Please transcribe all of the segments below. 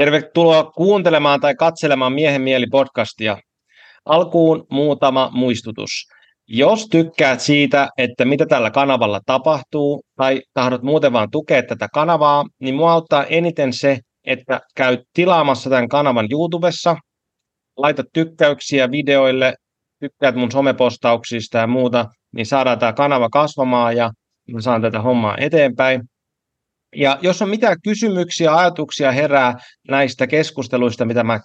Tervetuloa kuuntelemaan tai katselemaan Miehen mieli podcastia. Alkuun muutama muistutus. Jos tykkäät siitä, että mitä tällä kanavalla tapahtuu, tai tahdot muuten vaan tukea tätä kanavaa, niin mua auttaa eniten se, että käyt tilaamassa tämän kanavan YouTubessa, laitat tykkäyksiä videoille, tykkäät mun somepostauksista ja muuta, niin saadaan tämä kanava kasvamaan ja mä saan tätä hommaa eteenpäin. Ja jos on mitään kysymyksiä, ajatuksia herää näistä keskusteluista, mitä mä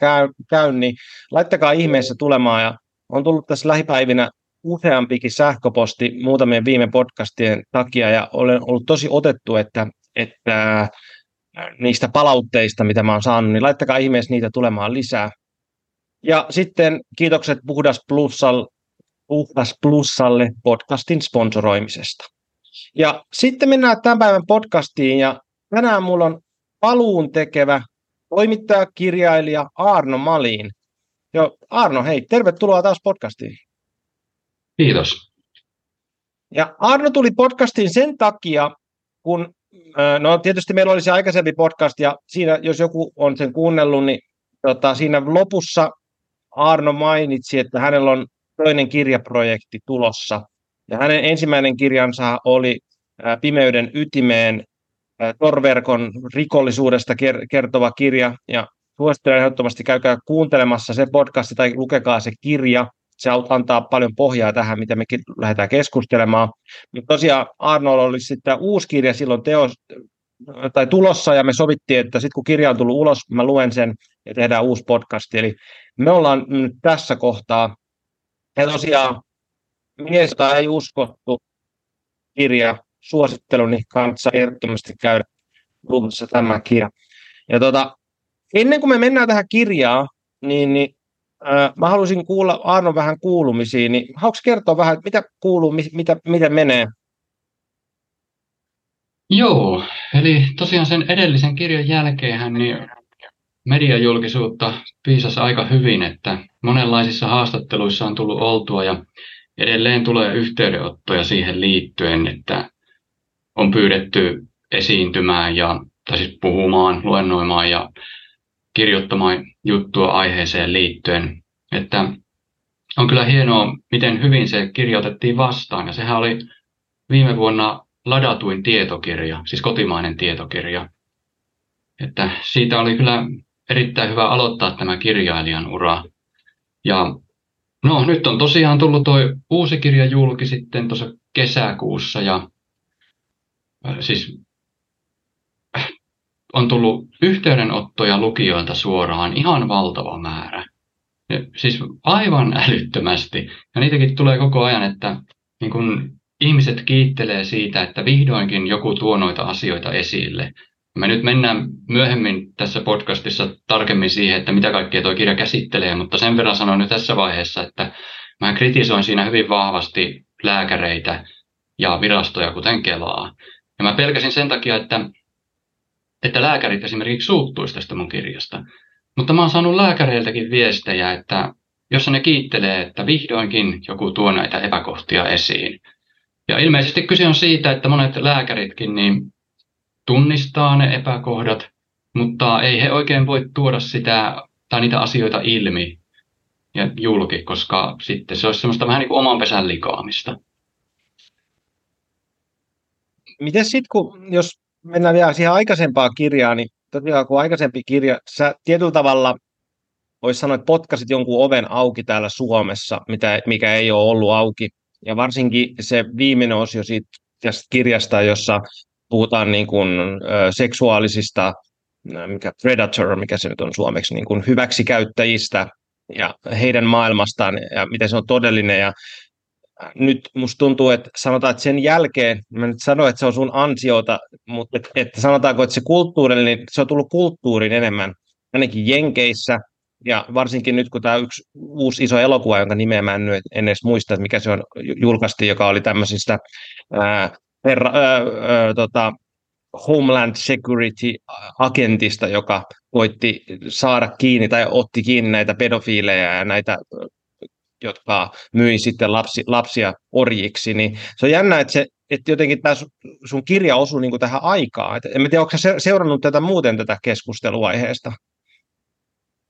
käyn, niin laittakaa ihmeessä tulemaan. Ja on tullut tässä lähipäivinä useampikin sähköposti muutamien viime podcastien takia, ja olen ollut tosi otettu, että, että niistä palautteista, mitä mä oon saanut, niin laittakaa ihmeessä niitä tulemaan lisää. Ja sitten kiitokset Puhdas Plussalle, Puhdas Plussalle podcastin sponsoroimisesta. Ja sitten mennään tämän päivän podcastiin ja tänään mulla on paluun tekevä toimittaja, kirjailija Arno Maliin. Jo, Arno, hei, tervetuloa taas podcastiin. Kiitos. Ja Arno tuli podcastiin sen takia, kun, no tietysti meillä olisi aikaisempi podcast, ja siinä, jos joku on sen kuunnellut, niin tota, siinä lopussa Arno mainitsi, että hänellä on toinen kirjaprojekti tulossa. Ja hänen ensimmäinen kirjansa oli Pimeyden ytimeen torverkon rikollisuudesta kertova kirja. Ja suosittelen ehdottomasti käykää kuuntelemassa se podcasti tai lukekaa se kirja. Se antaa paljon pohjaa tähän, mitä mekin lähdetään keskustelemaan. Mutta tosiaan Arnold oli sitten uusi kirja silloin teos, tai tulossa, ja me sovittiin, että sitten kun kirja on tullut ulos, mä luen sen ja tehdään uusi podcast. Eli me ollaan nyt tässä kohtaa. Ja tosiaan mies, jota ei uskottu kirja, suositteluni kanssa ehdottomasti käydä luvassa tämä kirja. Ja tota, ennen kuin me mennään tähän kirjaan, niin, niin äh, mä haluaisin kuulla Arno vähän kuulumisiin, niin haluatko kertoa vähän, mitä kuuluu, mit, mitä, miten menee? Joo, eli tosiaan sen edellisen kirjan jälkeen niin mediajulkisuutta piisasi aika hyvin, että monenlaisissa haastatteluissa on tullut oltua ja edelleen tulee yhteydenottoja siihen liittyen, että on pyydetty esiintymään ja, tai siis puhumaan, luennoimaan ja kirjoittamaan juttua aiheeseen liittyen. Että on kyllä hienoa, miten hyvin se kirjoitettiin vastaan. Ja sehän oli viime vuonna ladatuin tietokirja, siis kotimainen tietokirja. Että siitä oli kyllä erittäin hyvä aloittaa tämä kirjailijan ura. Ja no, nyt on tosiaan tullut tuo uusi kirja julki sitten tuossa kesäkuussa ja siis on tullut yhteydenottoja lukijoilta suoraan ihan valtava määrä. Siis aivan älyttömästi. Ja niitäkin tulee koko ajan, että niin kun ihmiset kiittelee siitä, että vihdoinkin joku tuo noita asioita esille. Me nyt mennään myöhemmin tässä podcastissa tarkemmin siihen, että mitä kaikkea tuo kirja käsittelee, mutta sen verran sanon nyt tässä vaiheessa, että mä kritisoin siinä hyvin vahvasti lääkäreitä ja virastoja, kuten Kelaa. Ja mä pelkäsin sen takia, että, että lääkärit esimerkiksi suuttuisi tästä mun kirjasta. Mutta mä oon saanut lääkäreiltäkin viestejä, että jossa ne kiittelee, että vihdoinkin joku tuo näitä epäkohtia esiin. Ja ilmeisesti kyse on siitä, että monet lääkäritkin niin tunnistaa ne epäkohdat, mutta ei he oikein voi tuoda sitä tai niitä asioita ilmi ja julki, koska sitten se olisi semmoista vähän niin kuin oman pesän likaamista miten sitten, kun, jos mennään vielä siihen aikaisempaan kirjaan, niin tosiaan kun aikaisempi kirja, sä tietyllä tavalla voisi sanoa, että potkasit jonkun oven auki täällä Suomessa, mitä, mikä ei ole ollut auki. Ja varsinkin se viimeinen osio siitä tästä kirjasta, jossa puhutaan niin kuin, ö, seksuaalisista, mikä predator, mikä se nyt on suomeksi, niin kuin hyväksikäyttäjistä ja heidän maailmastaan ja miten se on todellinen. Ja nyt musta tuntuu, että sanotaan, että sen jälkeen, mä nyt sanoin, että se on sun ansiota, mutta että, että sanotaanko, että se kulttuurinen, niin se on tullut kulttuurin enemmän, ainakin Jenkeissä, ja varsinkin nyt, kun tämä yksi uusi iso elokuva, jonka nimeä mä en, en edes muista, että mikä se on julkaisti, joka oli tämmöisistä ää, per, ää, ää, tota, Homeland Security-agentista, joka voitti saada kiinni tai otti kiinni näitä pedofiileja ja näitä jotka myi sitten lapsi, lapsia orjiksi, niin se on jännä, että, se, että jotenkin tämä sun kirja osuu niin tähän aikaan. Et en tiedä, onko seurannut tätä muuten tätä keskusteluaiheesta?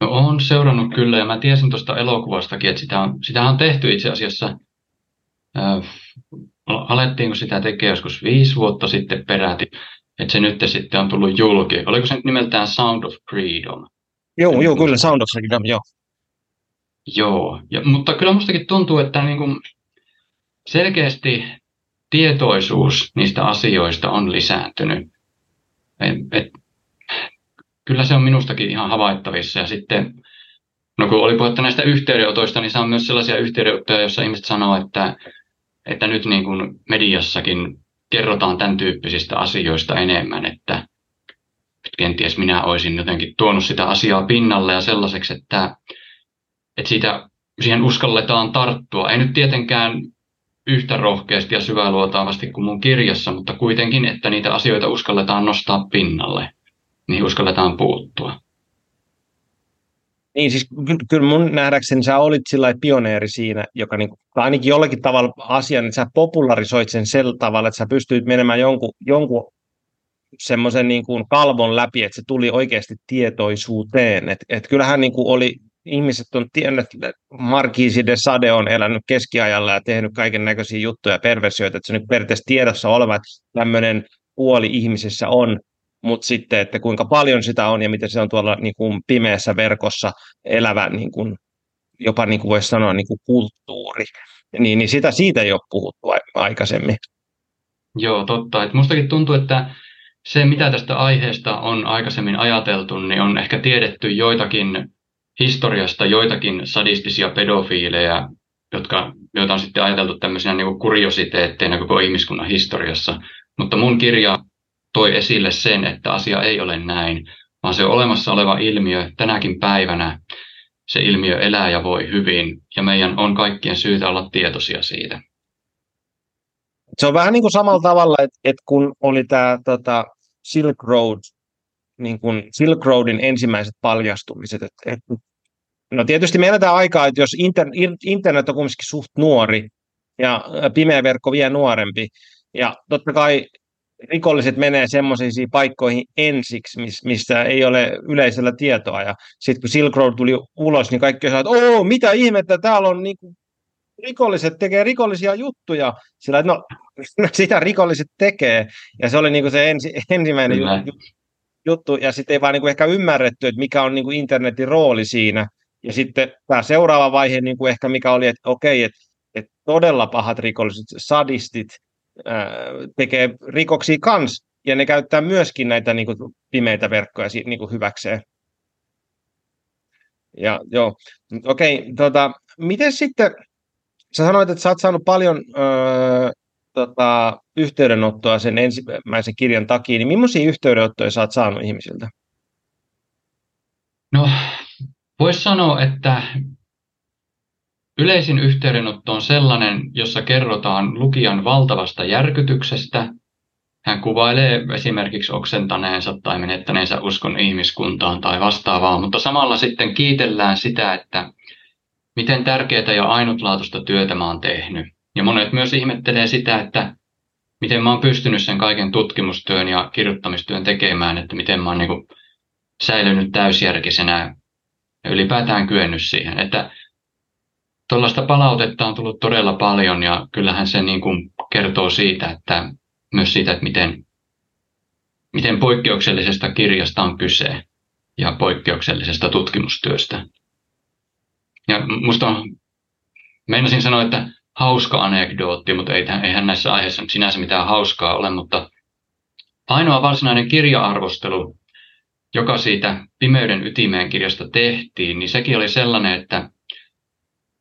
No olen seurannut kyllä ja mä tiesin tuosta elokuvastakin, että sitä on, sitä on tehty itse asiassa. Äh, alettiinko sitä tekemään joskus viisi vuotta sitten peräti, että se nyt sitten on tullut julki. Oliko se nyt nimeltään Sound of Freedom? Joo, joo kyllä Sound of Freedom, joo. Joo, ja, mutta kyllä mustakin tuntuu, että niin kuin selkeästi tietoisuus niistä asioista on lisääntynyt. Et, et, kyllä se on minustakin ihan havaittavissa. Ja sitten, no kun oli puhetta näistä yhteydenotoista, niin se on myös sellaisia yhteydenottoja, joissa ihmiset sanoo, että, että nyt niin kuin mediassakin kerrotaan tämän tyyppisistä asioista enemmän, että kenties minä olisin jotenkin tuonut sitä asiaa pinnalle ja sellaiseksi, että, että siitä, siihen uskalletaan tarttua. Ei nyt tietenkään yhtä rohkeasti ja syväluotaavasti kuin mun kirjassa, mutta kuitenkin, että niitä asioita uskalletaan nostaa pinnalle, niin uskalletaan puuttua. Niin siis kyllä mun nähdäkseni sä olit sillä pioneeri siinä, joka niin, tai ainakin jollakin tavalla asian, että sä popularisoit sen sillä tavalla, että sä pystyit menemään jonkun, jonkun semmoisen niin kuin kalvon läpi, että se tuli oikeasti tietoisuuteen. Et, et kyllähän niin oli ihmiset on tiennyt, että Marquisi de Sade on elänyt keskiajalla ja tehnyt kaiken näköisiä juttuja ja perversioita, että se on nyt periaatteessa tiedossa oleva, että tämmöinen puoli ihmisessä on, mutta sitten, että kuinka paljon sitä on ja miten se on tuolla niin kuin pimeässä verkossa elävä, niin kuin, jopa niin kuin voisi sanoa niin kuin kulttuuri, niin, niin sitä siitä ei ole puhuttu aikaisemmin. Joo, totta. Et mustakin tuntuu, että se, mitä tästä aiheesta on aikaisemmin ajateltu, niin on ehkä tiedetty joitakin historiasta joitakin sadistisia pedofiileja, jotka, joita on sitten ajateltu tämmöisenä niin kuriositeetteina koko ihmiskunnan historiassa. Mutta mun kirja toi esille sen, että asia ei ole näin, vaan se olemassa oleva ilmiö tänäkin päivänä, se ilmiö elää ja voi hyvin, ja meidän on kaikkien syytä olla tietoisia siitä. Se on vähän niin kuin samalla tavalla, että, että kun oli tämä tota, Silk Road niin kuin Silk Roadin ensimmäiset paljastumiset. Että, että, no tietysti me eletään aikaa, että jos inter, internet on kuitenkin suht nuori ja pimeä verkko vielä nuorempi, ja totta kai rikolliset menee semmoisiin paikkoihin ensiksi, missä ei ole yleisellä tietoa. Ja sitten kun Silk Road tuli ulos, niin kaikki sanoivat, että oo, mitä ihmettä, täällä on niin kuin, rikolliset tekee rikollisia juttuja. Sillä no, sitä rikolliset tekee. Ja se oli niin kuin se ensi, ensimmäinen juttu juttu, ja sitten ei vaan niin kuin ehkä ymmärretty, että mikä on niin kuin internetin rooli siinä. Ja sitten tämä seuraava vaihe, niin kuin ehkä mikä oli, että okei, että, että todella pahat rikolliset, sadistit, ää, tekee rikoksia kans, ja ne käyttää myöskin näitä niin kuin pimeitä verkkoja niin kuin hyväkseen. Ja joo, okei, tota, miten sitten, sä sanoit, että sä oot saanut paljon öö, tota, yhteydenottoa sen ensimmäisen kirjan takia, niin millaisia yhteydenottoja sä oot saanut ihmisiltä? No, voisi sanoa, että yleisin yhteydenotto on sellainen, jossa kerrotaan lukijan valtavasta järkytyksestä. Hän kuvailee esimerkiksi oksentaneensa tai menettäneensä uskon ihmiskuntaan tai vastaavaa, mutta samalla sitten kiitellään sitä, että miten tärkeää ja ainutlaatuista työtä mä oon tehnyt. Ja monet myös ihmettelee sitä, että miten mä oon pystynyt sen kaiken tutkimustyön ja kirjoittamistyön tekemään, että miten mä oon niin säilynyt täysjärkisenä ja ylipäätään kyennyt siihen. Että tuollaista palautetta on tullut todella paljon ja kyllähän se niin kuin kertoo siitä, että myös siitä, että miten, miten poikkeuksellisesta kirjasta on kyse ja poikkeuksellisesta tutkimustyöstä. Ja musta on, meinasin sanoa, että hauska anekdootti, mutta eihän, eihän näissä aiheissa sinänsä mitään hauskaa ole, mutta ainoa varsinainen kirja-arvostelu, joka siitä Pimeyden ytimeen kirjasta tehtiin, niin sekin oli sellainen, että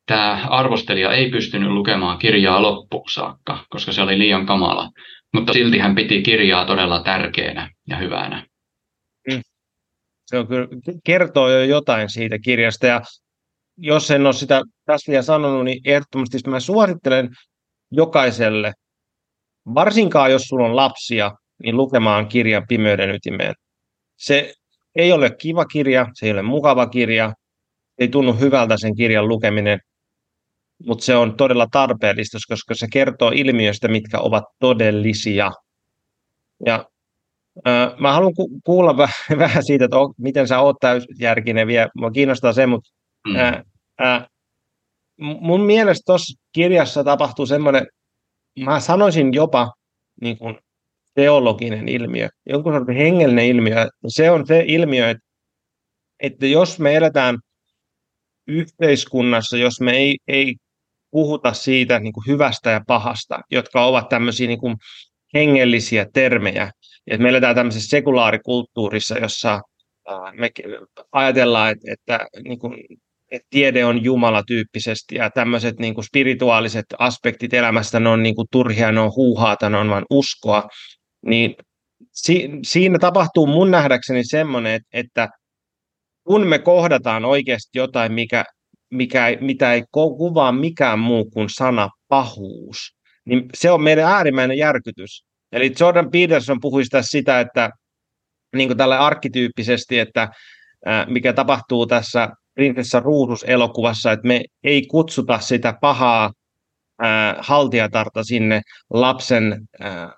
tämä arvostelija ei pystynyt lukemaan kirjaa loppuun saakka, koska se oli liian kamala. Mutta silti hän piti kirjaa todella tärkeänä ja hyvänä. Mm. Se on kyllä, kertoo jo jotain siitä kirjasta. Ja jos en ole sitä tässä vielä sanonut, niin ehdottomasti mä suosittelen jokaiselle, varsinkaan jos sulla on lapsia, niin lukemaan kirjan Pimeyden ytimeen. Se ei ole kiva kirja, se ei ole mukava kirja, ei tunnu hyvältä sen kirjan lukeminen, mutta se on todella tarpeellista, koska se kertoo ilmiöistä, mitkä ovat todellisia. Ja Mä haluan kuulla vähän siitä, että miten sä oot täysjärkinen vielä. Mua kiinnostaa se, mutta mm. ää, ää, mun mielestä tuossa kirjassa tapahtuu semmoinen, mä sanoisin jopa niin kuin teologinen ilmiö, jonkun sortin hengellinen ilmiö. Se on se ilmiö, että, että jos me eletään yhteiskunnassa, jos me ei, ei puhuta siitä niin kuin hyvästä ja pahasta, jotka ovat tämmöisiä niin kuin hengellisiä termejä. Et me eletään tämmöisessä sekulaarikulttuurissa, jossa me ajatellaan, että, että, niin kuin, että tiede on Jumala tyyppisesti ja tämmöiset niin kuin spirituaaliset aspektit elämästä, ne on niin kuin turhia, ne on huuhaata, ne on vain uskoa. Niin si, siinä tapahtuu mun nähdäkseni semmoinen, että, kun me kohdataan oikeasti jotain, mikä, mikä, mitä ei kuvaa mikään muu kuin sana pahuus, niin se on meidän äärimmäinen järkytys. Eli Jordan Peterson puhui sitä, sitä että niin kuin tällä arkkityyppisesti, että mikä tapahtuu tässä Prinsessa Ruusus-elokuvassa, että me ei kutsuta sitä pahaa ää, haltijatarta sinne lapsen ää,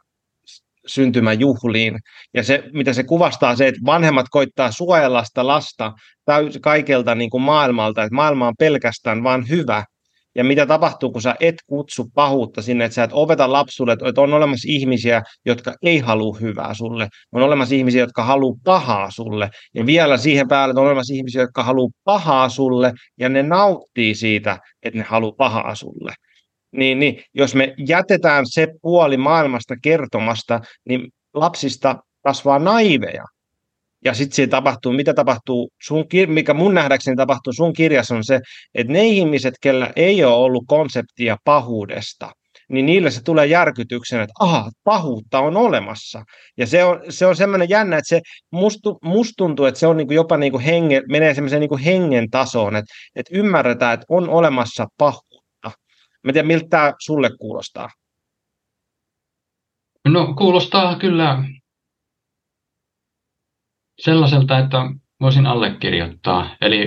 syntymäjuhliin. Ja se, mitä se kuvastaa, se, että vanhemmat koittaa suojella sitä lasta täys, kaikelta niin kuin maailmalta, että maailma on pelkästään vain hyvä. Ja mitä tapahtuu, kun sä et kutsu pahuutta sinne, että sä et opeta lapsulle, että on olemassa ihmisiä, jotka ei halua hyvää sulle. On olemassa ihmisiä, jotka haluaa pahaa sulle. Ja vielä siihen päälle on olemassa ihmisiä, jotka haluaa pahaa sulle, ja ne nauttii siitä, että ne haluaa pahaa sulle niin, niin jos me jätetään se puoli maailmasta kertomasta, niin lapsista kasvaa naiveja. Ja sitten siinä tapahtuu, mitä tapahtuu, sun, mikä mun nähdäkseni tapahtuu sun kirjassa on se, että ne ihmiset, kellä ei ole ollut konseptia pahuudesta, niin niille se tulee järkytyksen, että aha, pahuutta on olemassa. Ja se on, se on semmoinen jännä, että se mustu, musta tuntuu, että se on niinku jopa niinku henge, menee semmoiseen niinku hengen tasoon, että, että ymmärretään, että on olemassa pahuutta Mä tiedän, miltä tämä sulle kuulostaa. No kuulostaa kyllä sellaiselta, että voisin allekirjoittaa. Eli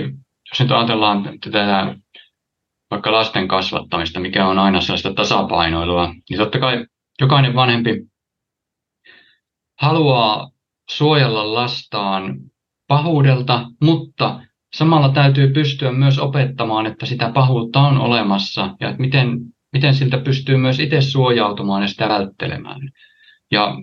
jos nyt ajatellaan tätä vaikka lasten kasvattamista, mikä on aina sellaista tasapainoilua, niin totta kai jokainen vanhempi haluaa suojella lastaan pahuudelta, mutta samalla täytyy pystyä myös opettamaan, että sitä pahuutta on olemassa ja että miten, miten siltä pystyy myös itse suojautumaan ja sitä välttelemään. Ja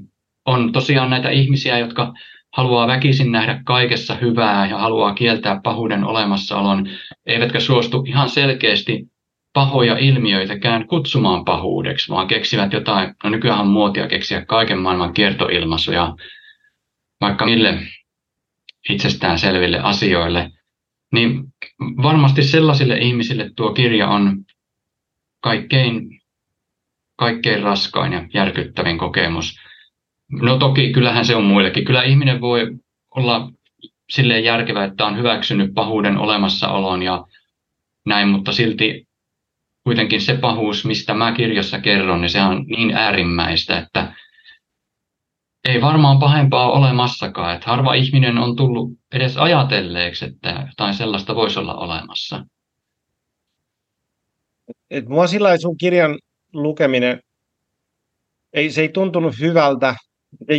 on tosiaan näitä ihmisiä, jotka haluaa väkisin nähdä kaikessa hyvää ja haluaa kieltää pahuuden olemassaolon, eivätkä suostu ihan selkeästi pahoja ilmiöitäkään kutsumaan pahuudeksi, vaan keksivät jotain, no nykyään on muotia keksiä kaiken maailman kiertoilmaisuja, vaikka mille itsestään selville asioille, niin varmasti sellaisille ihmisille tuo kirja on kaikkein, kaikkein raskain ja järkyttävin kokemus. No toki kyllähän se on muillekin. Kyllä ihminen voi olla silleen järkevä, että on hyväksynyt pahuuden olemassaolon ja näin, mutta silti kuitenkin se pahuus, mistä mä kirjassa kerron, niin se on niin äärimmäistä, että ei varmaan pahempaa olemassakaan. Että harva ihminen on tullut edes ajatelleeksi, että jotain sellaista voisi olla olemassa. Et mua sillä sun kirjan lukeminen, ei, se ei tuntunut hyvältä.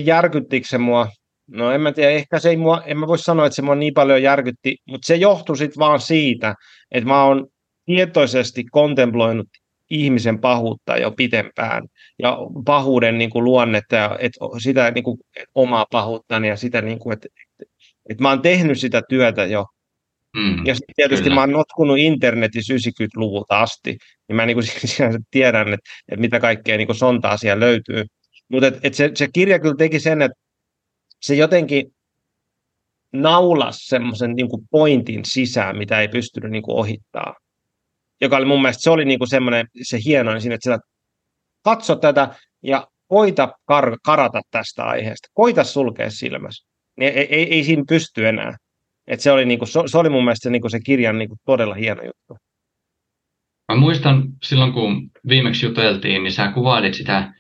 Järkyttikö se mua? No en mä tiedä, ehkä se ei mua, en mä voi sanoa, että se mua niin paljon järkytti, mutta se johtui sitten vaan siitä, että mä oon tietoisesti kontemploinut ihmisen pahuutta jo pitempään ja pahuuden niin kuin luonnetta ja et, sitä niin kuin, omaa pahuuttani ja sitä, niin kuin, että, että mä oon tehnyt sitä työtä jo. Mm, ja sitten tietysti kyllä. mä oon notkunut internetissä 90-luvulta asti, niin mä niin kuin tiedän, että, että mitä kaikkea niin kuin sontaa siellä löytyy. Mutta et, et se, se kirja kyllä teki sen, että se jotenkin naulas semmoisen niin pointin sisään, mitä ei pystynyt niin ohittaa joka oli mun mielestä, se oli niinku semmoinen se hienoin siinä, että sillä katso tätä ja koita kar- karata tästä aiheesta, koita sulkea silmässä. Niin ei, ei, ei siinä pysty enää. Et se, oli niinku, se, se oli mun mielestä se, niinku se kirjan niinku todella hieno juttu. Mä muistan silloin, kun viimeksi juteltiin, niin sä kuvailit sitä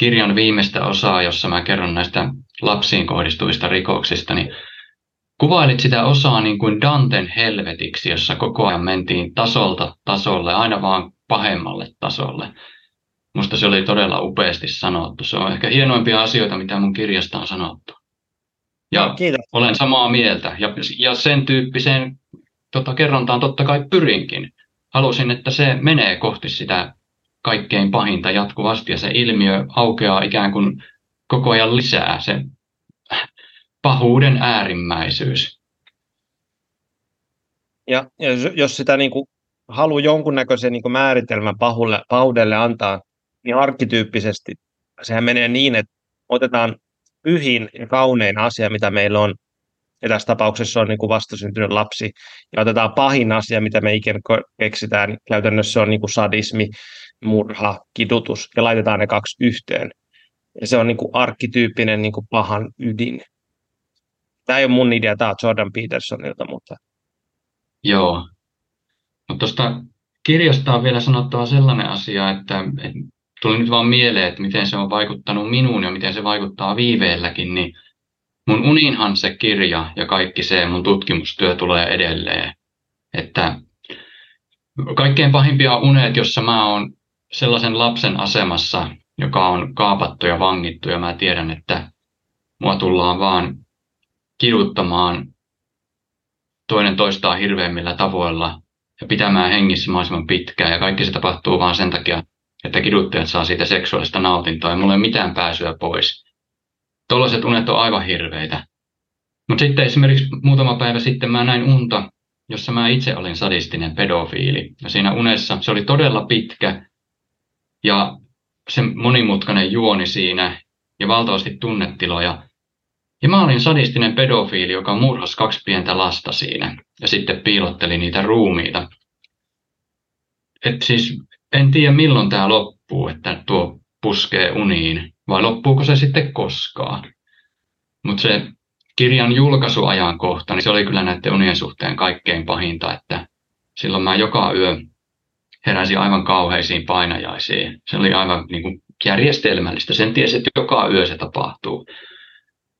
kirjan viimeistä osaa, jossa mä kerron näistä lapsiin kohdistuvista rikoksista, niin Kuvailit sitä osaa niin kuin Danten helvetiksi, jossa koko ajan mentiin tasolta tasolle, aina vaan pahemmalle tasolle. Musta se oli todella upeasti sanottu. Se on ehkä hienoimpia asioita, mitä mun kirjasta on sanottu. Ja Kiitos. olen samaa mieltä. Ja, ja sen tyyppiseen tota, kerrontaan totta kai pyrinkin. Halusin, että se menee kohti sitä kaikkein pahinta jatkuvasti. Ja se ilmiö aukeaa ikään kuin koko ajan lisää, se pahuuden äärimmäisyys. Ja, ja jos sitä niin kuin haluaa jonkunnäköisen niin kuin määritelmän pahulle, pahuudelle antaa, niin arkkityyppisesti sehän menee niin, että otetaan pyhin ja kaunein asia, mitä meillä on, ja tässä tapauksessa on niin kuin vastasyntynyt lapsi, ja otetaan pahin asia, mitä me ikinä keksitään, käytännössä on niin kuin sadismi, murha, kidutus, ja laitetaan ne kaksi yhteen. Ja se on niin kuin arkkityyppinen niin kuin pahan ydin. Tämä ei ole mun idea, tämä on Jordan Petersonilta, mutta... Joo. No tuosta kirjasta on vielä sanottava sellainen asia, että, tuli nyt vaan mieleen, että miten se on vaikuttanut minuun ja miten se vaikuttaa viiveelläkin, niin mun uninhan se kirja ja kaikki se mun tutkimustyö tulee edelleen. Että kaikkein pahimpia unet, jossa mä oon sellaisen lapsen asemassa, joka on kaapattu ja vangittu ja mä tiedän, että mua tullaan vaan kiduttamaan toinen toistaan hirveämmillä tavoilla ja pitämään hengissä mahdollisimman pitkään. Ja kaikki se tapahtuu vaan sen takia, että kiduttajat saa siitä seksuaalista nautintoa ja mulla ei ole mitään pääsyä pois. Tuollaiset unet on aivan hirveitä. Mutta sitten esimerkiksi muutama päivä sitten mä näin unta, jossa mä itse olin sadistinen pedofiili. Ja siinä unessa se oli todella pitkä ja se monimutkainen juoni siinä ja valtavasti tunnetiloja. Ja mä olin sadistinen pedofiili, joka murhasi kaksi pientä lasta siinä ja sitten piilotteli niitä ruumiita. Et siis en tiedä milloin tämä loppuu, että tuo puskee uniin, vai loppuuko se sitten koskaan. Mutta se kirjan julkaisuajankohta, niin se oli kyllä näiden unien suhteen kaikkein pahinta, että silloin mä joka yö heräsin aivan kauheisiin painajaisiin. Se oli aivan niin kuin järjestelmällistä. Sen tiesi, että joka yö se tapahtuu.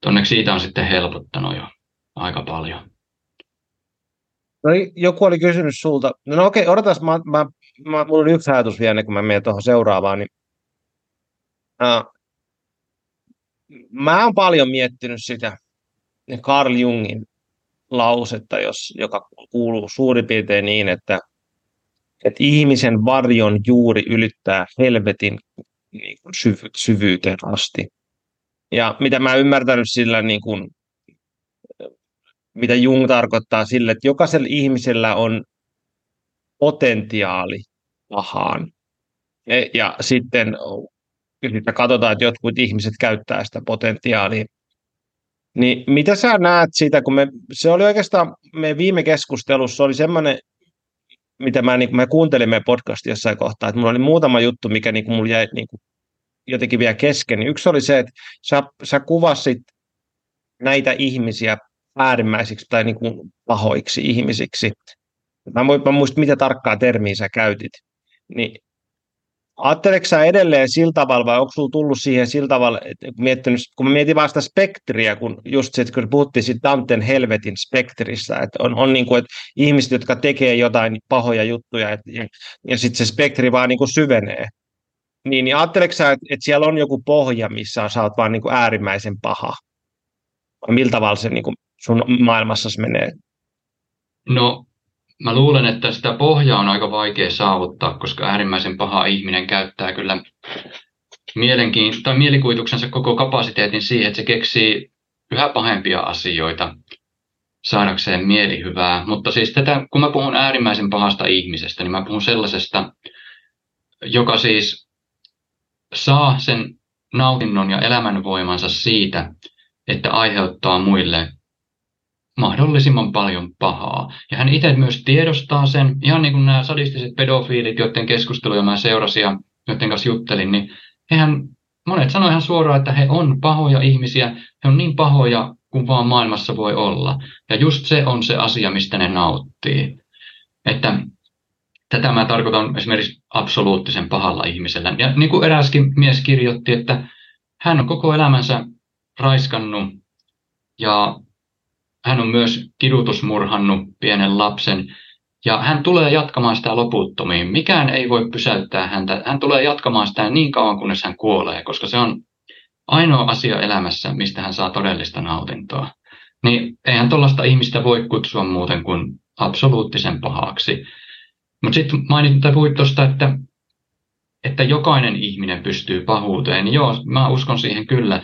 Onneksi siitä on sitten helpottanut jo aika paljon. No joku oli kysynyt sulta. No, no okei, odotas, mä, mä, mä, mulla on yksi ajatus vielä, kun mä menen tuohon seuraavaan. Niin, uh, mä oon paljon miettinyt sitä Carl Jungin lausetta, jos, joka kuuluu suurin piirtein niin, että, että ihmisen varjon juuri ylittää helvetin niin kuin syvy, syvyyteen asti. Ja mitä mä ymmärtänyt sillä niin kuin, mitä Jung tarkoittaa sille, että jokaisella ihmisellä on potentiaali pahaan. Ja, ja sitten, sitten katsotaan, että jotkut ihmiset käyttää sitä potentiaalia. Niin mitä sä näet siitä, kun me, se oli oikeastaan, me viime keskustelussa oli semmoinen, mitä mä, niin, mä kuuntelin meidän podcastin jossain kohtaa, että mulla oli muutama juttu, mikä niin mulla jäi niin jotenkin vielä kesken. Yksi oli se, että sä, sä kuvasit näitä ihmisiä äärimmäisiksi tai niin kuin pahoiksi ihmisiksi. Mä, mä muistan, mitä tarkkaa termiä sä käytit. Niin Ajatteleeko sä edelleen sillä tavalla, vai onko sulla tullut siihen sillä tavalla, että kun mä mietin vasta spektriä, kun just se, kun puhuttiin siitä Danten helvetin spektristä, että on, on niin kuin, että ihmiset, jotka tekee jotain pahoja juttuja, et, ja, ja sitten se spektri vaan niin kuin syvenee. Niin, niin ajatteleeko sä, että, että siellä on joku pohja, missä sä oot vaan niin kuin äärimmäisen paha? Vai millä tavalla se niin kuin sun maailmassasi menee? No, mä luulen, että sitä pohjaa on aika vaikea saavuttaa, koska äärimmäisen paha ihminen käyttää kyllä tai mielikuvituksensa koko kapasiteetin siihen, että se keksii yhä pahempia asioita saadakseen mielihyvää. Mutta siis tätä, kun mä puhun äärimmäisen pahasta ihmisestä, niin mä puhun sellaisesta, joka siis saa sen nautinnon ja elämänvoimansa siitä, että aiheuttaa muille mahdollisimman paljon pahaa. Ja hän itse myös tiedostaa sen, ihan niin kuin nämä sadistiset pedofiilit, joiden keskusteluja mä seurasin ja joiden kanssa juttelin, niin hehän, monet sanoivat ihan suoraan, että he on pahoja ihmisiä, he on niin pahoja kuin vaan maailmassa voi olla. Ja just se on se asia, mistä ne nauttii. Että tätä mä tarkoitan esimerkiksi absoluuttisen pahalla ihmisellä. Ja niin kuin eräskin mies kirjoitti, että hän on koko elämänsä raiskannut ja hän on myös kidutusmurhannut pienen lapsen ja hän tulee jatkamaan sitä loputtomiin. Mikään ei voi pysäyttää häntä. Hän tulee jatkamaan sitä niin kauan, kunnes hän kuolee, koska se on ainoa asia elämässä, mistä hän saa todellista nautintoa. niin eihän tuollaista ihmistä voi kutsua muuten kuin absoluuttisen pahaksi. Mutta sitten mainit, puhuit tuosta, että, että jokainen ihminen pystyy pahuuteen. Joo, mä uskon siihen kyllä.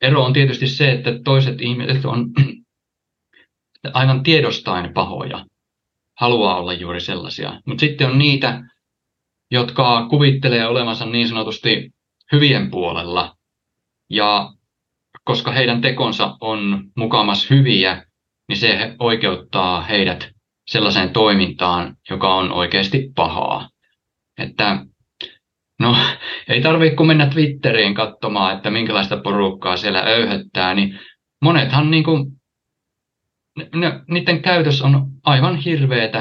Ero on tietysti se, että toiset ihmiset on aivan tiedostain pahoja, haluaa olla juuri sellaisia. Mutta sitten on niitä, jotka kuvittelee olevansa niin sanotusti hyvien puolella. Ja koska heidän tekonsa on mukamas hyviä, niin se oikeuttaa heidät sellaiseen toimintaan, joka on oikeasti pahaa. Että no, ei tarvitse kun mennä Twitteriin katsomaan, että minkälaista porukkaa siellä öyhöttää, niin monethan niin kuin, ne, niiden käytös on aivan hirveetä,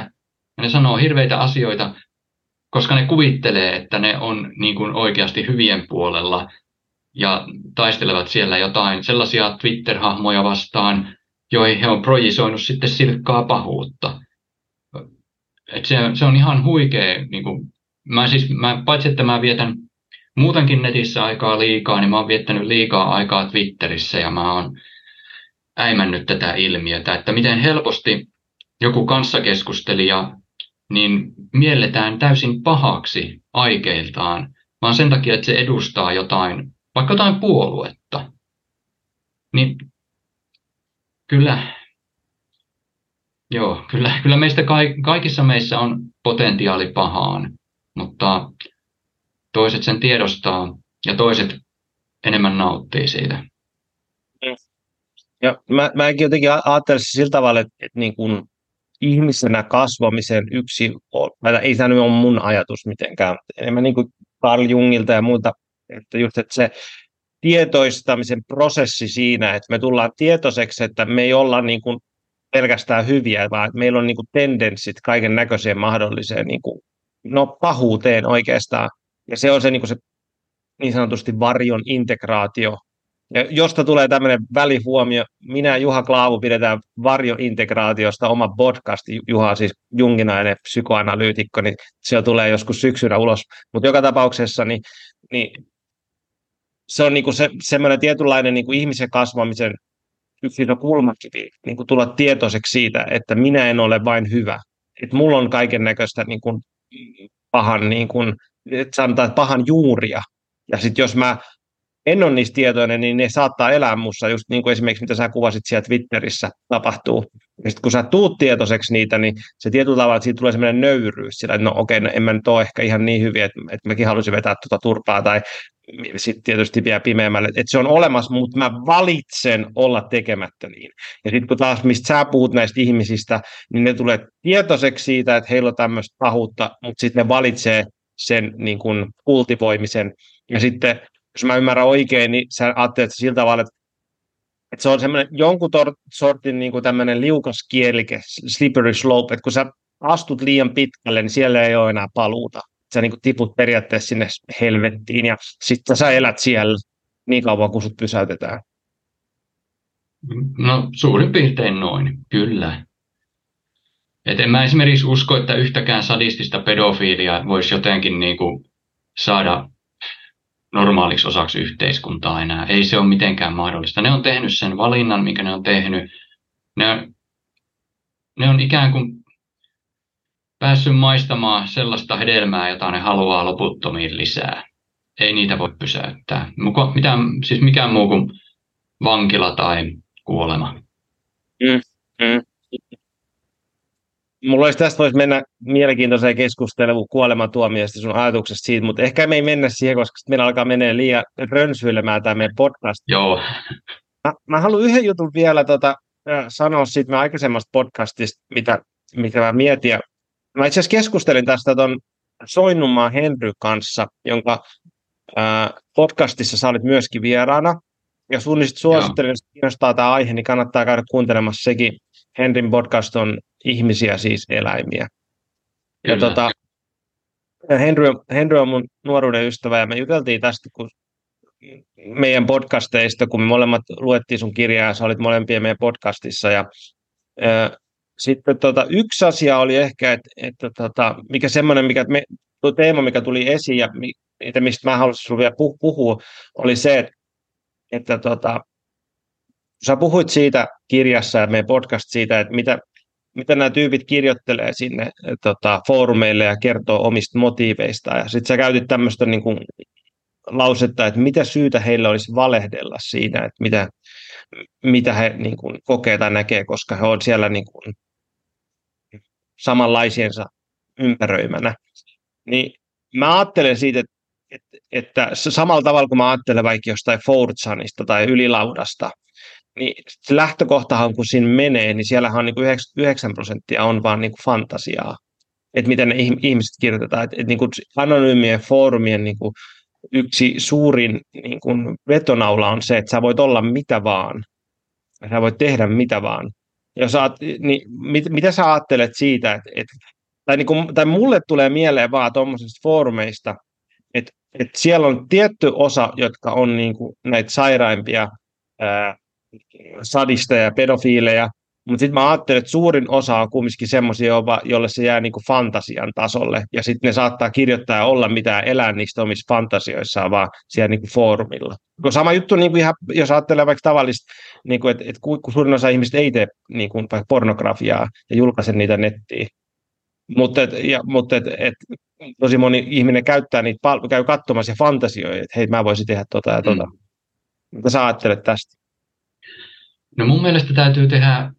ja ne sanoo hirveitä asioita, koska ne kuvittelee, että ne on niin kuin oikeasti hyvien puolella ja taistelevat siellä jotain sellaisia Twitter-hahmoja vastaan, joihin he on projisoinut sitten silkkaa pahuutta. Et se, se on ihan huikea. Niin kuin, mä siis, mä, paitsi että mä vietän muutenkin netissä aikaa liikaa, niin mä oon viettänyt liikaa aikaa Twitterissä ja mä oon äimännyt tätä ilmiötä, että miten helposti joku kanssakeskustelija niin mielletään täysin pahaksi aikeiltaan, vaan sen takia, että se edustaa jotain, vaikka jotain puoluetta. Niin kyllä, joo, kyllä, kyllä meistä kaikissa meissä on potentiaali pahaan, mutta toiset sen tiedostaa ja toiset enemmän nauttii siitä. Ja mä, mäkin jotenkin ajattelisin sillä tavalla, että, että niin kun ihmisenä kasvamisen yksi, ei tämä nyt ole mun ajatus mitenkään, enemmän niin kuin Carl Jungilta ja muuta, että just että se tietoistamisen prosessi siinä, että me tullaan tietoiseksi, että me ei olla niin kuin pelkästään hyviä, vaan meillä on niin kuin tendenssit kaiken näköiseen mahdolliseen niin kuin, no, pahuuteen oikeastaan. Ja se on se, niin, kuin se niin sanotusti varjon integraatio, ja josta tulee tämmöinen välihuomio, minä Juha Klaavu pidetään varjointegraatiosta oma podcast, Juha siis junginainen psykoanalyytikko, niin se tulee joskus syksyllä ulos, mutta joka tapauksessa niin, niin se on niinku se, semmoinen tietynlainen niinku ihmisen kasvamisen yksi kulmakivi, niinku tulla tietoiseksi siitä, että minä en ole vain hyvä, että mulla on kaiken näköistä niinku pahan, niinku, sanotaan, että pahan juuria, ja sitten jos mä en ole niistä tietoinen, niin ne saattaa elää mussa, just niin kuin esimerkiksi mitä sä kuvasit siellä Twitterissä tapahtuu. Ja sitten kun sä tuut tietoiseksi niitä, niin se tietyllä tavalla, että siitä tulee semmoinen nöyryys, sillä että no okei, no en mä nyt ole ehkä ihan niin hyviä, että, että mäkin haluaisin vetää tuota turpaa, tai sitten tietysti vielä pimeämmälle, että se on olemassa, mutta mä valitsen olla tekemättä niin. Ja sitten kun taas, mistä sä puhut näistä ihmisistä, niin ne tulee tietoiseksi siitä, että heillä on tämmöistä pahuutta, mutta sitten ne valitsee sen niin kuin kultivoimisen. Ja sitten jos mä ymmärrän oikein, niin sä ajattelet sillä tavalla, että, että se on semmoinen jonkun tor- sortin niin kuin tämmöinen liukas kielike, slippery slope, että kun sä astut liian pitkälle, niin siellä ei ole enää paluuta. Sä niin kuin tiput periaatteessa sinne helvettiin ja sitten sä elät siellä niin kauan, kun sut pysäytetään. No suurin piirtein noin, kyllä. Et en mä esimerkiksi usko, että yhtäkään sadistista pedofiilia voisi jotenkin niin kuin saada normaaliksi osaksi yhteiskuntaa enää. Ei se ole mitenkään mahdollista. Ne on tehnyt sen valinnan, minkä ne on tehnyt. Ne ne on ikään kuin päässyt maistamaan sellaista hedelmää, jota ne haluaa loputtomiin lisää. Ei niitä voi pysäyttää. Muka, mitään, siis mikään muu kuin vankila tai kuolema. Mm, mm mulla olisi tästä voisi mennä mielenkiintoiseen keskusteluun kuolematuomioista sun ajatuksesta siitä, mutta ehkä me ei mennä siihen, koska meillä alkaa menee liian rönsyilemään tämä meidän podcast. Joo. Mä, mä haluan yhden jutun vielä tota, sanoa siitä meidän aikaisemmasta podcastista, mitä, mitä mä mietin. Ja mä itse asiassa keskustelin tästä ton Soinnunmaan Henry kanssa, jonka ää, podcastissa sä olit myöskin vieraana. Ja sun suosittelen, jos kiinnostaa tämä aihe, niin kannattaa käydä kuuntelemassa sekin. Henrin podcast on ihmisiä, siis eläimiä. Ja tota, Henry, Henry on mun nuoruuden ystävä ja me juteltiin tästä, kun meidän podcasteista, kun me molemmat luettiin sun kirjaa, sä olit molempia meidän podcastissa. Ja, ää, sitten tota, yksi asia oli ehkä, että, että tota, mikä semmoinen, mikä me, tuo teema, mikä tuli esiin ja mitä, mistä mä haluaisin sinulle vielä puhua, oli se, että, että tota, sä puhuit siitä kirjassa ja meidän podcast siitä, että mitä, mitä nämä tyypit kirjoittelee sinne tota, foorumeille ja kertoo omista motiiveista. Ja sitten sä käytit tämmöistä niin kuin, lausetta, että mitä syytä heillä olisi valehdella siinä, että mitä, mitä he niin kuin, kokee tai näkee, koska he on siellä niin kuin, samanlaisiensa ympäröimänä. Niin mä ajattelen siitä, että, että, että samalla tavalla kuin mä ajattelen vaikka jostain Fortsanista tai ylilaudasta, niin se lähtökohtahan kun siinä menee, niin siellähän on niin kuin 99 prosenttia on vaan niin kuin fantasiaa. Että miten ne ihmiset kirjoitetaan. Että, että niin kuin anonyymien foorumien niin kuin yksi suurin niin kuin vetonaula on se, että sä voit olla mitä vaan. Sä voit tehdä mitä vaan. Jos saat, niin mit, mitä sä ajattelet siitä, että, että tai, niin kuin, tai mulle tulee mieleen vaan tuommoisista foorumeista, että, että siellä on tietty osa, jotka on niin kuin näitä sairaimpia ää, sadisteja ja pedofiileja, mutta sitten mä ajattelen, että suurin osa on kumminkin semmoisia, joille se jää niinku fantasian tasolle, ja sitten ne saattaa kirjoittaa ja olla mitään elää niistä omissa fantasioissaan, vaan siellä niinku foorumilla. Sama juttu, niinku ihan, jos ajattelee vaikka tavallista, niinku, että et kun suurin osa ihmistä ei tee niinku, vaikka pornografiaa ja julkaise niitä nettiin, mutta, et, ja, mutta et, et, tosi moni ihminen käyttää niitä, käy katsomassa ja fantasioi, että hei, mä voisin tehdä tota ja tota. Mm. Mitä sä ajattelet tästä? No mun mielestä täytyy tehdä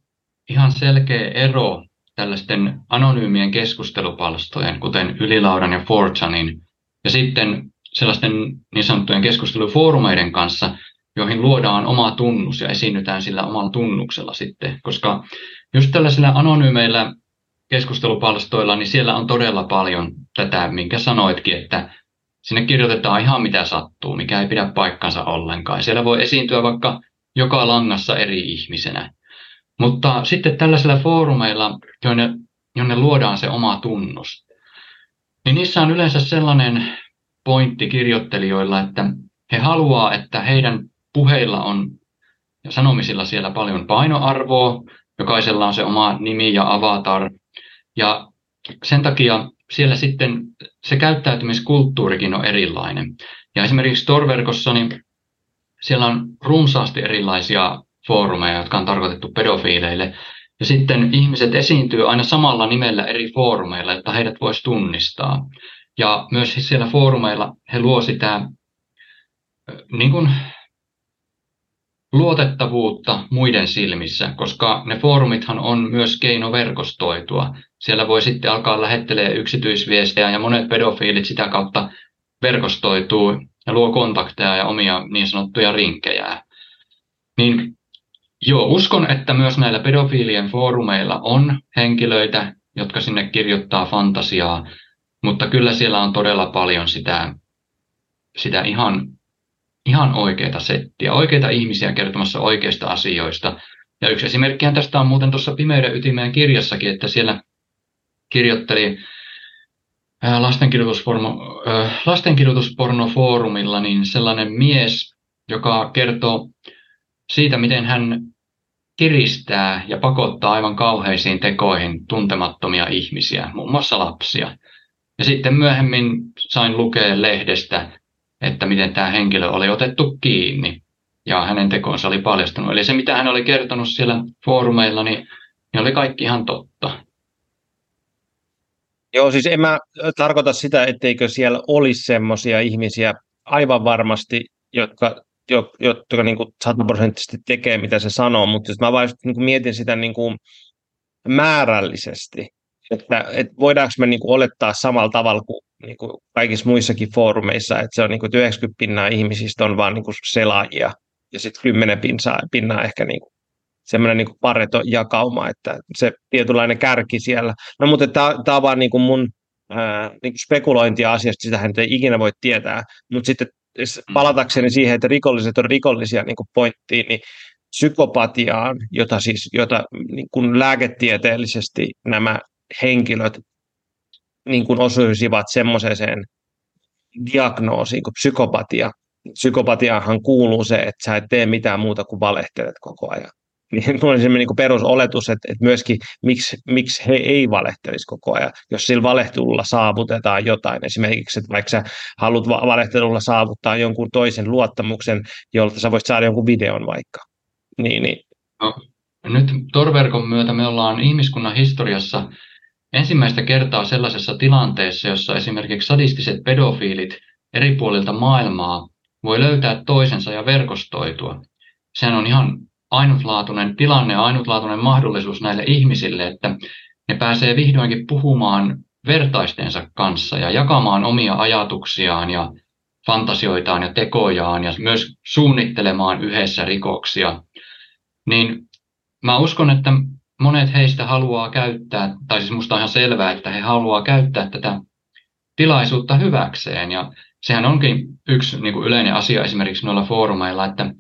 ihan selkeä ero tällaisten anonyymien keskustelupalstojen, kuten Ylilaudan ja Forchanin, ja sitten sellaisten niin sanottujen keskustelufoorumeiden kanssa, joihin luodaan oma tunnus ja esiinnytään sillä omalla tunnuksella sitten, koska just tällaisilla anonyymeillä keskustelupalstoilla, niin siellä on todella paljon tätä, minkä sanoitkin, että sinne kirjoitetaan ihan mitä sattuu, mikä ei pidä paikkansa ollenkaan. Siellä voi esiintyä vaikka joka langassa eri ihmisenä. Mutta sitten tällaisilla foorumeilla, jonne, jonne luodaan se oma tunnus, niin niissä on yleensä sellainen pointti kirjoittelijoilla, että he haluaa, että heidän puheilla on ja sanomisilla siellä paljon painoarvoa, jokaisella on se oma nimi ja avatar, ja sen takia siellä sitten se käyttäytymiskulttuurikin on erilainen. Ja esimerkiksi Tor-verkossa, niin siellä on runsaasti erilaisia foorumeja, jotka on tarkoitettu pedofiileille. Ja sitten ihmiset esiintyy aina samalla nimellä eri foorumeilla, että heidät voisi tunnistaa. Ja myös siellä foorumeilla he luo sitä niin kuin, luotettavuutta muiden silmissä, koska ne foorumithan on myös keino verkostoitua. Siellä voi sitten alkaa lähettelee yksityisviestejä ja monet pedofiilit sitä kautta verkostoituu ja luo kontakteja ja omia niin sanottuja rinkejä. Niin joo, uskon, että myös näillä pedofiilien foorumeilla on henkilöitä, jotka sinne kirjoittaa fantasiaa, mutta kyllä siellä on todella paljon sitä, sitä ihan, ihan oikeita settiä, oikeita ihmisiä kertomassa oikeista asioista. Ja yksi esimerkkihän tästä on muuten tuossa Pimeyden ytimeen kirjassakin, että siellä kirjoitteli lastenkirjoitusporno, lastenkirjoituspornofoorumilla niin sellainen mies, joka kertoo siitä, miten hän kiristää ja pakottaa aivan kauheisiin tekoihin tuntemattomia ihmisiä, muun muassa lapsia. Ja sitten myöhemmin sain lukea lehdestä, että miten tämä henkilö oli otettu kiinni ja hänen tekonsa oli paljastunut. Eli se, mitä hän oli kertonut siellä foorumeilla, niin, niin oli kaikki ihan totta. Joo, siis en mä tarkoita sitä, etteikö siellä olisi semmoisia ihmisiä aivan varmasti, jotka, jotka niin kuin sataprosenttisesti tekee, mitä se sanoo, mutta mä vain niin mietin sitä niin kuin määrällisesti, että, että voidaanko me niin kuin olettaa samalla tavalla kuin, niin kuin kaikissa muissakin foorumeissa, että se on niin kuin 90 pinnaa ihmisistä on vaan niin kuin selaajia ja sitten 10 pinnaa, pinnaa ehkä niin kuin semmoinen niin pareto-jakauma, että se tietynlainen kärki siellä. No mutta tämä on vaan niin kuin mun ää, niin kuin spekulointia asiasta, sitähän ei ikinä voi tietää, mutta sitten mm. palatakseni siihen, että rikolliset on rikollisia niin kuin pointtiin, niin psykopatiaan, jota siis jota niin kuin lääketieteellisesti nämä henkilöt niin kuin osuisivat semmoiseen diagnoosiin kuin psykopatia. Psykopatiahan kuuluu se, että sä et tee mitään muuta kuin valehtelet koko ajan niin tulee sellainen niin perusoletus, että, että myöskin miksi, miksi he ei valehtelisi koko ajan, jos sillä valehtelulla saavutetaan jotain. Esimerkiksi, että vaikka sä haluat valehtelulla saavuttaa jonkun toisen luottamuksen, jolta sä voisit saada jonkun videon vaikka. Niin, niin. No, nyt torverkon myötä me ollaan ihmiskunnan historiassa ensimmäistä kertaa sellaisessa tilanteessa, jossa esimerkiksi sadistiset pedofiilit eri puolilta maailmaa voi löytää toisensa ja verkostoitua. Sehän on ihan ainutlaatuinen tilanne ja ainutlaatuinen mahdollisuus näille ihmisille, että ne pääsee vihdoinkin puhumaan vertaistensa kanssa ja jakamaan omia ajatuksiaan ja fantasioitaan ja tekojaan ja myös suunnittelemaan yhdessä rikoksia. Niin mä uskon, että monet heistä haluaa käyttää, tai siis musta on ihan selvää, että he haluaa käyttää tätä tilaisuutta hyväkseen. Ja sehän onkin yksi niin kuin yleinen asia esimerkiksi noilla foorumeilla, että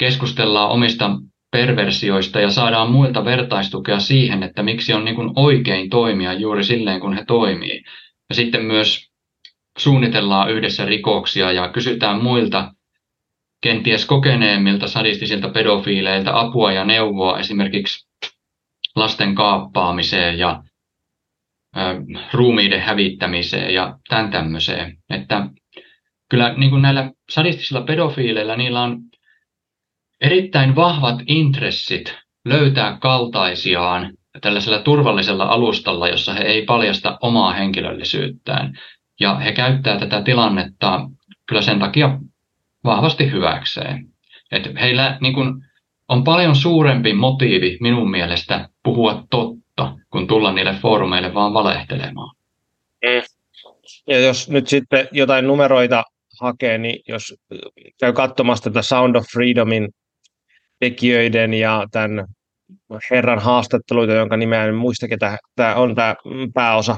keskustellaan omista perversioista ja saadaan muilta vertaistukea siihen, että miksi on niin kuin oikein toimia juuri silleen, kun he toimii. Ja sitten myös suunnitellaan yhdessä rikoksia ja kysytään muilta kenties kokeneemmilta sadistisilta pedofiileilta apua ja neuvoa esimerkiksi lasten kaappaamiseen ja ö, ruumiiden hävittämiseen ja tämän tämmöiseen. Että kyllä niin kuin näillä sadistisilla pedofiileilla niillä on erittäin vahvat intressit löytää kaltaisiaan tällaisella turvallisella alustalla, jossa he ei paljasta omaa henkilöllisyyttään. Ja he käyttää tätä tilannetta kyllä sen takia vahvasti hyväkseen. Et heillä niin kun, on paljon suurempi motiivi minun mielestä puhua totta, kun tulla niille foorumeille vaan valehtelemaan. Mm. Ja jos nyt sitten jotain numeroita hakee, niin jos käy katsomassa tätä Sound of Freedomin tekijöiden ja tämän herran haastatteluita, jonka nimeä en muista, ketä tämä on tämä pääosa,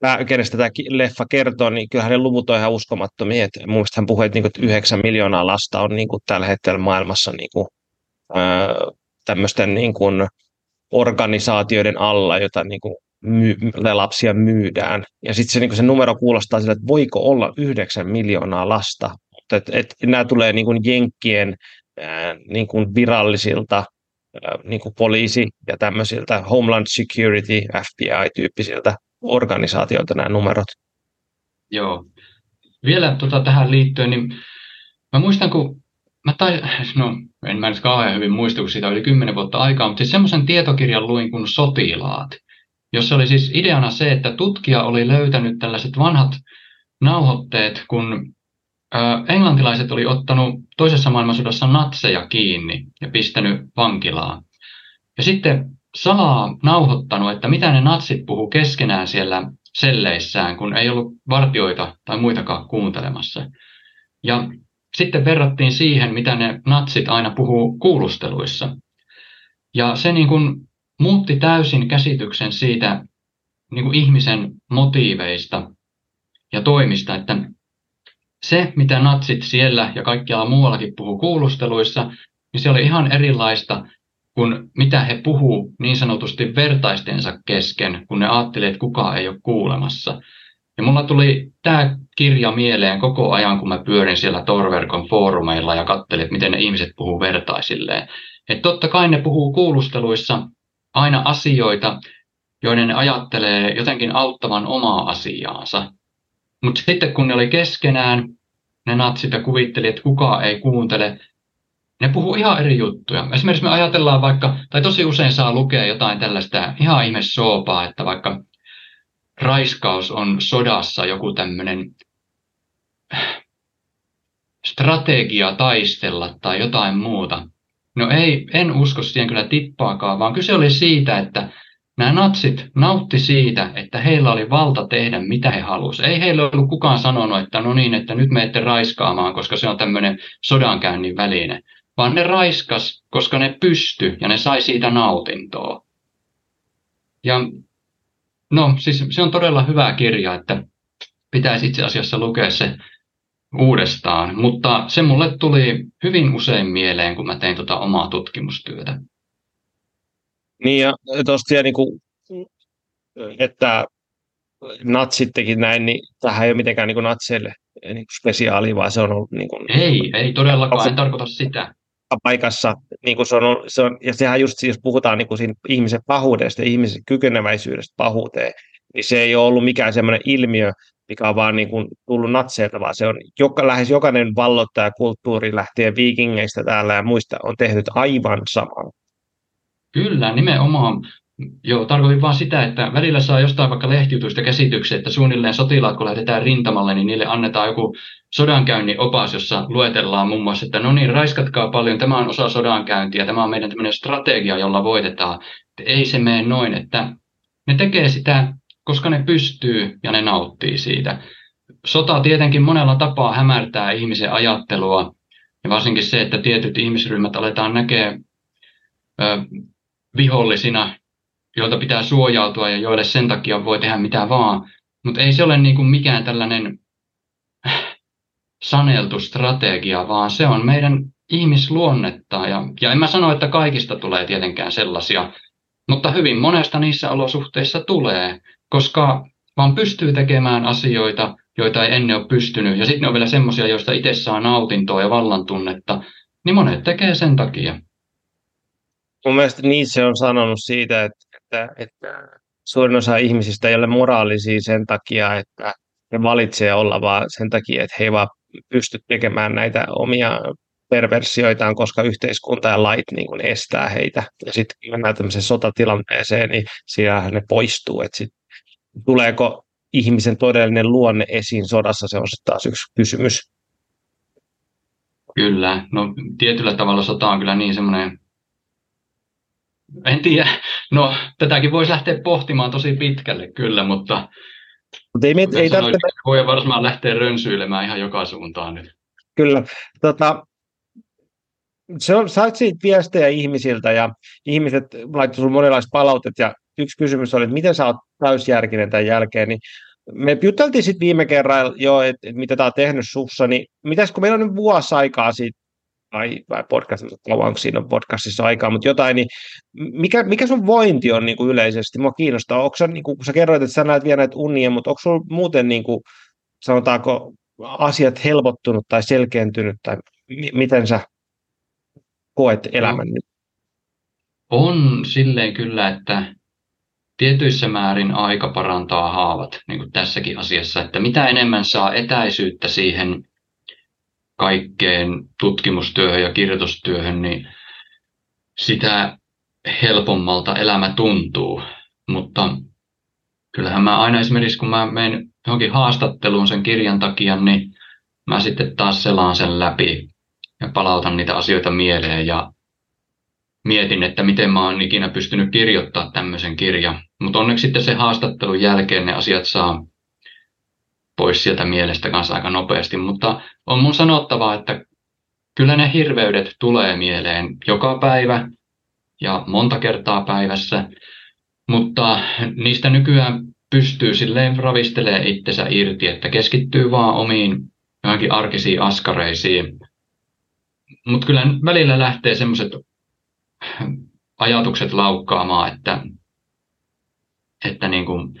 pää, kenestä tämä leffa kertoo, niin kyllä hänen luvut on ihan uskomattomia. Että mun mielestä hän puhui, että, niin kuin, että 9 miljoonaa lasta on niin kuin, tällä hetkellä maailmassa niin kuin, ää, tämmöisten niin kuin, organisaatioiden alla, jota niin kuin, myy, lapsia myydään. Ja sitten se, niin se numero kuulostaa sille, että voiko olla 9 miljoonaa lasta. Et, et, nämä tulee niin kuin jenkkien niin kuin virallisilta niin kuin poliisi- ja tämmöisiltä Homeland Security, FBI-tyyppisiltä organisaatioilta nämä numerot. Joo. Vielä tota, tähän liittyen, niin mä muistan, kun mä tai, no en mä nyt kauhean hyvin muista, kun siitä oli kymmenen vuotta aikaa, mutta siis semmoisen tietokirjan luin kuin Sotilaat, jossa oli siis ideana se, että tutkija oli löytänyt tällaiset vanhat nauhoitteet, kun englantilaiset oli ottanut toisessa maailmansodassa natseja kiinni ja pistänyt vankilaan. Ja sitten salaa nauhoittanut, että mitä ne natsit puhuu keskenään siellä selleissään, kun ei ollut vartioita tai muitakaan kuuntelemassa. Ja sitten verrattiin siihen, mitä ne natsit aina puhuu kuulusteluissa. Ja se niin kuin muutti täysin käsityksen siitä niin kuin ihmisen motiiveista ja toimista, että se, mitä natsit siellä ja kaikkialla muuallakin puhuu kuulusteluissa, niin se oli ihan erilaista kuin mitä he puhuu niin sanotusti vertaistensa kesken, kun ne ajattelivat, että kukaan ei ole kuulemassa. Ja mulla tuli tämä kirja mieleen koko ajan, kun mä pyörin siellä Torverkon foorumeilla ja katselin, että miten ne ihmiset puhuu vertaisilleen. Että totta kai ne puhuu kuulusteluissa aina asioita, joiden ne ajattelee jotenkin auttavan omaa asiaansa. Mutta sitten kun ne oli keskenään, ne natsit ja kuvitteli, että kukaan ei kuuntele, ne puhuu ihan eri juttuja. Esimerkiksi me ajatellaan vaikka, tai tosi usein saa lukea jotain tällaista ihan ihme soopaa, että vaikka raiskaus on sodassa joku tämmöinen strategia taistella tai jotain muuta. No ei, en usko siihen kyllä tippaakaan, vaan kyse oli siitä, että Nämä natsit nautti siitä, että heillä oli valta tehdä mitä he halusivat. Ei heillä ollut kukaan sanonut, että no niin, että nyt menette raiskaamaan, koska se on tämmöinen sodankäynnin väline. Vaan ne raiskas, koska ne pysty ja ne sai siitä nautintoa. Ja no siis se on todella hyvä kirja, että pitäisi itse asiassa lukea se uudestaan, mutta se mulle tuli hyvin usein mieleen, kun mä tein tuota omaa tutkimustyötä. Niin ja tuosta niin kuin, että natsit teki näin, niin tähän ei ole mitenkään niin natseille niin kuin spesiaali, vaan se on ollut... Niin kuin, ei, ei todellakaan, en tarkoita sitä. Paikassa, niin kuin se on, se on, ja sehän just, jos puhutaan niin kuin siinä ihmisen pahuudesta ja ihmisen kykeneväisyydestä pahuuteen, niin se ei ole ollut mikään semmoinen ilmiö, mikä on vaan niin kuin tullut natseilta, vaan se on joka, lähes jokainen vallottajakulttuuri lähtien viikingeistä täällä ja muista on tehnyt aivan saman. Kyllä, nimenomaan. Joo, tarkoitin vaan sitä, että välillä saa jostain vaikka lehtijutuista käsityksen, että suunnilleen sotilaat, kun lähdetään rintamalle, niin niille annetaan joku sodankäynnin opas, jossa luetellaan muun muassa, että no niin, raiskatkaa paljon, tämä on osa sodankäyntiä, tämä on meidän tämmöinen strategia, jolla voitetaan. Että ei se mene noin, että ne tekee sitä, koska ne pystyy ja ne nauttii siitä. Sota tietenkin monella tapaa hämärtää ihmisen ajattelua, ja varsinkin se, että tietyt ihmisryhmät aletaan näkee ö, vihollisina joilta pitää suojautua ja joille sen takia voi tehdä mitä vaan. Mutta ei se ole niin kuin mikään tällainen saneltu strategia, vaan se on meidän ihmisluonnetta. Ja, ja en mä sano, että kaikista tulee tietenkään sellaisia, mutta hyvin monesta niissä olosuhteissa tulee, koska vaan pystyy tekemään asioita, joita ei ennen ole pystynyt. Ja sitten ne on vielä semmoisia, joista itse saa nautintoa ja vallantunnetta, niin monet tekee sen takia. Mun mielestä Nietzsche on sanonut siitä, että että, että suurin osa ihmisistä ei ole moraalisia sen takia, että he valitsee olla vaan sen takia, että he ei vaan pysty tekemään näitä omia perversioitaan, koska yhteiskunta ja lait niin kuin estää heitä. Ja sitten kun mennään tämmöiseen sotatilanteeseen, niin siellä ne poistuu. Että sit, tuleeko ihmisen todellinen luonne esiin sodassa, se on sitten taas yksi kysymys. Kyllä, no tietyllä tavalla sota on kyllä niin semmoinen en tiedä. No, tätäkin voisi lähteä pohtimaan tosi pitkälle kyllä, mutta Mut ei, mit, ei tarvitse... voi varmaan lähteä rönsyilemään ihan joka suuntaan nyt. Kyllä. Tota, se on, sait siitä viestejä ihmisiltä ja ihmiset laittoi sinulle monenlaista palautet ja yksi kysymys oli, että miten sä oot täysjärkinen tämän jälkeen, niin me juteltiin sitten viime kerralla jo, että, että mitä tämä on tehnyt sussa, niin mitäs kun meillä on nyt vuosi aikaa siitä tai, vai podcastissa, kauanko siinä on podcastissa aikaa, mutta jotain, niin mikä, mikä sun vointi on niin kuin yleisesti? Mua kiinnostaa. Onko sä, niin kuin, kun sä kerroit, että sä näet vielä näitä unia, mutta onko sulla muuten, niin kuin, sanotaanko, asiat helpottunut tai selkeentynyt, tai m- miten sä koet elämän no, nyt? On silleen kyllä, että tietyissä määrin aika parantaa haavat niin kuin tässäkin asiassa, että mitä enemmän saa etäisyyttä siihen kaikkeen tutkimustyöhön ja kirjoitustyöhön, niin sitä helpommalta elämä tuntuu. Mutta kyllähän mä aina esimerkiksi, kun mä menen johonkin haastatteluun sen kirjan takia, niin mä sitten taas selaan sen läpi ja palautan niitä asioita mieleen ja mietin, että miten mä oon ikinä pystynyt kirjoittamaan tämmöisen kirjan. Mutta onneksi sitten se haastattelun jälkeen ne asiat saa pois sieltä mielestä kanssa aika nopeasti, mutta on mun sanottava, että kyllä ne hirveydet tulee mieleen joka päivä ja monta kertaa päivässä, mutta niistä nykyään pystyy silleen ravistelee itsensä irti, että keskittyy vaan omiin johonkin arkisiin askareisiin. Mutta kyllä välillä lähtee semmoiset ajatukset laukkaamaan, että, että niin kuin,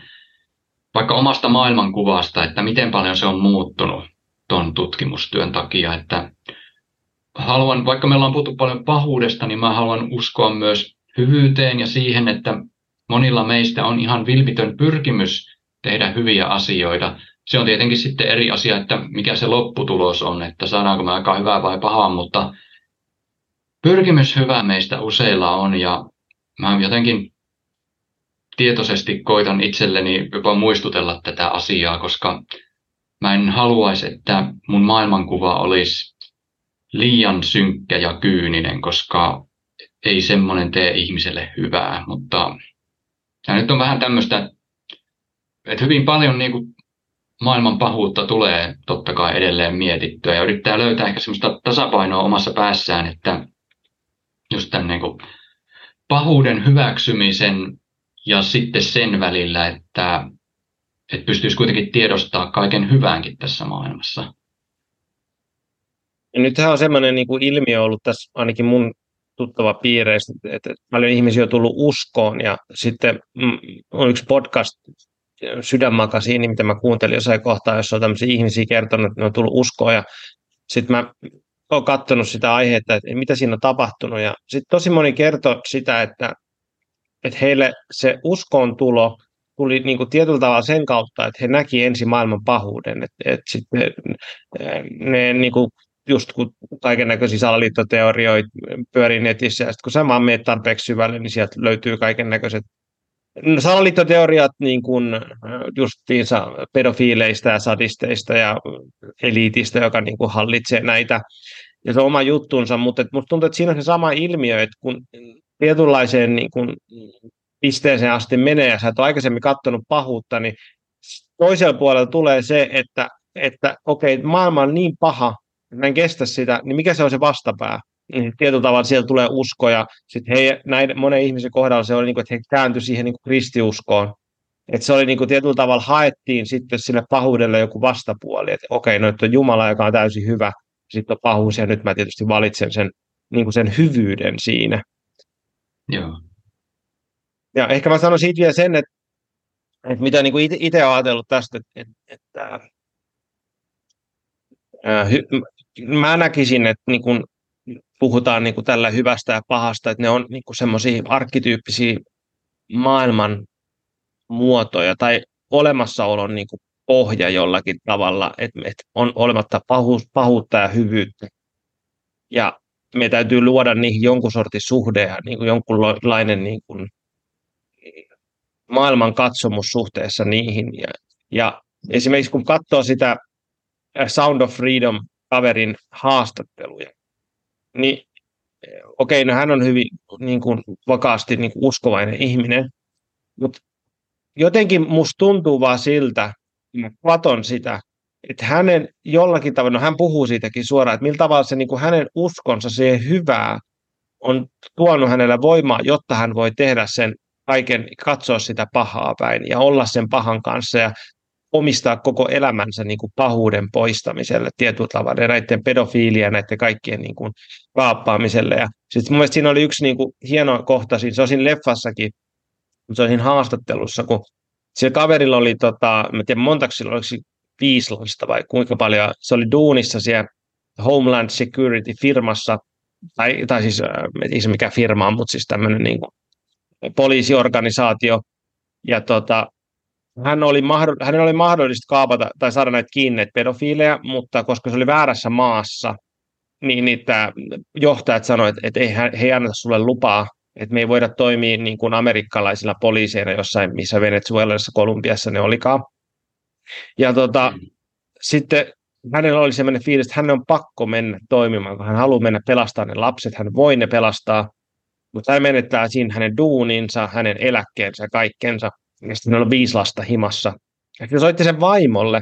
vaikka omasta maailmankuvasta, että miten paljon se on muuttunut tuon tutkimustyön takia, että haluan, vaikka me ollaan puhuttu paljon pahuudesta, niin mä haluan uskoa myös hyvyyteen ja siihen, että monilla meistä on ihan vilpitön pyrkimys tehdä hyviä asioita. Se on tietenkin sitten eri asia, että mikä se lopputulos on, että saadaanko me aika hyvää vai pahaa, mutta pyrkimys hyvää meistä useilla on ja mä jotenkin tietoisesti koitan itselleni jopa muistutella tätä asiaa, koska mä en haluaisi, että mun maailmankuva olisi liian synkkä ja kyyninen, koska ei semmoinen tee ihmiselle hyvää. Mutta ja nyt on vähän tämmöistä, että hyvin paljon niin kuin maailman pahuutta tulee totta kai edelleen mietittyä ja yrittää löytää ehkä semmoista tasapainoa omassa päässään, että just tämän niin kuin pahuuden hyväksymisen ja sitten sen välillä, että, että pystyisi kuitenkin tiedostaa kaiken hyväänkin tässä maailmassa. Ja nythän on sellainen niin kuin ilmiö ollut tässä ainakin mun tuttava piireistä, että paljon ihmisiä on tullut uskoon. Ja sitten mm, on yksi podcast, sydänmakasiini, mitä mä kuuntelin jossain kohtaa, jossa on tämmöisiä ihmisiä kertonut, että ne on tullut uskoon. Ja sitten mä olen katsonut sitä aihetta, että mitä siinä on tapahtunut. Ja sitten tosi moni kertoo sitä, että että heille se uskon tulo tuli niin kuin tietyllä tavalla sen kautta, että he näki ensin maailman pahuuden. Että, että sitten ne niin kuin just kun kaiken näköisiä salaliittoteorioita pyörii netissä, ja sitten kun sä vaan tarpeeksi syvälle, niin sieltä löytyy kaiken näköiset no, salaliittoteoriat niin kuin justiinsa pedofiileista ja sadisteista ja eliitistä, joka niin kuin hallitsee näitä, ja se on oma juttunsa, mutta musta tuntuu, että siinä on se sama ilmiö, että kun tietynlaiseen niin kuin pisteeseen asti menee ja sä et ole aikaisemmin katsonut pahuutta, niin toisella puolella tulee se, että, että okei, maailma on niin paha, mä en kestä sitä, niin mikä se on se vastapää? Niin tietyllä tavalla siellä tulee usko ja sitten he, näiden monen ihmisen kohdalla se oli niin kuin, että he kääntyi siihen niin kuin kristiuskoon. Että se oli niin kuin tietyllä tavalla haettiin sitten sille pahuudelle joku vastapuoli, että okei, no että on Jumala, joka on täysin hyvä, sitten on pahuus ja nyt mä tietysti valitsen sen, niin kuin sen hyvyyden siinä. Joo. Ja ehkä mä sanon siitä vielä sen, että, että mitä niin itse olen ajatellut tästä, että, että, että mä näkisin, että niin kuin puhutaan niin kuin tällä hyvästä ja pahasta, että ne on niin semmoisia arkkityyppisiä maailman muotoja tai olemassaolon niin kuin pohja jollakin tavalla, että, että on olematta pahuus, pahuutta ja hyvyyttä. Ja me täytyy luoda niihin jonkun sortin suhde ja niin kuin jonkunlainen niin kuin maailman katsomus suhteessa niihin. Ja, ja esimerkiksi kun katsoo sitä Sound of Freedom kaverin haastatteluja, niin okei, okay, no hän on hyvin niin kuin, vakaasti niin kuin uskovainen ihminen, mutta jotenkin musta tuntuu vaan siltä, mä katon sitä, että hänen jollakin tavalla, no hän puhuu siitäkin suoraan, että millä tavalla se niin kuin hänen uskonsa siihen hyvää on tuonut hänelle voimaa, jotta hän voi tehdä sen kaiken, katsoa sitä pahaa päin ja olla sen pahan kanssa ja omistaa koko elämänsä niin kuin pahuuden poistamiselle tietyllä tavalla ja näiden pedofiilia ja näiden kaikkien niin kuin kaappaamiselle. Ja sitten mun mielestä siinä oli yksi niin kuin hieno kohta, se on siinä leffassakin, se on siinä haastattelussa, kun sillä kaverilla oli, tota, mä tiedän montako sillä oliko viisi lasta vai kuinka paljon, se oli duunissa siellä Homeland Security-firmassa, tai, tai siis ei se mikä firma on, mutta siis tämmöinen niin kuin poliisiorganisaatio, ja tota, hän oli mahdoll- hänen oli mahdollista kaapata tai saada näitä kiinni pedofiileja, mutta koska se oli väärässä maassa, niin niitä johtajat sanoivat, että ei, he ei anneta sulle lupaa, että me ei voida toimia niin kuin amerikkalaisilla poliiseina jossain, missä Venezuelassa, Kolumbiassa ne olikaan. Ja tota, mm. sitten hänellä oli sellainen fiilis, että hän on pakko mennä toimimaan, kun hän haluaa mennä pelastamaan ne lapset, hän voi ne pelastaa, mutta hän menettää siinä hänen duuninsa, hänen eläkkeensä ja kaikkensa. Ja sitten on viisi lasta himassa. Ja se soitti sen vaimolle,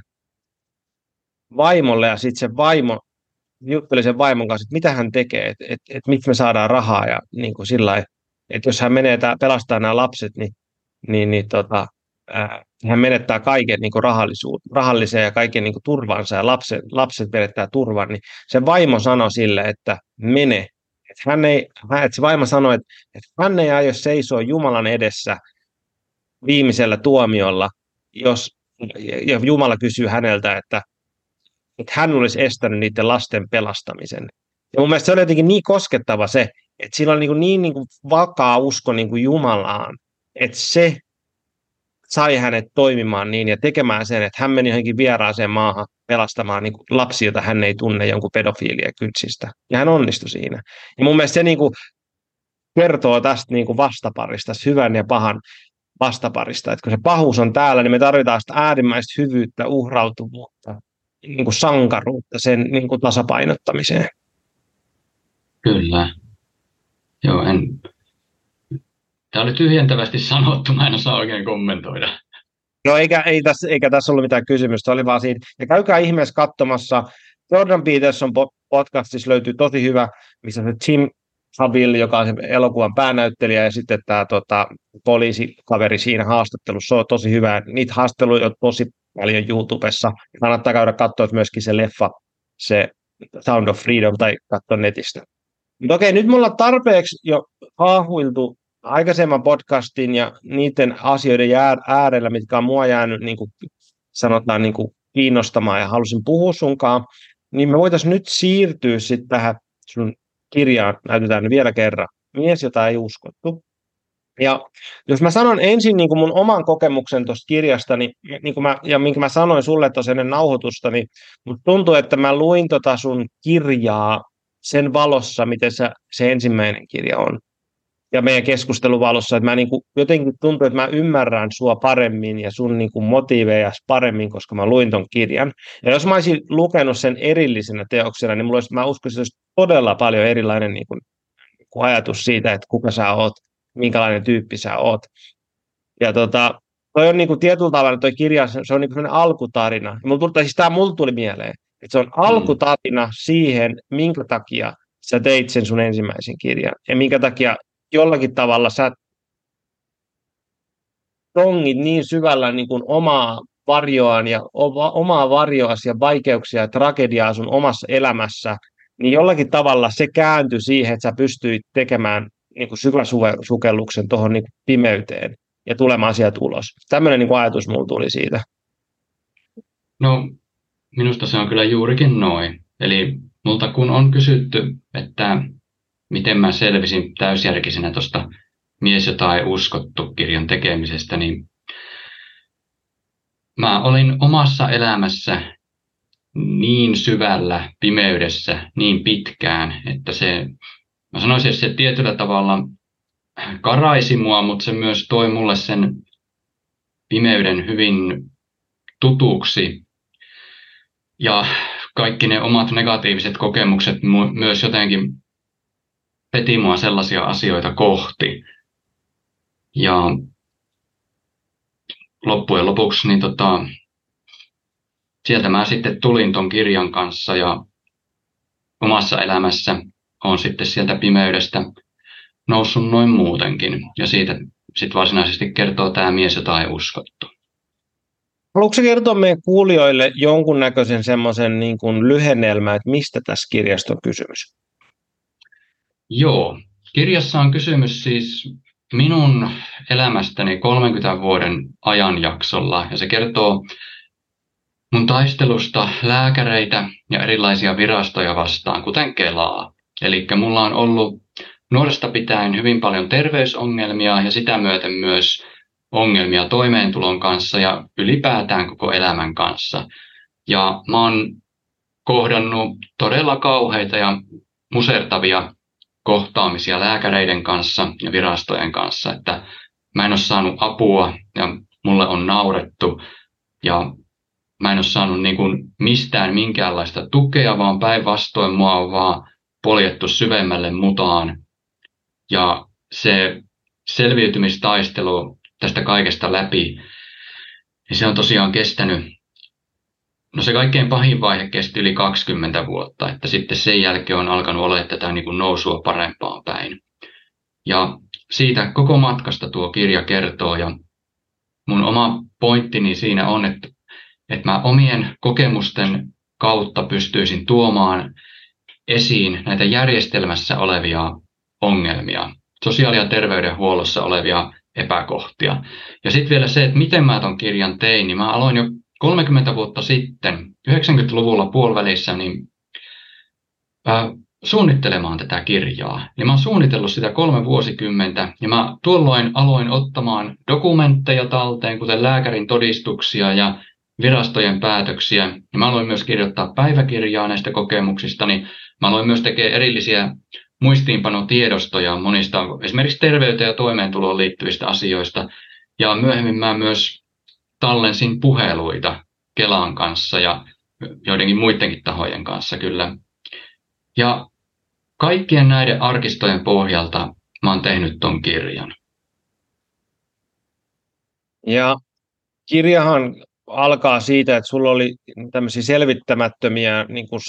vaimolle ja sitten se vaimo jutteli sen vaimon kanssa, että mitä hän tekee, että et, et miksi me saadaan rahaa ja niin kuin sillä että jos hän menee tää, pelastaa nämä lapset, niin, niin, niin tota, ää, hän menettää kaiken niin rahallisen ja kaiken niin turvansa ja lapset, lapset menettää turvan, niin se vaimo sanoi sille, että mene. Että hän ei, että se vaimo sanoi, että, että hän ei aio seisoa Jumalan edessä viimeisellä tuomiolla, jos ja Jumala kysyy häneltä, että, että hän olisi estänyt niiden lasten pelastamisen. Ja mun mielestä se oli jotenkin niin koskettava se, että sillä on niin, niin, niin kuin vakaa usko niin kuin Jumalaan, että se sai hänet toimimaan niin ja tekemään sen, että hän meni johonkin vieraaseen maahan pelastamaan niin kuin lapsi, jota hän ei tunne jonkun pedofiilia kynsistä. Ja hän onnistui siinä. Ja mun mielestä se niin kuin kertoo tästä niin kuin vastaparista, hyvän ja pahan vastaparista. Että kun se pahuus on täällä, niin me tarvitaan sitä äärimmäistä hyvyyttä, uhrautuvuutta, niin kuin sankaruutta sen niin kuin tasapainottamiseen. Kyllä. Joo, en... Tämä oli tyhjentävästi sanottu, mä en osaa oikein kommentoida. No eikä, ei tässä, eikä tässä ollut mitään kysymystä, oli vaan siitä. Ja käykää ihmeessä katsomassa. Jordan Peterson podcastissa löytyy tosi hyvä, missä se Tim Saville, joka on se elokuvan päänäyttelijä, ja sitten tämä tota, poliisikaveri siinä haastattelussa. Se on tosi hyvä. Niitä haastatteluja on tosi paljon YouTubessa. Kannattaa käydä katsoa myöskin se leffa, se Sound of Freedom, tai katsoa netistä. Mutta okei, nyt mulla on tarpeeksi jo haahuiltu aikaisemman podcastin ja niiden asioiden äärellä, mitkä on mua jäänyt niin kuin, sanotaan niin kuin, kiinnostamaan ja halusin puhua sunkaan, niin me voitaisiin nyt siirtyä sitten tähän sun kirjaan, näytetään vielä kerran, mies, jota ei uskottu. Ja jos mä sanon ensin niin kuin mun oman kokemuksen tuosta kirjasta, niin, niin kuin mä, ja minkä mä sanoin sulle tuossa ennen nauhoitusta, niin musta tuntuu, että mä luin tota sun kirjaa sen valossa, miten se, se ensimmäinen kirja on. Ja meidän keskustelun valossa, että mä niin kuin, jotenkin tuntuu, että mä ymmärrän sua paremmin ja sun niin kuin motiiveja paremmin, koska mä luin ton kirjan. Ja jos mä olisin lukenut sen erillisenä teoksena, niin mulla olisi, mä uskoisin, että olisi todella paljon erilainen niin kuin, niin kuin ajatus siitä, että kuka sä oot minkälainen tyyppi sä oot. Ja tota, toi on niinku tietyllä tavalla toi kirja, se on niinku alkutarina. Ja mulla tuli, siis tämä mulla tuli mieleen, että se on mm. alkutarina siihen, minkä takia sä teit sen sun ensimmäisen kirjan. Ja minkä takia jollakin tavalla sä tongit niin syvällä niin kuin omaa varjoaan ja omaa varjoasi ja vaikeuksia ja tragediaa sun omassa elämässä, niin jollakin tavalla se kääntyi siihen, että sä pystyit tekemään niin kuin syväsukelluksen tuohon niin pimeyteen ja tulemaan sieltä ulos. Tämmöinen niin ajatus mulla tuli siitä. No, minusta se on kyllä juurikin noin. Eli multa kun on kysytty, että miten mä selvisin täysjärkisenä tuosta Mies, jota ei uskottu kirjan tekemisestä, niin mä olin omassa elämässä niin syvällä pimeydessä niin pitkään, että se mä sanoisin, että se tietyllä tavalla karaisi mua, mutta se myös toi mulle sen pimeyden hyvin tutuksi. Ja kaikki ne omat negatiiviset kokemukset myös jotenkin peti mua sellaisia asioita kohti. Ja loppujen lopuksi niin tota, sieltä mä sitten tulin ton kirjan kanssa ja omassa elämässä on sitten sieltä pimeydestä noussut noin muutenkin. Ja siitä sitten varsinaisesti kertoo tämä mies, jota ei uskottu. Haluatko kertoa meidän kuulijoille jonkunnäköisen semmoisen niin kuin lyhennelmä, että mistä tässä kirjasta on kysymys? Joo, kirjassa on kysymys siis minun elämästäni 30 vuoden ajanjaksolla ja se kertoo mun taistelusta lääkäreitä ja erilaisia virastoja vastaan, kuten Kelaa. Eli mulla on ollut nuoresta pitäen hyvin paljon terveysongelmia ja sitä myöten myös ongelmia toimeentulon kanssa ja ylipäätään koko elämän kanssa. Ja mä oon kohdannut todella kauheita ja musertavia kohtaamisia lääkäreiden kanssa ja virastojen kanssa, että mä en ole saanut apua ja mulle on naurettu ja mä en ole saanut niin kuin mistään minkäänlaista tukea, vaan päinvastoin mua on vaan poljettu syvemmälle mutaan. Ja se selviytymistaistelu tästä kaikesta läpi, niin se on tosiaan kestänyt, no se kaikkein pahin vaihe kesti yli 20 vuotta, että sitten sen jälkeen on alkanut olla tätä niin kuin nousua parempaan päin. Ja siitä koko matkasta tuo kirja kertoo ja mun oma pointtini siinä on, että, että mä omien kokemusten kautta pystyisin tuomaan esiin näitä järjestelmässä olevia ongelmia, sosiaali- ja terveydenhuollossa olevia epäkohtia. Ja sitten vielä se, että miten mä ton kirjan tein, niin mä aloin jo 30 vuotta sitten, 90-luvulla puolivälissä, niin äh, suunnittelemaan tätä kirjaa. Eli mä oon suunnitellut sitä kolme vuosikymmentä, ja mä tuolloin aloin ottamaan dokumentteja talteen, kuten lääkärin todistuksia ja virastojen päätöksiä. Ja mä aloin myös kirjoittaa päiväkirjaa näistä kokemuksista, niin Mä aloin myös tekemään erillisiä muistiinpanotiedostoja monista esimerkiksi terveyteen ja toimeentuloon liittyvistä asioista. Ja myöhemmin mä myös tallensin puheluita Kelan kanssa ja joidenkin muidenkin tahojen kanssa kyllä. Ja kaikkien näiden arkistojen pohjalta mä oon tehnyt ton kirjan. Ja kirjahan alkaa siitä, että sulla oli tämmöisiä selvittämättömiä niin kuin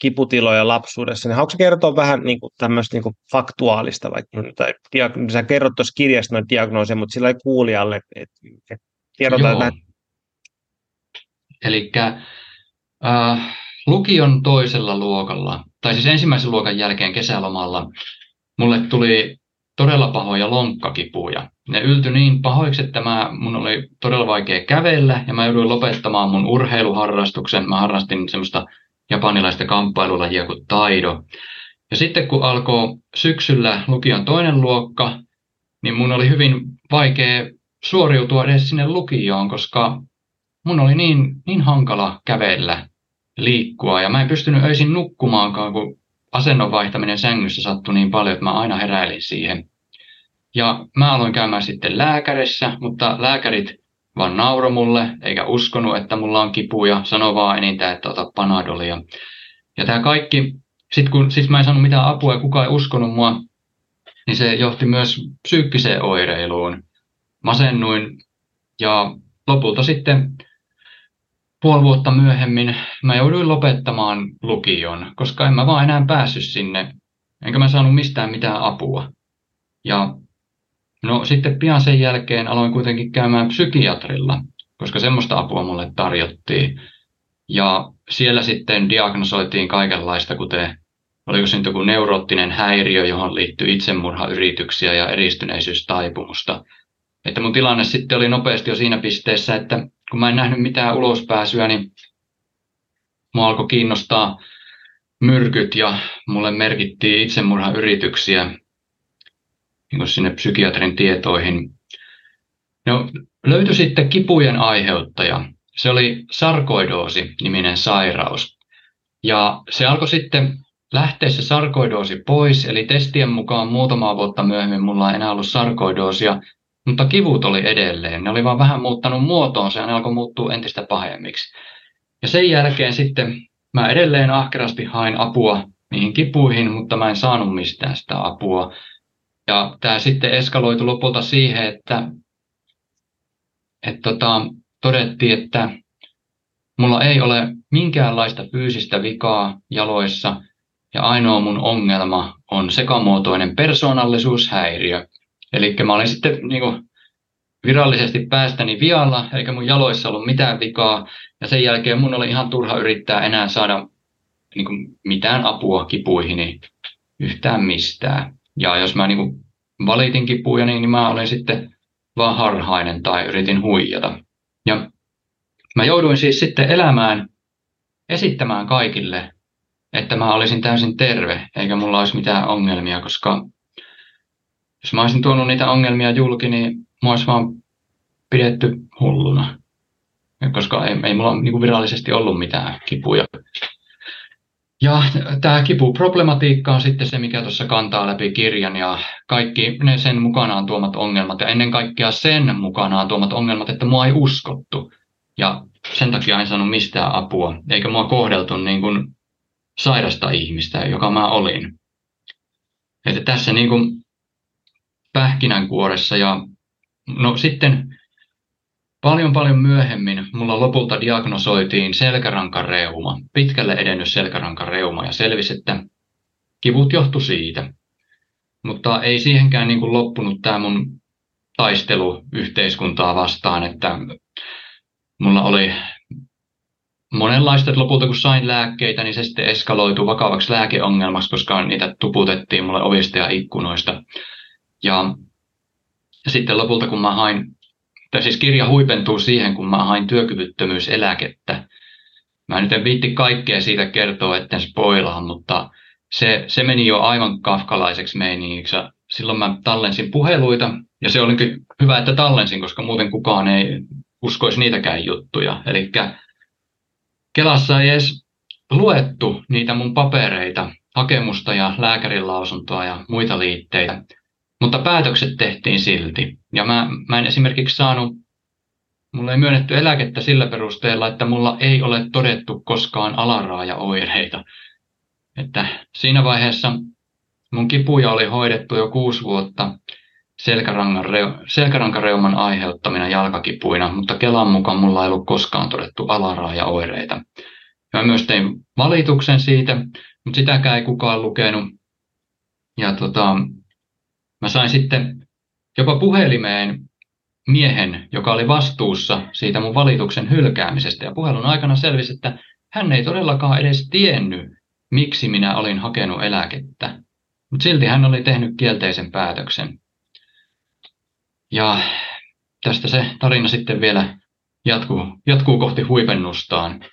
kiputiloja lapsuudessa, niin haluatko kertoa vähän niin kuin tämmöistä niin kuin faktuaalista, vaikka, tai sä kerrot tuossa kirjasta noin diagnooseja, mutta sillä ei kuulijalle, että et, kerrotaan näin. Eli äh, lukion toisella luokalla, tai siis ensimmäisen luokan jälkeen kesälomalla, mulle tuli todella pahoja lonkkakipuja. Ne yltyi niin pahoiksi, että mä, mun oli todella vaikea kävellä ja mä jouduin lopettamaan mun urheiluharrastuksen. Mä harrastin semmoista japanilaista kamppailulajia kuin taido. Ja sitten kun alkoi syksyllä lukion toinen luokka, niin mun oli hyvin vaikea suoriutua edes sinne lukioon, koska mun oli niin, niin hankala kävellä, liikkua ja mä en pystynyt öisin nukkumaankaan, kun asennon vaihtaminen sängyssä sattui niin paljon, että mä aina heräilin siihen. Ja mä aloin käymään sitten lääkärissä, mutta lääkärit vaan nauro mulle, eikä uskonut, että mulla on kipuja, sano vaan enintään, että ota panadolia. Ja tämä kaikki, sit kun sit mä en saanut mitään apua ja kukaan ei uskonut mua, niin se johti myös psyykkiseen oireiluun. Masennuin ja lopulta sitten puoli vuotta myöhemmin mä jouduin lopettamaan lukion, koska en mä vaan enää päässyt sinne, enkä mä saanut mistään mitään apua. Ja no sitten pian sen jälkeen aloin kuitenkin käymään psykiatrilla, koska semmoista apua mulle tarjottiin. Ja siellä sitten diagnosoitiin kaikenlaista, kuten oliko se nyt joku neuroottinen häiriö, johon liittyy itsemurhayrityksiä ja eristyneisystaipumusta. Että mun tilanne sitten oli nopeasti jo siinä pisteessä, että kun mä en nähnyt mitään ulospääsyä, niin mua alkoi kiinnostaa myrkyt ja mulle merkittiin itsemurhayrityksiä niin sinne psykiatrin tietoihin. No, löytyi sitten kipujen aiheuttaja. Se oli sarkoidoosi-niminen sairaus. Ja se alkoi sitten lähteä se sarkoidoosi pois, eli testien mukaan muutamaa vuotta myöhemmin mulla ei enää ollut sarkoidoosia, mutta kivut oli edelleen. Ne oli vaan vähän muuttanut muotoonsa ja ne alkoi muuttua entistä pahemmiksi. Ja sen jälkeen sitten mä edelleen ahkerasti hain apua niihin kipuihin, mutta mä en saanut mistään sitä apua. Ja tämä sitten eskaloitu lopulta siihen, että, että tota, todettiin, että mulla ei ole minkäänlaista fyysistä vikaa jaloissa ja ainoa mun ongelma on sekamuotoinen persoonallisuushäiriö. Eli mä olin sitten niin kuin, virallisesti päästäni vialla, eikä mun jaloissa ollut mitään vikaa, ja sen jälkeen mun oli ihan turha yrittää enää saada niin kuin, mitään apua kipuihini yhtään mistään. Ja jos mä niin kuin, valitin kipuja, niin, niin mä olin sitten vaan harhainen tai yritin huijata. Ja mä jouduin siis sitten elämään, esittämään kaikille, että mä olisin täysin terve, eikä mulla olisi mitään ongelmia, koska jos mä olisin tuonut niitä ongelmia julki, niin mä olisi vaan pidetty hulluna. Koska ei, ei mulla niin virallisesti ollut mitään kipuja. Ja tämä kipuproblematiikka on sitten se, mikä tuossa kantaa läpi kirjan ja kaikki ne sen mukanaan tuomat ongelmat ja ennen kaikkea sen mukanaan tuomat ongelmat, että mua ei uskottu. Ja sen takia en saanut mistään apua, eikä mua kohdeltu niin kuin sairasta ihmistä, joka mä olin. Että tässä niin kuin pähkinänkuoressa ja no sitten paljon paljon myöhemmin mulla lopulta diagnosoitiin selkärankareuma, pitkälle edennyt selkärankareuma ja selvisi, että kivut johtu siitä. Mutta ei siihenkään niin kuin loppunut tämä mun taistelu yhteiskuntaa vastaan, että mulla oli monenlaista, että lopulta kun sain lääkkeitä, niin se sitten eskaloitui vakavaksi lääkeongelmaksi, koska niitä tuputettiin mulle ovista ja ikkunoista. Ja, ja sitten lopulta kun mä hain, tai siis kirja huipentuu siihen, kun mä hain työkyvyttömyyseläkettä. Mä nyt en viitti kaikkea siitä kertoa, etten spoilaa, mutta se, se meni jo aivan kafkalaiseksi meiningiksi. Silloin mä tallensin puheluita, ja se oli hyvä, että tallensin, koska muuten kukaan ei uskoisi niitäkään juttuja. Eli Kelassa ei edes luettu niitä mun papereita, hakemusta ja lääkärin lausuntoa ja muita liitteitä. Mutta päätökset tehtiin silti. Ja mä, mä en esimerkiksi saanut, mulle ei myönnetty eläkettä sillä perusteella, että mulla ei ole todettu koskaan alaraajaoireita. Että siinä vaiheessa mun kipuja oli hoidettu jo kuusi vuotta selkärankareuman aiheuttamina jalkakipuina, mutta Kelan mukaan mulla ei ollut koskaan todettu alaraajaoireita. Mä myös tein valituksen siitä, mutta sitäkään ei kukaan lukenut. Ja tota, Mä sain sitten jopa puhelimeen miehen, joka oli vastuussa siitä mun valituksen hylkäämisestä. Ja puhelun aikana selvisi, että hän ei todellakaan edes tiennyt, miksi minä olin hakenut eläkettä. Mutta silti hän oli tehnyt kielteisen päätöksen. Ja tästä se tarina sitten vielä jatkuu, jatkuu kohti huipennustaan.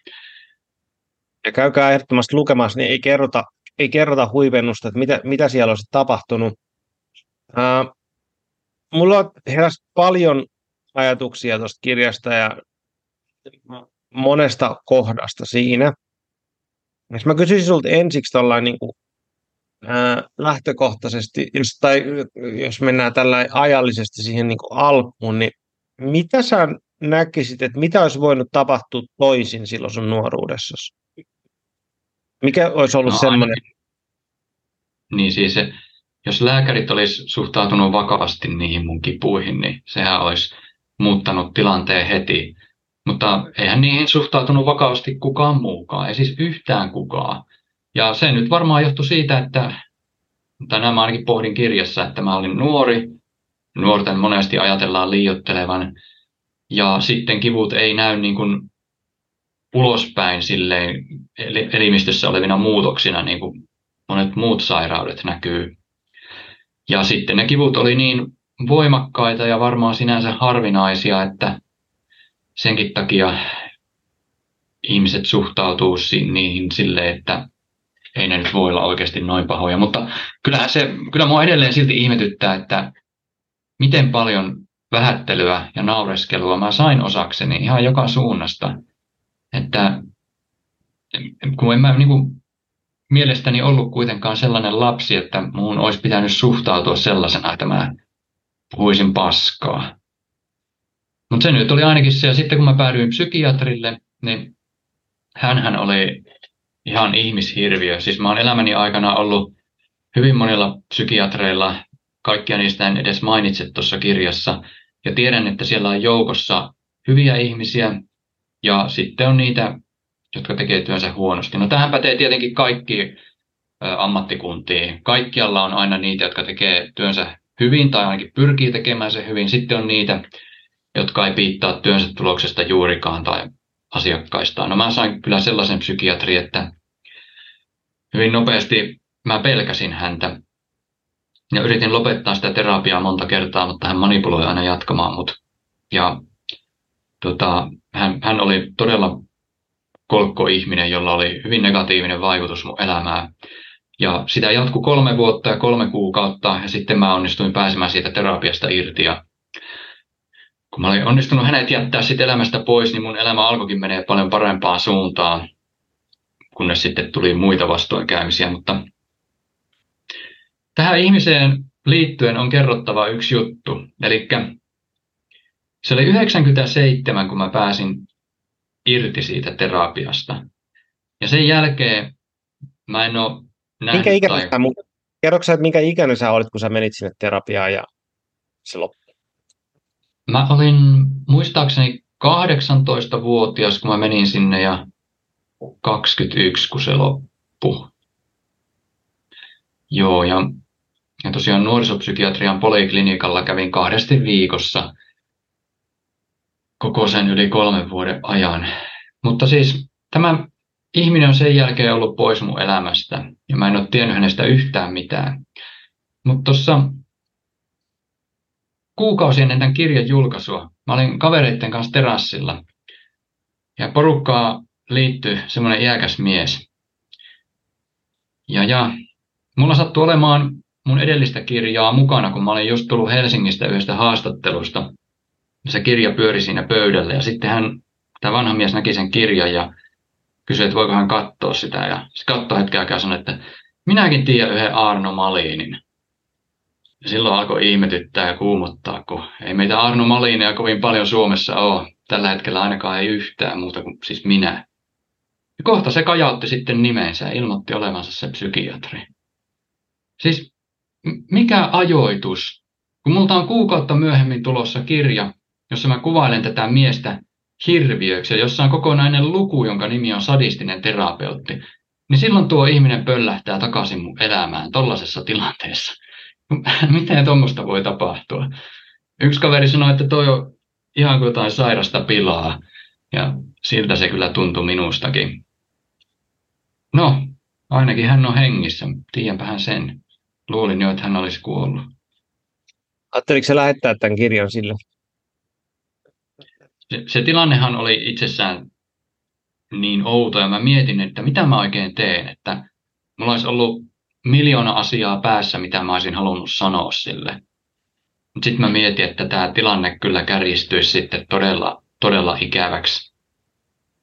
Ja käykää ehdottomasti lukemassa, niin ei kerrota, ei kerrota huipennusta, että mitä, mitä siellä olisi tapahtunut mulla heräsi paljon ajatuksia tuosta kirjasta ja monesta kohdasta siinä. Jos mä kysyisin sinulta ensiksi tällainen niin kuin, ää, lähtökohtaisesti, jos, tai jos mennään tällä ajallisesti siihen niin kuin alkuun, niin mitä sä näkisit, että mitä olisi voinut tapahtua toisin silloin sun nuoruudessasi? Mikä olisi ollut no, semmoinen? Niin siis se, jos lääkärit olisi suhtautunut vakavasti niihin mun kipuihin, niin sehän olisi muuttanut tilanteen heti. Mutta eihän niihin suhtautunut vakavasti kukaan muukaan, ei siis yhtään kukaan. Ja se nyt varmaan johtui siitä, että tänään mä ainakin pohdin kirjassa, että mä olin nuori. Nuorten monesti ajatellaan liiottelevan. Ja sitten kivut ei näy niin kuin ulospäin silleen elimistössä olevina muutoksina, niin kuin monet muut sairaudet näkyy. Ja sitten ne kivut oli niin voimakkaita ja varmaan sinänsä harvinaisia, että senkin takia ihmiset suhtautuu niihin sille, että ei ne nyt voi olla oikeasti noin pahoja. Mutta kyllähän se, kyllä mua edelleen silti ihmetyttää, että miten paljon vähättelyä ja naureskelua mä sain osakseni ihan joka suunnasta. Että kun en mä niin kuin, mielestäni ollut kuitenkaan sellainen lapsi, että muun olisi pitänyt suhtautua sellaisena, että mä puhuisin paskaa. Mutta se nyt oli ainakin se, ja sitten kun mä päädyin psykiatrille, niin hän oli ihan ihmishirviö. Siis mä oon elämäni aikana ollut hyvin monilla psykiatreilla, kaikkia niistä en edes mainitse tuossa kirjassa, ja tiedän, että siellä on joukossa hyviä ihmisiä, ja sitten on niitä, jotka tekee työnsä huonosti. No tähän pätee tietenkin kaikki ammattikuntiin. Kaikkialla on aina niitä, jotka tekee työnsä hyvin tai ainakin pyrkii tekemään se hyvin. Sitten on niitä, jotka ei piittaa työnsä tuloksesta juurikaan tai asiakkaistaan. No mä sain kyllä sellaisen psykiatri, että hyvin nopeasti mä pelkäsin häntä ja yritin lopettaa sitä terapiaa monta kertaa, mutta hän manipuloi aina jatkamaan mut. Ja tota, hän, hän oli todella kolkko-ihminen, jolla oli hyvin negatiivinen vaikutus mun elämään. Ja sitä jatkui kolme vuotta ja kolme kuukautta ja sitten mä onnistuin pääsemään siitä terapiasta irti. Ja kun mä olin onnistunut hänet jättää sitten elämästä pois, niin mun elämä alkoikin menee paljon parempaan suuntaan, kunnes sitten tuli muita vastoinkäymisiä. Mutta tähän ihmiseen liittyen on kerrottava yksi juttu. Eli se oli 97, kun mä pääsin irti siitä terapiasta. Ja sen jälkeen mä en ole nähnyt... Minkä ikäinen tai... Kerroksä, että minkä ikäinen sä olit, kun sä menit sinne terapiaan ja se loppui? Mä olin muistaakseni 18-vuotias, kun mä menin sinne ja 21, kun se loppui. Joo, ja, ja tosiaan nuorisopsykiatrian poliklinikalla kävin kahdesti viikossa koko sen yli kolmen vuoden ajan. Mutta siis tämä ihminen on sen jälkeen ollut pois mun elämästä ja mä en ole tiennyt hänestä yhtään mitään. Mutta tuossa kuukausi ennen tämän kirjan julkaisua mä olin kavereiden kanssa terassilla ja porukkaa liittyi semmoinen iäkäs mies. Ja, ja mulla sattui olemaan mun edellistä kirjaa mukana, kun mä olin just tullut Helsingistä yhdestä haastattelusta. Se kirja pyöri siinä pöydällä ja sitten hän, tämä vanha mies näki sen kirjan ja kysyi, että voiko hän katsoa sitä. Ja se katsoi hetken aikaa ja sanoi, että minäkin tiedän yhden Arno Malinin. Ja silloin alkoi ihmetyttää ja kuumottaa, kun ei meitä Arno Malineja kovin paljon Suomessa ole. Tällä hetkellä ainakaan ei yhtään muuta kuin siis minä. Ja kohta se kajautti sitten nimensä ja ilmoitti olevansa se psykiatri. Siis mikä ajoitus, kun multa on kuukautta myöhemmin tulossa kirja, jossa mä kuvailen tätä miestä hirviöksi ja jossa on kokonainen luku, jonka nimi on sadistinen terapeutti, niin silloin tuo ihminen pöllähtää takaisin mun elämään tollaisessa tilanteessa. Miten tuommoista voi tapahtua? Yksi kaveri sanoi, että toi on ihan kuin jotain sairasta pilaa, ja siltä se kyllä tuntui minustakin. No, ainakin hän on hengissä, tiedänpä hän sen. Luulin jo, että hän olisi kuollut. Ajatteliko se lähettää tämän kirjan sille? Se, se tilannehan oli itsessään niin outo ja mä mietin, että mitä mä oikein teen, että mulla olisi ollut miljoona asiaa päässä, mitä mä olisin halunnut sanoa sille. sitten mä mietin, että tämä tilanne kyllä kärjistyisi sitten todella, todella ikäväksi.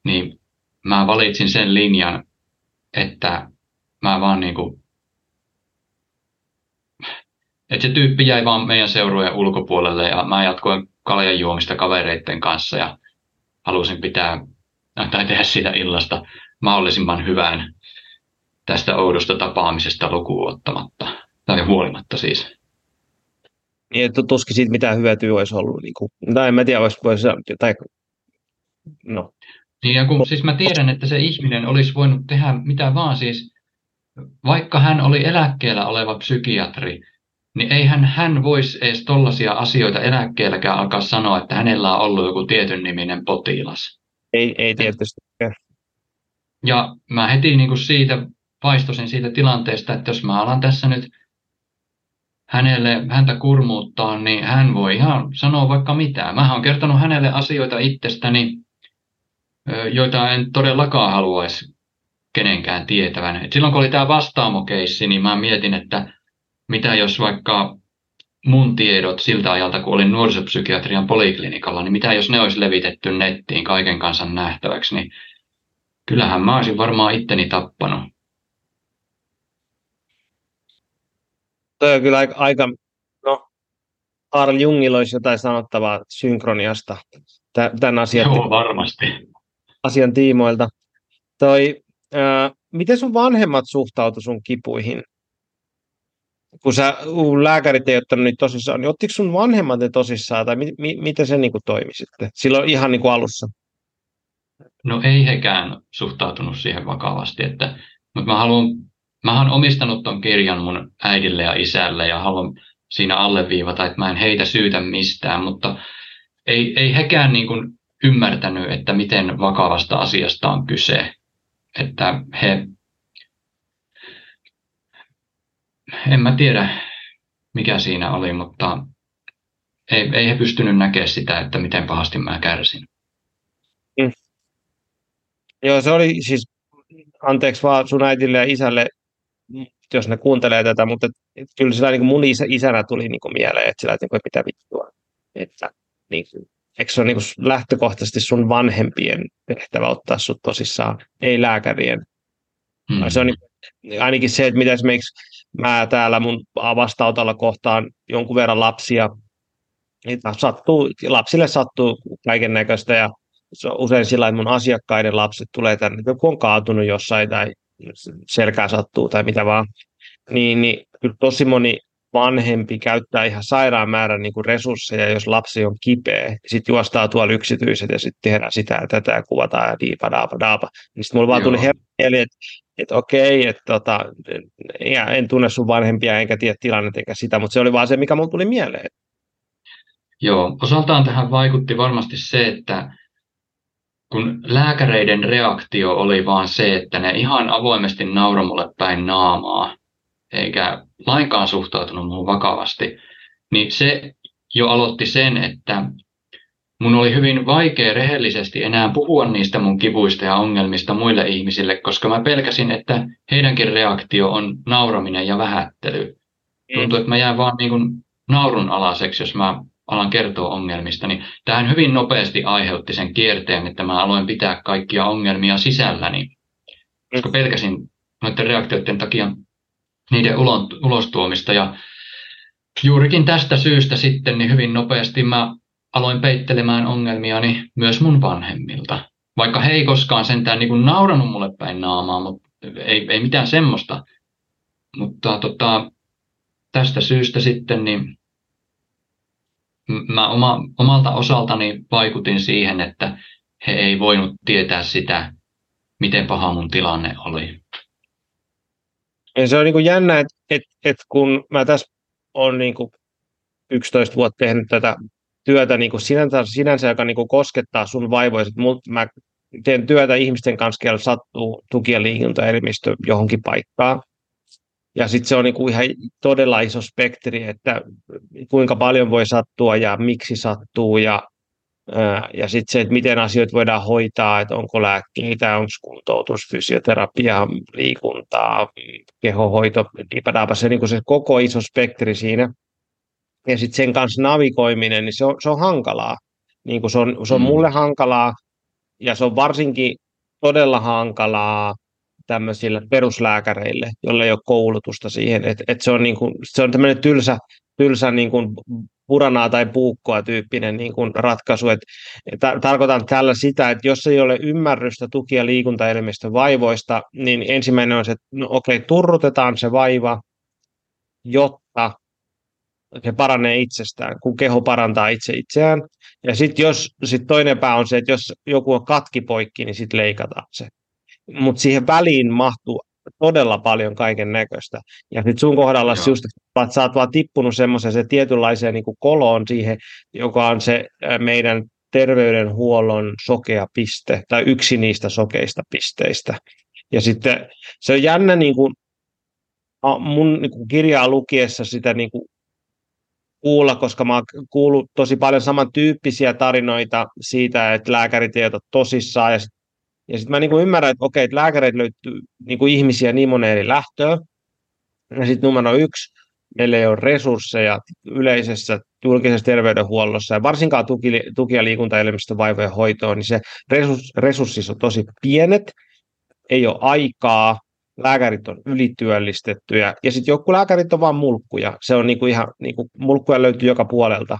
Niin mä valitsin sen linjan, että mä vaan niinku, että se tyyppi jäi vaan meidän seurueen ulkopuolelle ja mä jatkoin kaljan juomista kavereiden kanssa ja halusin pitää tai tehdä siitä illasta mahdollisimman hyvän tästä oudosta tapaamisesta lukuun ottamatta, tai huolimatta siis. Niin, että tuskin siitä mitään hyötyä olisi ollut. Niin kuin, tai en mä tiedä, olisi, voisi, tai, no. Niin, ja kun, siis mä tiedän, että se ihminen olisi voinut tehdä mitä vaan, siis vaikka hän oli eläkkeellä oleva psykiatri, niin eihän hän voisi edes tollaisia asioita eläkkeelläkään alkaa sanoa, että hänellä on ollut joku tietyn niminen potilas. Ei, ei tietysti. Ja mä heti niin kuin siitä vaistosin siitä tilanteesta, että jos mä alan tässä nyt hänelle, häntä kurmuuttaa, niin hän voi ihan sanoa vaikka mitään. Mä oon kertonut hänelle asioita itsestäni, joita en todellakaan haluaisi kenenkään tietävän. Et silloin kun oli tämä vastaamokeissi, niin mä mietin, että mitä jos vaikka mun tiedot siltä ajalta, kun olin nuorisopsykiatrian poliklinikalla, niin mitä jos ne olisi levitetty nettiin kaiken kansan nähtäväksi, niin kyllähän mä olisin varmaan itteni tappanut. Toi on kyllä aika, aika no, Carl Jungilla olisi jotain sanottavaa synkroniasta tämän asian, Joo, varmasti. asian tiimoilta. Toi, ää, miten sun vanhemmat suhtautuivat sun kipuihin? Kun sä lääkärit ei ottanut niitä tosissaan, niin ottiko sun vanhemmat ne tosissaan, tai mi, mi, miten se niin kuin toimi sitten, silloin ihan niin kuin alussa? No ei hekään suhtautunut siihen vakavasti, että, mutta mä haluan, mä oon omistanut ton kirjan mun äidille ja isälle, ja haluan siinä alleviivata, että mä en heitä syytä mistään, mutta ei, ei hekään niin kuin ymmärtänyt, että miten vakavasta asiasta on kyse. Että he en mä tiedä, mikä siinä oli, mutta ei, ei he pystynyt näkemään sitä, että miten pahasti mä kärsin. Mm. Joo, se oli siis, anteeksi vaan sun äitille ja isälle, jos ne kuuntelee tätä, mutta et, kyllä sillä niin mun isä, isänä tuli niin kuin mieleen, että sillä että, niin mitä vittua. Että, niin, eikö se ole niin lähtökohtaisesti sun vanhempien tehtävä ottaa sut tosissaan, ei lääkärien. Hmm. Se on niin, ainakin se, että mitä esimerkiksi mä täällä mun vastaanotolla kohtaan jonkun verran lapsia. Niitä sattuu, lapsille sattuu kaiken näköistä ja se on usein sillä että mun asiakkaiden lapset tulee tänne, joku on kaatunut jossain tai selkää sattuu tai mitä vaan, niin, niin kyllä tosi moni vanhempi käyttää ihan sairaan määrän niin kuin resursseja, jos lapsi on kipeä. Sitten juostaa tuolla yksityiset ja sitten tehdään sitä ja tätä ja kuvataan ja diipa daapa daapa. Niin sitten mulla vaan tuli mieli, että että okei, että tota, en tunne sun vanhempia enkä tiedä tilannetta eikä sitä, mutta se oli vaan se, mikä mulle tuli mieleen. Joo, osaltaan tähän vaikutti varmasti se, että kun lääkäreiden reaktio oli vaan se, että ne ihan avoimesti nauroi mulle päin naamaa, eikä lainkaan suhtautunut muuhun vakavasti, niin se jo aloitti sen, että Mun oli hyvin vaikea rehellisesti enää puhua niistä mun kivuista ja ongelmista muille ihmisille, koska mä pelkäsin, että heidänkin reaktio on nauraminen ja vähättely. Tuntuu, että mä jään vaan niin kuin naurun alaseksi, jos mä alan kertoa ongelmista. Niin tähän hyvin nopeasti aiheutti sen kierteen, että mä aloin pitää kaikkia ongelmia sisälläni, koska pelkäsin noiden reaktioiden takia niiden ulostuomista. Ja juurikin tästä syystä sitten niin hyvin nopeasti mä aloin peittelemään ongelmiani myös mun vanhemmilta. Vaikka he ei koskaan sentään niin kuin nauranut mulle päin naamaa, mutta ei, ei mitään semmoista. Mutta tota, tästä syystä sitten niin mä oma, omalta osaltani vaikutin siihen, että he ei voinut tietää sitä, miten paha mun tilanne oli. Ja se on niin kuin jännä, että, että, että kun mä tässä olen niin kuin 11 vuotta tehnyt tätä työtä niin kuin sinänsä, sinänsä, joka niin kuin koskettaa sun vaivoja. Mä teen työtä ihmisten kanssa, joilla sattuu tuki- ja liikuntaelimistö johonkin paikkaan. Ja sitten se on niin kuin ihan todella iso spektri, että kuinka paljon voi sattua ja miksi sattuu ja, ja sitten se, että miten asioita voidaan hoitaa, että onko lääkkeitä, onko kuntoutus, fysioterapia, liikuntaa, kehohoito, se, niin kuin se koko iso spektri siinä. Ja sitten sen kanssa navigoiminen, niin se on, se on hankalaa. Niin kuin se on, se on mm. mulle hankalaa, ja se on varsinkin todella hankalaa tämmöisille peruslääkäreille, joille ei ole koulutusta siihen, että et se on, niin kuin, se on tämmöinen tylsä, tylsä niin kuin puranaa tai puukkoa tyyppinen niin kuin ratkaisu. Et, et, tarkoitan tällä sitä, että jos ei ole ymmärrystä tuki- ja liikuntaelimistön vaivoista, niin ensimmäinen on se, että no okei, turrutetaan se vaiva, jotta se paranee itsestään, kun keho parantaa itse itseään. Ja sitten jos sit toinen pää on se, että jos joku on katkipoikki, niin sitten leikataan se. Mutta siihen väliin mahtuu todella paljon kaiken näköistä. Ja nyt sun kohdalla Joo. just, että sä oot vaan tippunut semmoisen se tietynlaiseen niin koloon siihen, joka on se meidän terveydenhuollon sokea piste, tai yksi niistä sokeista pisteistä. Ja sitten se on jännä niin kuin, mun niin kuin kirjaa lukiessa sitä niin kuin kuulla, koska mä oon kuullut tosi paljon samantyyppisiä tarinoita siitä, että lääkärit ei ota tosissaan. Ja sitten sit mä niin kuin ymmärrän, että okei, että lääkäreitä löytyy niin kuin ihmisiä niin moneen eri lähtöön. Ja sitten numero yksi, meillä ei ole resursseja yleisessä julkisessa terveydenhuollossa ja varsinkaan tuki, tuki- ja liikuntaelimistön vaivojen hoitoon, niin se resurs, on tosi pienet, ei ole aikaa, lääkärit on ylityöllistettyjä, ja sitten joku lääkärit on vain mulkkuja. Se on niinku ihan, niinku, mulkkuja löytyy joka puolelta.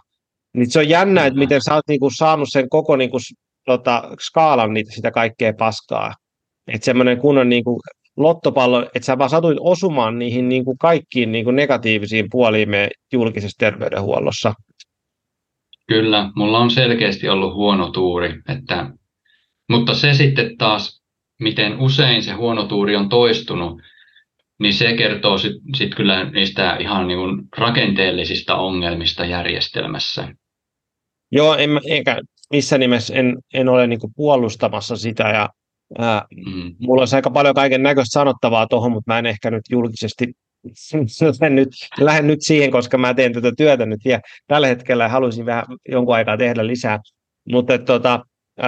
Niin se on jännä, että miten sä oot niinku saanut sen koko niinku, tota, skaalan niitä, sitä kaikkea paskaa. Että semmoinen kunnon niinku, lottopallo, että sä vaan satuit osumaan niihin niinku, kaikkiin niinku, negatiivisiin puoliin meidän julkisessa terveydenhuollossa. Kyllä, mulla on selkeästi ollut huono tuuri, että, mutta se sitten taas miten usein se huono tuuri on toistunut, niin se kertoo sitten sit kyllä niistä ihan niin kuin rakenteellisista ongelmista järjestelmässä. Joo, en, eikä missä nimessä en, en ole niin kuin puolustamassa sitä ja ää, mm. mulla olisi aika paljon kaiken näköistä sanottavaa tuohon, mutta mä en ehkä nyt julkisesti lähden nyt, lähden nyt siihen, koska mä teen tätä työtä nyt vielä tällä hetkellä ja haluaisin vähän jonkun aikaa tehdä lisää. Mutta tota,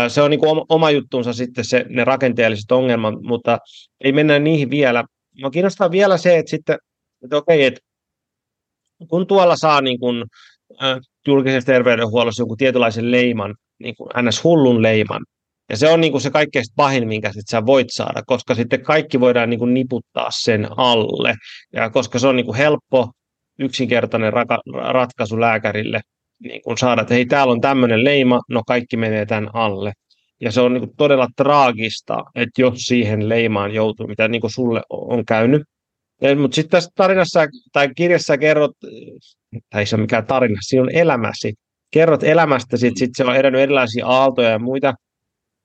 se on niin kuin oma juttuunsa sitten se, ne rakenteelliset ongelmat, mutta ei mennä niihin vielä. Mä kiinnostaa vielä se, että sitten, että okei, että kun tuolla saa niin kuin, äh, julkisessa terveydenhuollossa jonkun tietynlaisen leiman, niin kuin ns. hullun leiman, ja se on niin kuin se kaikkein pahin, minkä sit sä voit saada, koska sitten kaikki voidaan niin kuin niputtaa sen alle, ja koska se on niin kuin helppo, yksinkertainen raka- ratkaisu lääkärille, niin kuin saada, että hei, täällä on tämmöinen leima, no kaikki menee tämän alle. Ja se on niin kuin todella traagista, että jos siihen leimaan joutuu, mitä niin kuin sulle on käynyt. Ja, mutta sitten tässä tarinassa tai kirjassa kerrot, tai se on mikään tarina, siinä on elämäsi. Kerrot elämästä, sitten sit se on edennyt erilaisia aaltoja ja muita.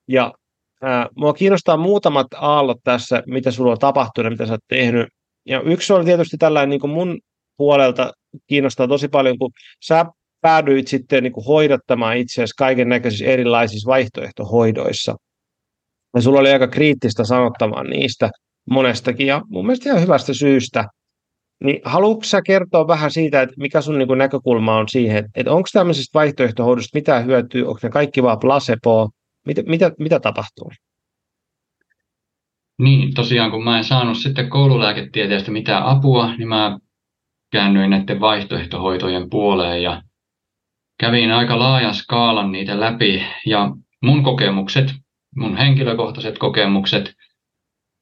Ja ää, mua kiinnostaa muutamat aallot tässä, mitä sulla on tapahtunut ja mitä sä oot tehnyt. Ja yksi on tietysti tällainen niin kuin mun puolelta kiinnostaa tosi paljon, kun sä päädyit sitten niin kuin hoidattamaan itseäsi kaiken näköisissä erilaisissa vaihtoehtohoidoissa. Ja sulla oli aika kriittistä sanottavaa niistä monestakin ja mun mielestä ihan hyvästä syystä. Niin haluatko sä kertoa vähän siitä, että mikä sun niin kuin näkökulma on siihen, että onko tämmöisestä vaihtoehtohoidosta mitään hyötyä, onko ne kaikki vaan placeboa, mitä, mitä, mitä tapahtuu? Niin, tosiaan kun mä en saanut sitten koululääketieteestä mitään apua, niin mä käännyin näiden vaihtoehtohoitojen puoleen ja kävin aika laajan skaalan niitä läpi ja mun kokemukset, mun henkilökohtaiset kokemukset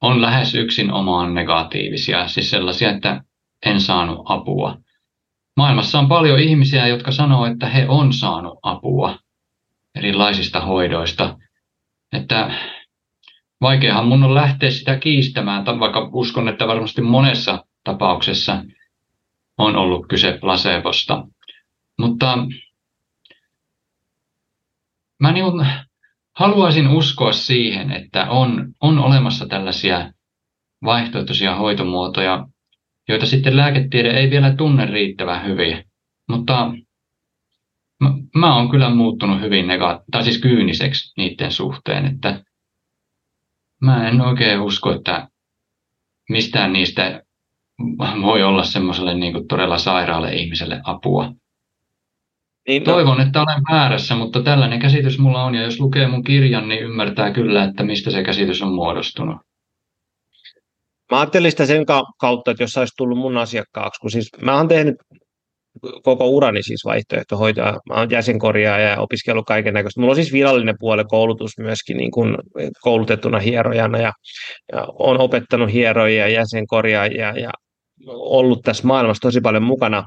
on lähes yksin omaan negatiivisia, siis sellaisia, että en saanut apua. Maailmassa on paljon ihmisiä, jotka sanoo, että he on saanut apua erilaisista hoidoista. Että vaikeahan mun on lähteä sitä kiistämään, vaikka uskon, että varmasti monessa tapauksessa on ollut kyse placebosta. Mutta mä niin haluaisin uskoa siihen, että on, on olemassa tällaisia vaihtoehtoisia hoitomuotoja, joita sitten lääketiede ei vielä tunne riittävän hyvin. Mutta mä, mä oon kyllä muuttunut hyvin nega- tai siis kyyniseksi niiden suhteen, että mä en oikein usko, että mistään niistä voi olla semmoiselle niin todella sairaalle ihmiselle apua. Niin. Toivon, että olen väärässä, mutta tällainen käsitys mulla on, ja jos lukee mun kirjan, niin ymmärtää kyllä, että mistä se käsitys on muodostunut. Mä ajattelin sitä sen kautta, että jos sä tullut mun asiakkaaksi, kun siis mä oon tehnyt koko urani siis vaihtoehtohoitoa. Mä oon jäsenkorjaaja ja opiskellut kaiken näköistä. Mulla on siis virallinen puoli koulutus myöskin niin kuin koulutettuna hierojana ja, ja on opettanut hierojia ja jäsenkorjaajia ja ollut tässä maailmassa tosi paljon mukana.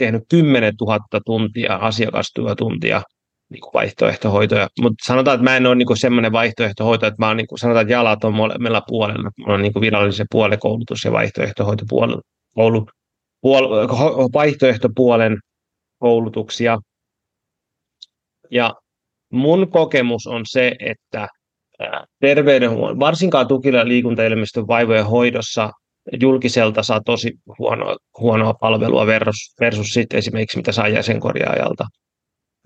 Tehnyt 10 000 tuntia asiakastyötuntia niin kuin vaihtoehtohoitoja. Mutta sanotaan, että mä en ole niin semmoinen vaihtoehtohoito, että mä oon, niin kuin, sanotaan, että jalat on molemmilla puolella. Mulla on niin virallisen puolen koulutus ja vaihtoehtohoitopuolen koulu, puol, vaihtoehtopuolen koulutuksia. Ja mun kokemus on se, että terveydenhuollon, varsinkaan tuki- ja liikuntaelimistön vaivojen hoidossa julkiselta saa tosi huonoa, huonoa palvelua versus, versus sitten esimerkiksi mitä saa jäsenkorjaajalta.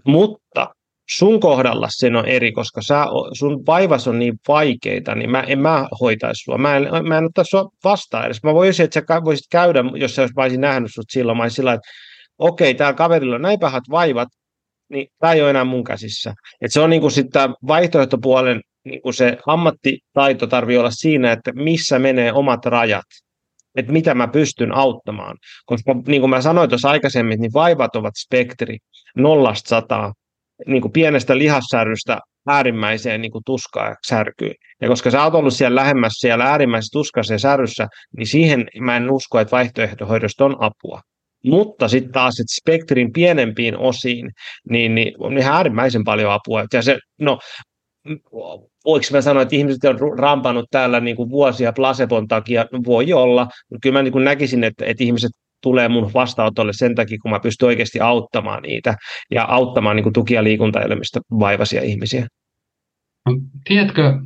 Mutta sun kohdalla sen on eri, koska sä, sun vaivas on niin vaikeita, niin mä en mä hoitaisi sua. Mä en, mä en ottaa sua vastaan edes. Mä voisin, että sä voisit käydä, jos sä olisit nähnyt sut silloin, mä olisin sillä että okei, täällä kaverilla on näin pahat vaivat, niin tämä ei ole enää mun käsissä. Et se on niin sitten vaihtoehtopuolen niin se ammattitaito tarvii olla siinä, että missä menee omat rajat että mitä mä pystyn auttamaan. Koska niin kuin mä sanoin tuossa aikaisemmin, niin vaivat ovat spektri nollasta sataa, niin kuin pienestä lihassärrystä äärimmäiseen niin kuin tuskaa ja särkyyn. Ja koska sä oot ollut siellä lähemmässä siellä äärimmäisessä tuskassa ja särryssä, niin siihen mä en usko, että vaihtoehtohoidosta on apua. Mutta sitten taas, että spektrin pienempiin osiin, niin, niin on ihan äärimmäisen paljon apua. Ja se, no, voiko mä sanoa, että ihmiset on rampannut täällä niin kuin vuosia placebon takia, no voi olla, mutta kyllä mä niin kuin näkisin, että, että ihmiset tulee mun vastaanotolle sen takia, kun mä pystyn oikeasti auttamaan niitä ja auttamaan niin kuin tuki- ja liikuntaelimistä vaivaisia ihmisiä. No, tiedätkö,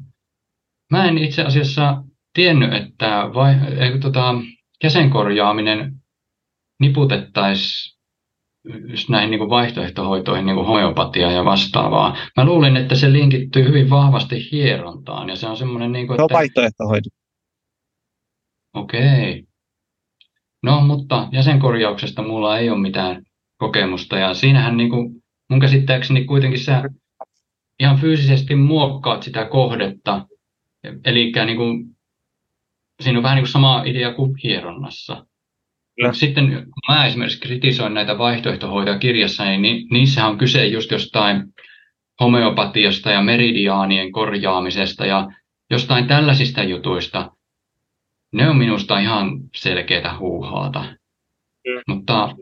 mä en itse asiassa tiennyt, että vai, eikö, tota, jäsenkorjaaminen niputettaisiin näihin niin kuin vaihtoehtohoitoihin, niin kuin homeopatia ja vastaavaa. Mä luulin, että se linkittyy hyvin vahvasti hierontaan ja se on semmoinen... Niin kuin, että... Se on vaihtoehtohoito. Okei. No, mutta jäsenkorjauksesta mulla ei ole mitään kokemusta ja siinähän niin kuin, mun käsittääkseni kuitenkin sä ihan fyysisesti muokkaat sitä kohdetta. Eli niin kuin, siinä on vähän niin kuin sama idea kuin hieronnassa. Kyllä. Sitten kun mä esimerkiksi kritisoin näitä vaihtoehtohoitoja kirjassa, niin niissähän on kyse just jostain homeopatiasta ja meridiaanien korjaamisesta ja jostain tällaisista jutuista. Ne on minusta ihan selkeää huuhaata. Mm. Mutta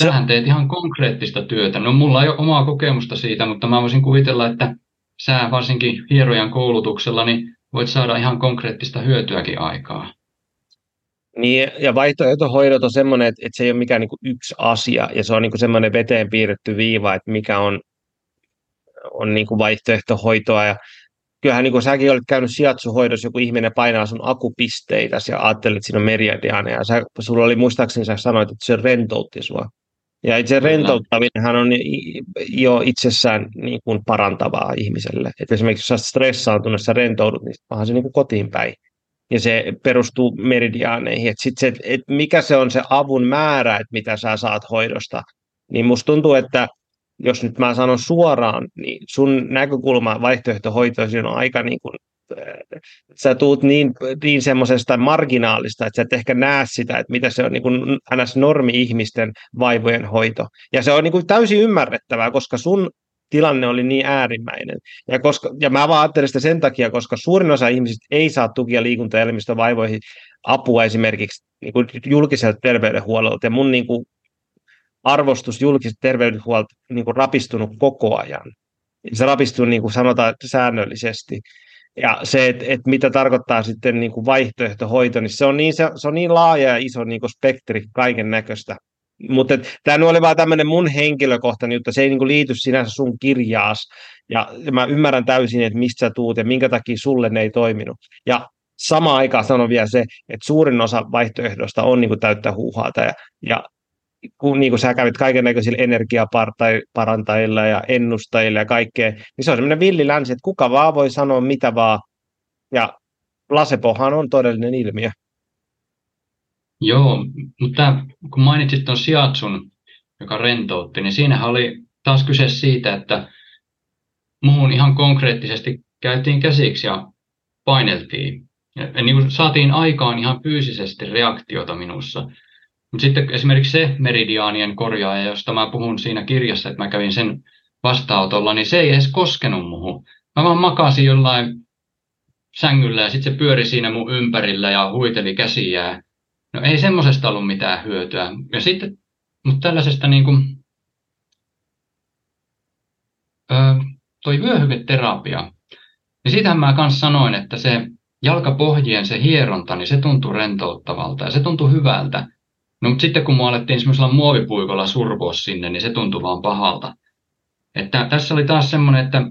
sähän teet ihan konkreettista työtä. No mulla ei ole omaa kokemusta siitä, mutta mä voisin kuvitella, että sä varsinkin hierojan koulutuksella niin voit saada ihan konkreettista hyötyäkin aikaa. Niin, ja vaihtoehtohoidot on semmoinen, että, että se ei ole mikään niin kuin yksi asia, ja se on niin kuin semmoinen veteen piirretty viiva, että mikä on, on niin kuin vaihtoehtohoitoa, ja kyllähän niin kuin säkin olet käynyt sijatsuhoidossa, joku ihminen painaa sun akupisteitä ja ajattelet, että siinä on meridiaana, ja sä, sulla oli muistaakseni, sä sanoit, että se rentoutti sua. Ja itse rentouttaminenhan on jo itsessään niin kuin parantavaa ihmiselle. Et esimerkiksi jos sä stressaantunut, sä rentoudut, niin onhan se niin kuin kotiin päin ja se perustuu meridiaaneihin. Et sit se, et mikä se on se avun määrä, että mitä sä saat hoidosta, niin musta tuntuu, että jos nyt mä sanon suoraan, niin sun näkökulma vaihtoehtohoitoisin on aika niin kuin, sä tuut niin, niin semmoisesta marginaalista, että sä et ehkä näe sitä, että mitä se on niin kuin ns. normi-ihmisten vaivojen hoito. Ja se on niin kuin täysin ymmärrettävää, koska sun tilanne oli niin äärimmäinen. Ja, koska, ja mä vaan ajattelen sitä sen takia, koska suurin osa ihmisistä ei saa tukia liikunta- ja vaivoihin apua esimerkiksi niin kuin julkiselta terveydenhuollolta. Ja mun niin kuin, arvostus julkiselta terveydenhuolta niin kuin, rapistunut koko ajan. Se rapistuu, niin kuin sanotaan, säännöllisesti. Ja se, että et mitä tarkoittaa sitten niin kuin vaihtoehtohoito, niin se on niin, se, se on niin laaja ja iso niin kuin spektri kaiken näköistä. Mutta tämä oli vaan tämmöinen mun henkilökohtainen juttu, se ei niinku liity sinänsä sun kirjaas. Ja mä ymmärrän täysin, että mistä sä tuut ja minkä takia sulle ne ei toiminut. Ja samaan aikaan sanon vielä se, että suurin osa vaihtoehdosta on niinku täyttä huuhaata. Ja, ja kun niin kuin sä kävit kaiken näköisillä energiaparantajilla ja ennustajilla ja kaikkea, niin se on semmoinen villi länsi, että kuka vaan voi sanoa mitä vaan. Ja placebohan on todellinen ilmiö. Joo, mutta kun mainitsit tuon siatsun, joka rentoutti, niin siinähän oli taas kyse siitä, että muuhun ihan konkreettisesti käytiin käsiksi ja paineltiin. Ja niin saatiin aikaan ihan fyysisesti reaktiota minussa. Mutta sitten esimerkiksi se meridiaanien korjaaja, josta mä puhun siinä kirjassa, että mä kävin sen vastaanotolla, niin se ei edes koskenut muuhun. Mä vaan makasin jollain sängyllä ja sitten se pyöri siinä mun ympärillä ja huiteli käsiä. No ei semmoisesta ollut mitään hyötyä. Ja sitten, mutta tällaisesta niin kuin, öö, toi vyöhyketerapia, niin siitähän mä kanssa sanoin, että se jalkapohjien se hieronta, niin se tuntuu rentouttavalta ja se tuntuu hyvältä. No, mutta sitten kun mua alettiin semmoisella muovipuikolla survoa sinne, niin se tuntui vaan pahalta. Että tässä oli taas semmoinen, että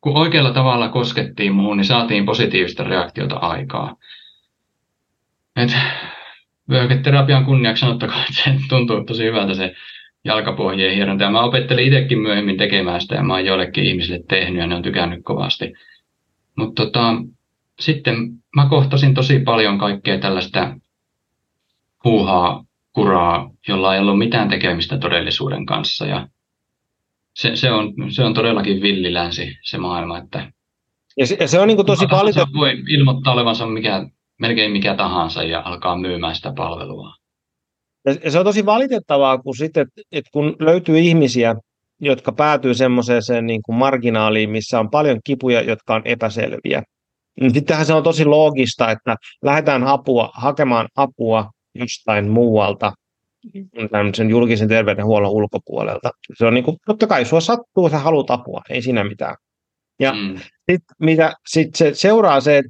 kun oikealla tavalla koskettiin muuhun, niin saatiin positiivista reaktiota aikaa. Et vyöhyketerapian kunniaksi sanottakoon, että se tuntuu tosi hyvältä se jalkapohjien hieronta. Ja mä opettelin itsekin myöhemmin tekemään sitä ja mä oon joillekin ihmisille tehnyt ja ne on tykännyt kovasti. Mutta tota, sitten mä kohtasin tosi paljon kaikkea tällaista huuhaa, kuraa, jolla ei ollut mitään tekemistä todellisuuden kanssa. Ja se, se, on, se on todellakin villilänsi se maailma. Että ja se, ja se on niin tosi paljon... Voi ilmoittaa olevansa mikä, melkein mikä tahansa ja alkaa myymään sitä palvelua. Ja se on tosi valitettavaa, kun, sitten, että kun löytyy ihmisiä, jotka päätyy semmoiseen niin kuin marginaaliin, missä on paljon kipuja, jotka on epäselviä. Niin sittenhän se on tosi loogista, että lähdetään apua, hakemaan apua jostain muualta, tämmöisen julkisen terveydenhuollon ulkopuolelta. Se on niin kuin, totta kai sua sattuu, sä haluat apua, ei siinä mitään. Ja mm. sitten mitä sit se seuraa se, että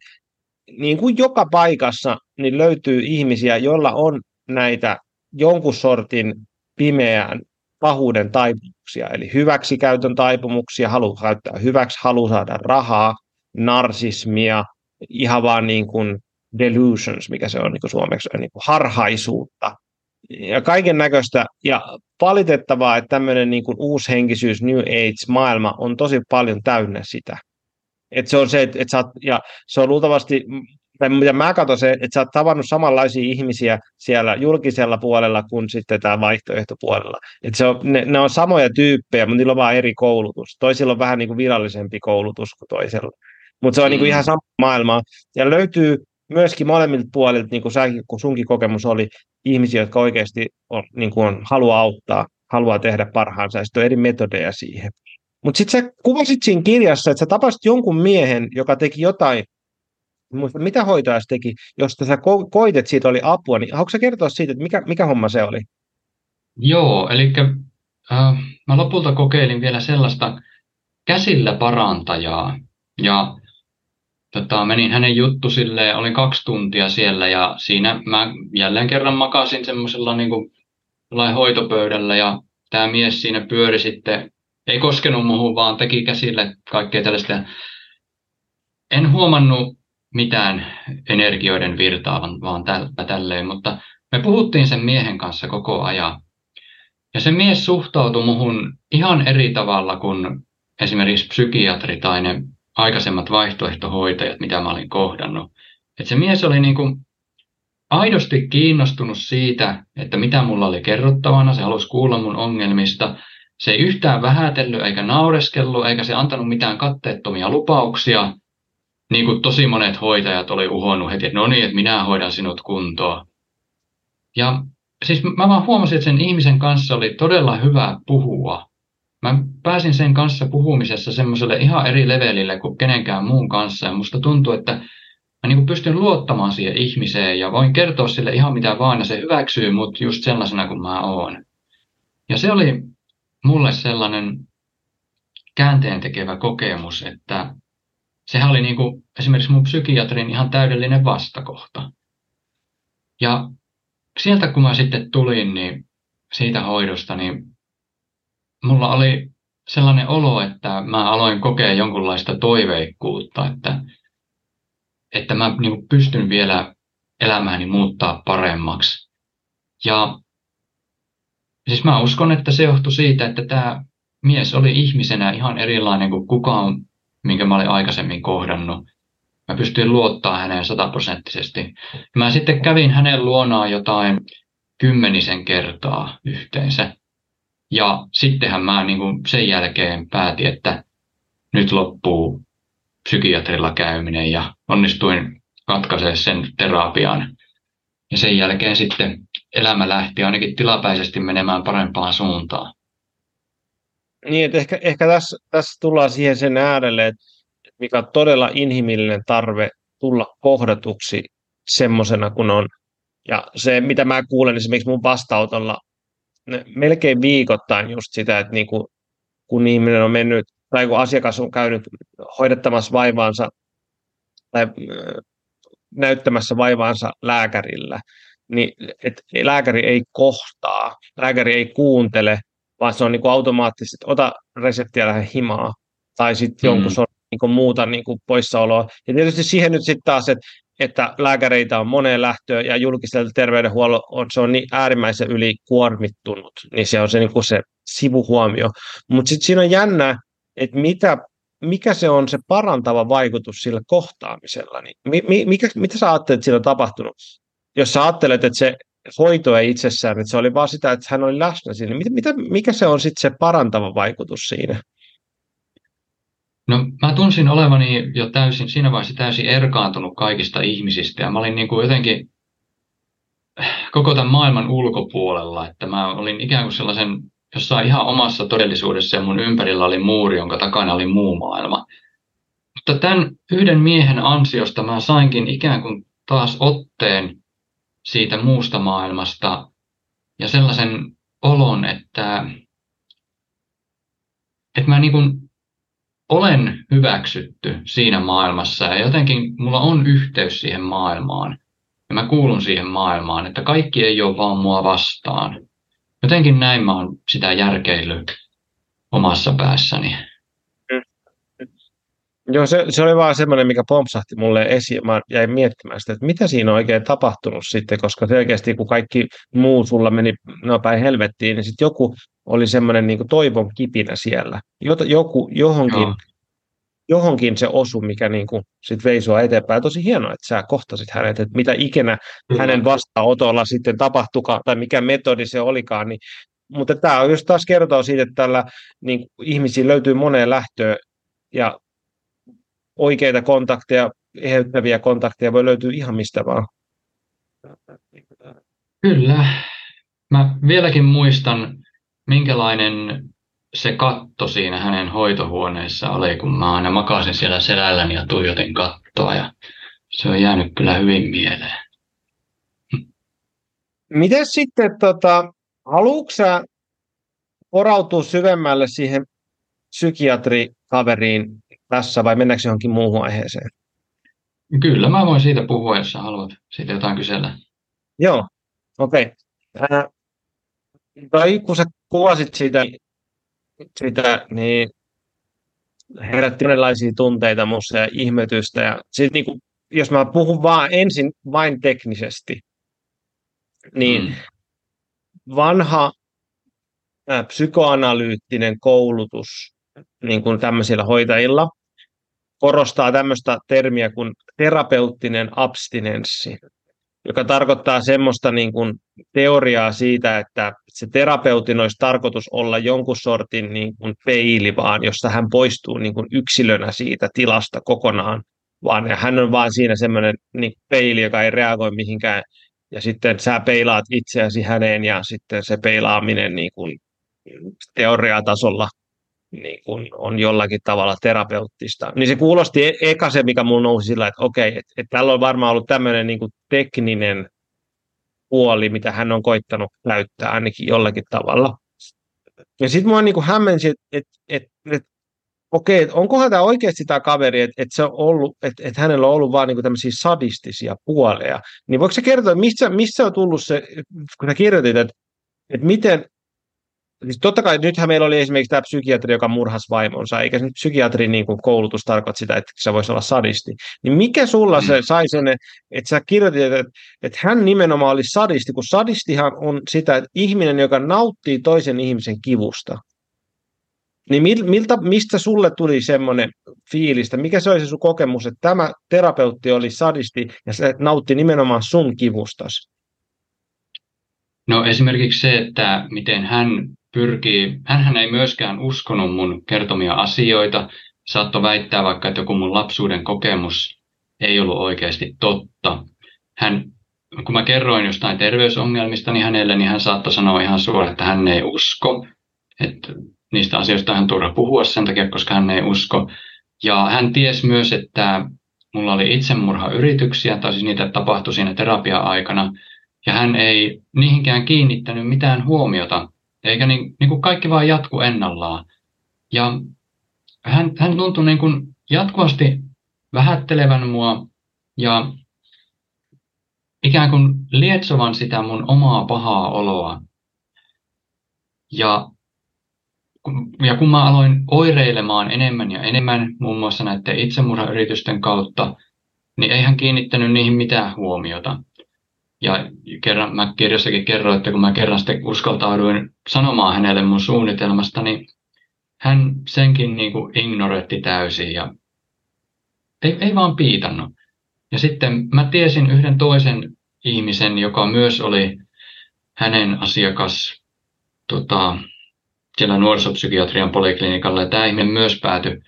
niin kuin joka paikassa niin löytyy ihmisiä, joilla on näitä jonkun sortin pimeän pahuuden taipumuksia, eli hyväksikäytön taipumuksia, halu käyttää hyväksi, halu saada rahaa, narsismia, ihan vaan niin kuin delusions, mikä se on niin kuin suomeksi, niin kuin harhaisuutta ja kaiken näköistä. Ja valitettavaa, että tämmöinen niin kuin uushenkisyys, New Age-maailma on tosi paljon täynnä sitä. Et se on se, että et sä oot, ja se on luultavasti tai mitä mä katson se, että sä oot tavannut samanlaisia ihmisiä siellä julkisella puolella kuin sitten tämä vaihtoehtopuolella. Et se on, ne, ne, on samoja tyyppejä, mutta niillä on vaan eri koulutus. Toisilla on vähän niin kuin virallisempi koulutus kuin toisella. Mutta se on niin kuin mm. ihan sama maailma. Ja löytyy myöskin molemmilta puolilta, niin kuin säkin, kun sunkin kokemus oli, ihmisiä, jotka oikeasti on, niin kuin on, haluaa auttaa, haluaa tehdä parhaansa, ja sitten on eri metodeja siihen. Mutta sitten sä kuvasit siinä kirjassa, että sä tapasit jonkun miehen, joka teki jotain muista, mitä hoitaja teki, jos sä ko- koit, että siitä oli apua, niin haluatko sä kertoa siitä, että mikä, mikä homma se oli? Joo, eli äh, mä lopulta kokeilin vielä sellaista käsillä parantajaa, ja tota, menin hänen juttusille, olin kaksi tuntia siellä, ja siinä mä jälleen kerran makasin semmoisella niin hoitopöydällä, ja tämä mies siinä pyöri sitten, ei koskenut muuhun, vaan teki käsille kaikkea tällaista. En huomannut mitään energioiden virtaa, vaan tällä, tälleen, mutta me puhuttiin sen miehen kanssa koko ajan. Ja se mies suhtautui muhun ihan eri tavalla kuin esimerkiksi psykiatri tai ne aikaisemmat vaihtoehtohoitajat, mitä mä olin kohdannut. Et se mies oli niin kuin aidosti kiinnostunut siitä, että mitä mulla oli kerrottavana, se halusi kuulla mun ongelmista. Se ei yhtään vähätellyt eikä naureskellut, eikä se antanut mitään katteettomia lupauksia, niin kuin tosi monet hoitajat oli uhonnut heti, että no niin, että minä hoidan sinut kuntoon. Ja siis mä vaan huomasin, että sen ihmisen kanssa oli todella hyvä puhua. Mä pääsin sen kanssa puhumisessa semmoiselle ihan eri levelille kuin kenenkään muun kanssa. Ja musta tuntuu, että mä niin pystyn luottamaan siihen ihmiseen ja voin kertoa sille ihan mitä vaan ja se hyväksyy mut just sellaisena kuin mä oon. Ja se oli mulle sellainen käänteen tekevä kokemus, että sehän oli niin kuin esimerkiksi mun psykiatrin ihan täydellinen vastakohta. Ja sieltä kun mä sitten tulin niin siitä hoidosta, niin mulla oli sellainen olo, että mä aloin kokea jonkunlaista toiveikkuutta, että, että mä niin pystyn vielä elämääni muuttaa paremmaksi. Ja siis mä uskon, että se johtui siitä, että tämä mies oli ihmisenä ihan erilainen kuin kukaan minkä mä olin aikaisemmin kohdannut. Mä pystyin luottaa häneen sataprosenttisesti. Mä sitten kävin hänen luonaan jotain kymmenisen kertaa yhteensä. Ja sittenhän mä niin kuin sen jälkeen päätin, että nyt loppuu psykiatrilla käyminen ja onnistuin katkaisemaan sen terapian. Ja sen jälkeen sitten elämä lähti ainakin tilapäisesti menemään parempaan suuntaan. Niin, että ehkä, ehkä tässä, tässä tullaan siihen sen äärelle, että mikä on todella inhimillinen tarve tulla kohdatuksi semmoisena kuin on. Ja se, mitä mä kuulen esimerkiksi mun vastautolla, melkein viikoittain just sitä, että niinku, kun ihminen on mennyt, tai kun asiakas on käynyt hoidettamassa vaivaansa, tai näyttämässä vaivaansa lääkärillä, niin et lääkäri ei kohtaa, lääkäri ei kuuntele, vaan se on niin kuin automaattisesti, ota reseptiä lähde himaa, tai sitten mm. jonkun sortin niin muuta niin kuin poissaoloa. Ja tietysti siihen nyt sitten taas, että että lääkäreitä on moneen lähtöön ja julkisella terveydenhuollo on, se on niin äärimmäisen yli kuormittunut, niin se on se, niin kuin se sivuhuomio. Mutta sitten siinä on jännä, että mitä, mikä se on se parantava vaikutus sillä kohtaamisella. Niin mi, mikä, mitä sä ajattelet, että siinä on tapahtunut? Jos sä ajattelet, että se hoito ei itsessään, että se oli vaan sitä, että hän oli läsnä siinä, niin mitä, mikä se on sitten se parantava vaikutus siinä? No mä tunsin olevani jo täysin, siinä vaiheessa täysin erkaantunut kaikista ihmisistä ja mä olin niin kuin jotenkin koko tämän maailman ulkopuolella, että mä olin ikään kuin sellaisen jossain ihan omassa todellisuudessa ja mun ympärillä oli muuri, jonka takana oli muu maailma. Mutta tämän yhden miehen ansiosta mä sainkin ikään kuin taas otteen siitä muusta maailmasta ja sellaisen olon, että, että mä niin kuin olen hyväksytty siinä maailmassa ja jotenkin mulla on yhteys siihen maailmaan. Ja mä kuulun siihen maailmaan, että kaikki ei ole vaan mua vastaan. Jotenkin näin mä oon sitä järkeillyt omassa päässäni. Joo, se, se oli vaan semmoinen, mikä pompsahti mulle esiin. Mä jäin miettimään sitä, että mitä siinä on oikein tapahtunut sitten, koska selkeästi kun kaikki muu sulla meni no päin helvettiin, niin sitten joku oli semmoinen niin toivon kipinä siellä. Joku, johonkin, Joo. johonkin se osu, mikä niin kuin sit vei sua eteenpäin. Tosi hienoa, että sä kohtasit hänet, että mitä ikinä Kyllä. hänen vastaanotolla sitten tapahtukaan, tai mikä metodi se olikaan. Niin, mutta tämä on just taas kertoo siitä, että tällä niin ihmisiä löytyy moneen lähtöön, ja oikeita kontakteja, eheyttäviä kontakteja voi löytyä ihan mistä vaan. Kyllä. Mä vieläkin muistan minkälainen se katto siinä hänen hoitohuoneessa oli, kun mä aina makasin siellä selälläni ja tuijotin kattoa ja se on jäänyt kyllä hyvin mieleen. Miten sitten, tota, haluatko sä porautua syvemmälle siihen psykiatrikaveriin tässä vai mennäänkö johonkin muuhun aiheeseen? Kyllä, mä voin siitä puhua, jos sä haluat siitä jotain kysellä. Joo, okei. Okay. Äh, tai kun sä kuvasit sitä, sitä niin herätti monenlaisia tunteita minussa ja ihmetystä. Ja sit niin kuin, jos mä puhun vaan ensin vain teknisesti, niin mm. vanha ä, psykoanalyyttinen koulutus niin kuin tämmöisillä hoitajilla korostaa tämmöistä termiä kuin terapeuttinen abstinenssi joka tarkoittaa semmoista niin kuin teoriaa siitä, että se terapeutin olisi tarkoitus olla jonkun sortin niin kuin peili vaan, jossa hän poistuu niin kuin yksilönä siitä tilasta kokonaan, vaan ja hän on vaan siinä semmoinen niin peili, joka ei reagoi mihinkään, ja sitten sä peilaat itseäsi häneen, ja sitten se peilaaminen niin kuin teoriatasolla niin kuin on jollakin tavalla terapeuttista. Niin se kuulosti e- eka se, mikä mulla nousi sillä, että okei, että, että tällä on varmaan ollut tämmöinen niin tekninen puoli, mitä hän on koittanut näyttää ainakin jollakin tavalla. Ja sitten mua niin hämmensi, että, että, että, että okei, että onkohan tämä oikeasti tämä kaveri, että, että, se on ollut, että, että hänellä on ollut vaan niin tämmöisiä sadistisia puoleja. Niin voiko se kertoa, missä, missä on tullut se, kun sä kirjoitit, että, että miten, Siis totta kai nythän meillä oli esimerkiksi tämä psykiatri, joka murhasi vaimonsa, eikä nyt psykiatrin niin kuin koulutus tarkoita sitä, että se voisi olla sadisti. Niin mikä sulla se sai sen, että sä kirjoitit, että, että hän nimenomaan oli sadisti, kun sadistihan on sitä, että ihminen, joka nauttii toisen ihmisen kivusta. Niin miltä, mistä sulle tuli semmoinen fiilistä? Mikä se oli se sun kokemus, että tämä terapeutti oli sadisti ja se nautti nimenomaan sun kivustas? No esimerkiksi se, että miten hän pyrkii, hän ei myöskään uskonut mun kertomia asioita, saattoi väittää vaikka, että joku mun lapsuuden kokemus ei ollut oikeasti totta. Hän kun mä kerroin jostain terveysongelmista niin hänelle, niin hän saattoi sanoa ihan suoraan, että hän ei usko. Että niistä asioista hän turha puhua sen takia, koska hän ei usko. Ja hän ties myös, että mulla oli itsemurhayrityksiä, tai siis niitä tapahtui siinä terapia-aikana, ja hän ei niihinkään kiinnittänyt mitään huomiota, eikä niin, niin kuin kaikki vaan jatku ennallaan. Ja hän, hän tuntui niin kuin jatkuvasti vähättelevän mua ja ikään kuin lietsovan sitä mun omaa pahaa oloa. Ja, ja kun mä aloin oireilemaan enemmän ja enemmän, muun muassa näiden itsemurhayritysten kautta, niin ei hän kiinnittänyt niihin mitään huomiota. Ja kerran, mä kirjassakin kerroin, että kun mä kerran sitten uskaltauduin sanomaan hänelle mun suunnitelmasta, niin hän senkin niin kuin ignoretti täysin ja ei, ei vaan piitannut. Ja sitten mä tiesin yhden toisen ihmisen, joka myös oli hänen asiakas tota, siellä nuorisopsykiatrian poliklinikalla. Ja tämä ihminen myös päätyi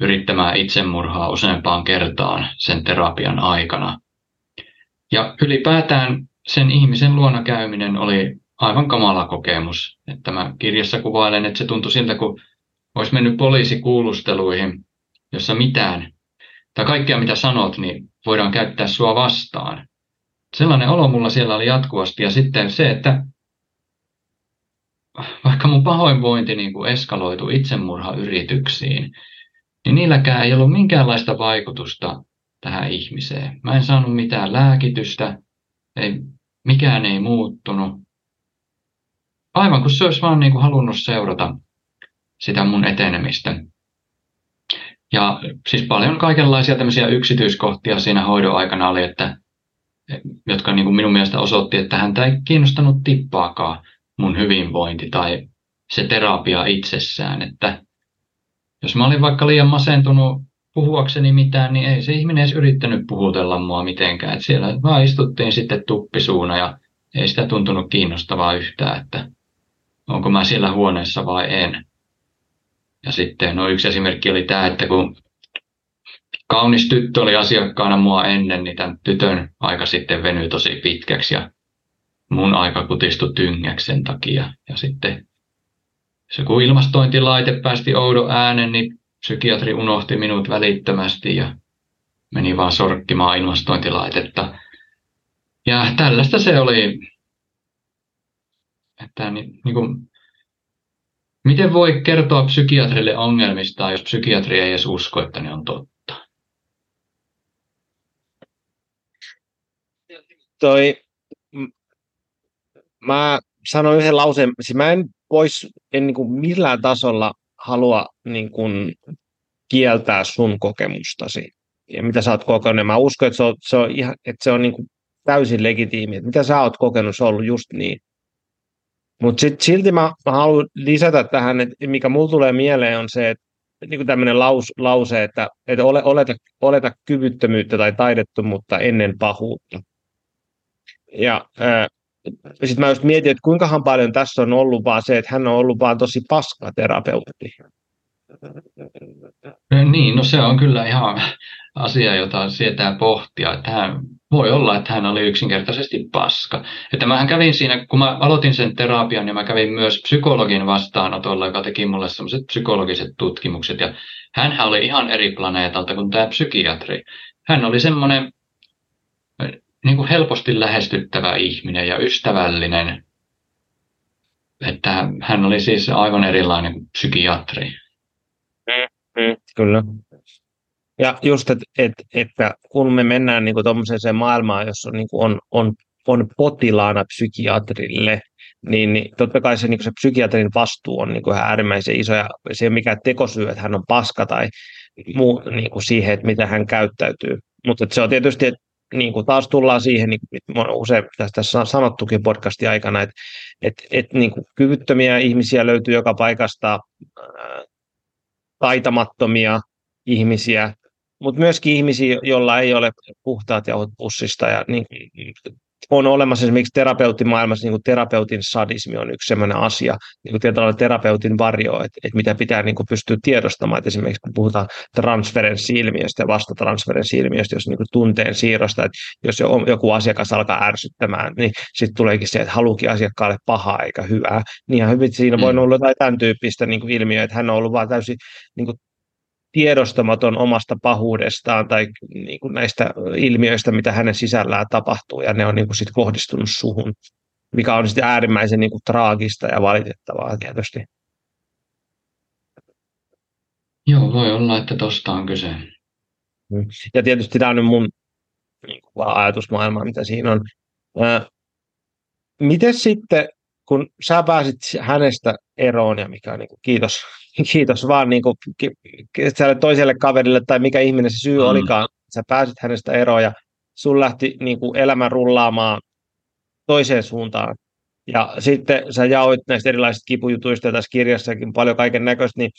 yrittämään itsemurhaa useampaan kertaan sen terapian aikana. Ja ylipäätään sen ihmisen luona käyminen oli aivan kamala kokemus. Että mä kirjassa kuvailen, että se tuntui siltä, kun olisi mennyt poliisikuulusteluihin, jossa mitään, tai kaikkea mitä sanot, niin voidaan käyttää sua vastaan. Sellainen olo mulla siellä oli jatkuvasti. Ja sitten se, että vaikka mun pahoinvointi niin kuin eskaloitu itsemurhayrityksiin, niin niilläkään ei ollut minkäänlaista vaikutusta tähän ihmiseen. Mä en saanut mitään lääkitystä, ei, mikään ei muuttunut. Aivan kuin se olisi vaan niin kuin halunnut seurata sitä mun etenemistä. Ja siis paljon kaikenlaisia tämmöisiä yksityiskohtia siinä hoidon aikana oli, että, jotka niin kuin minun mielestä osoitti, että häntä ei kiinnostanut tippaakaan mun hyvinvointi tai se terapia itsessään. Että jos mä olin vaikka liian masentunut puhuakseni mitään, niin ei se ihminen edes yrittänyt puhutella mua mitenkään. Että siellä vaan istuttiin sitten tuppisuuna ja ei sitä tuntunut kiinnostavaa yhtään, että onko mä siellä huoneessa vai en. Ja sitten no yksi esimerkki oli tämä, että kun kaunis tyttö oli asiakkaana mua ennen, niin tämän tytön aika sitten venyi tosi pitkäksi ja mun aika kutistui tyngäksi sen takia. Ja sitten se kun ilmastointilaite päästi oudon äänen, niin psykiatri unohti minut välittömästi ja meni vaan sorkkimaan ilmastointilaitetta. Ja tällaista se oli, että niin, niin kuin Miten voi kertoa psykiatrille ongelmista, jos psykiatri ei edes usko, että ne on totta? Toi, mä sanoin yhden lauseen, siis mä en pois, en niin kuin millään tasolla halua niin kuin kieltää sun kokemustasi ja mitä sä oot kokenut. Mä uskon, että se on, se on, ihan, että se on niin kuin täysin legitiimi. Että mitä sä oot kokenut, se on ollut just niin. Mutta silti mä, mä haluan lisätä tähän, että mikä mulla tulee mieleen on se, että niin kuin tämmöinen laus, lause, että, että ole, oleta, oleta kyvyttömyyttä tai taidettomuutta ennen pahuutta. Ja äh, sitten mä just mietin, että kuinkahan paljon tässä on ollut vaan se, että hän on ollut vaan tosi paska terapeutti. Niin, no se on kyllä ihan asia, jota sietää pohtia. Että hän, voi olla, että hän oli yksinkertaisesti paska. Että mähän kävin siinä, kun mä aloitin sen terapian, ja mä kävin myös psykologin vastaanotolla, joka teki mulle sellaiset psykologiset tutkimukset. Ja hän oli ihan eri planeetalta kuin tämä psykiatri. Hän oli semmoinen niin kuin helposti lähestyttävä ihminen ja ystävällinen. Että hän oli siis aivan erilainen kuin psykiatri. Mm, mm, kyllä. Ja just, että et, että kun me mennään niin tuommoiseen maailmaan, jossa niin on, on, on potilaana psykiatrille, niin, niin totta kai se, niin se psykiatrin vastuu on niin ihan äärimmäisen iso, ja se ei ole mikään tekosyy, että hän on paska tai muu niin kuin siihen, että mitä hän käyttäytyy. Mutta se on tietysti, että niin kuin taas tullaan siihen, niin kuin usein tästä sanottukin podcastin aikana, että, että, että niin kuin kyvyttömiä ihmisiä löytyy joka paikasta, taitamattomia ihmisiä, mutta myöskin ihmisiä, joilla ei ole puhtaat jauhot pussista ja niin, on olemassa esimerkiksi terapeuttimaailmassa, niin kuin terapeutin sadismi on yksi sellainen asia, niin kuin tietyllä terapeutin varjo, että, että mitä pitää niin kuin pystyä tiedostamaan, että esimerkiksi kun puhutaan transferenssi-ilmiöstä ja vastatransferenssi-ilmiöstä, jos niin kuin tunteen siirrosta, että jos joku asiakas alkaa ärsyttämään, niin sitten tuleekin se, että haluukin asiakkaalle pahaa eikä hyvää, niin ihan hyvin siinä voi mm. olla jotain tämän tyyppistä niin kuin ilmiöä, että hän on ollut vaan täysin niin kuin tiedostamaton omasta pahuudestaan tai niin kuin näistä ilmiöistä, mitä hänen sisällään tapahtuu, ja ne on niin kuin sit kohdistunut suhun, mikä on sitten äärimmäisen niin kuin traagista ja valitettavaa tietysti. Joo, voi olla, että tuosta on kyse. Mm. Ja tietysti tämä on nyt mun niin kuin ajatusmaailma, mitä siinä on. miten sitten, kun sä pääsit hänestä eroon, ja mikä on niin kuin, kiitos kiitos vaan niin kuin, toiselle kaverille tai mikä ihminen se syy mm. olikaan, sä pääsit hänestä eroon ja sun lähti niin kuin elämä rullaamaan toiseen suuntaan. Ja sitten sä jaoit näistä erilaisista kipujutuista tässä kirjassakin paljon kaiken näköistä, niin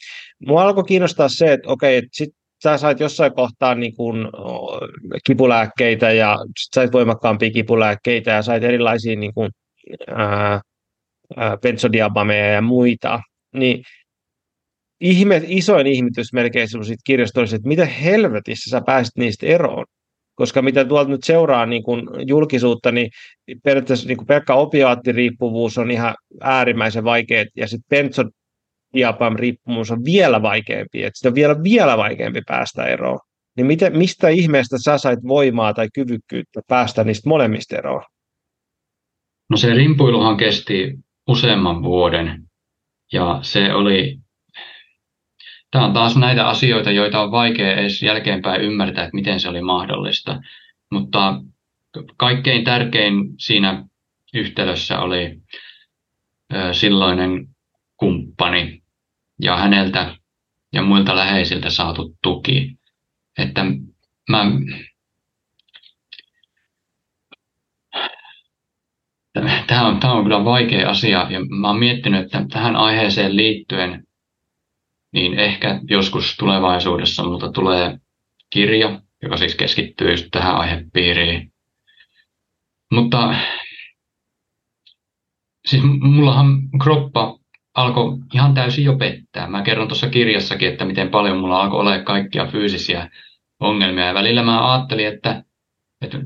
mua alkoi kiinnostaa se, että okei, että sit sä sait jossain kohtaa niin kuin kipulääkkeitä ja sit sait voimakkaampia kipulääkkeitä ja sait erilaisia niin kuin, ää, ää, benzodiabameja ja muita, niin ihme, isoin ihmetys melkein siitä kirjasta olisi, että miten helvetissä sä pääsit niistä eroon. Koska mitä tuolta nyt seuraa niin kun julkisuutta, niin periaatteessa niin pelkkä opiaattiriippuvuus on ihan äärimmäisen vaikea, ja sitten benzodiapam riippuvuus on vielä vaikeampi, että sitä on vielä, vielä vaikeampi päästä eroon. Niin miten, mistä ihmeestä sä sait voimaa tai kyvykkyyttä päästä niistä molemmista eroon? No se rimpuiluhan kesti useamman vuoden, ja se oli Tämä on taas näitä asioita, joita on vaikea edes jälkeenpäin ymmärtää, että miten se oli mahdollista. Mutta kaikkein tärkein siinä yhtälössä oli silloinen kumppani ja häneltä ja muilta läheisiltä saatu tuki. Että mä, tämä on, tämä on kyllä vaikea asia ja mä oon miettinyt, että tähän aiheeseen liittyen niin ehkä joskus tulevaisuudessa multa tulee kirja, joka siis keskittyy just tähän aihepiiriin. Mutta siis mullahan kroppa alkoi ihan täysin jo pettää. Mä kerron tuossa kirjassakin, että miten paljon mulla alkoi olla kaikkia fyysisiä ongelmia. Ja välillä mä ajattelin, että, että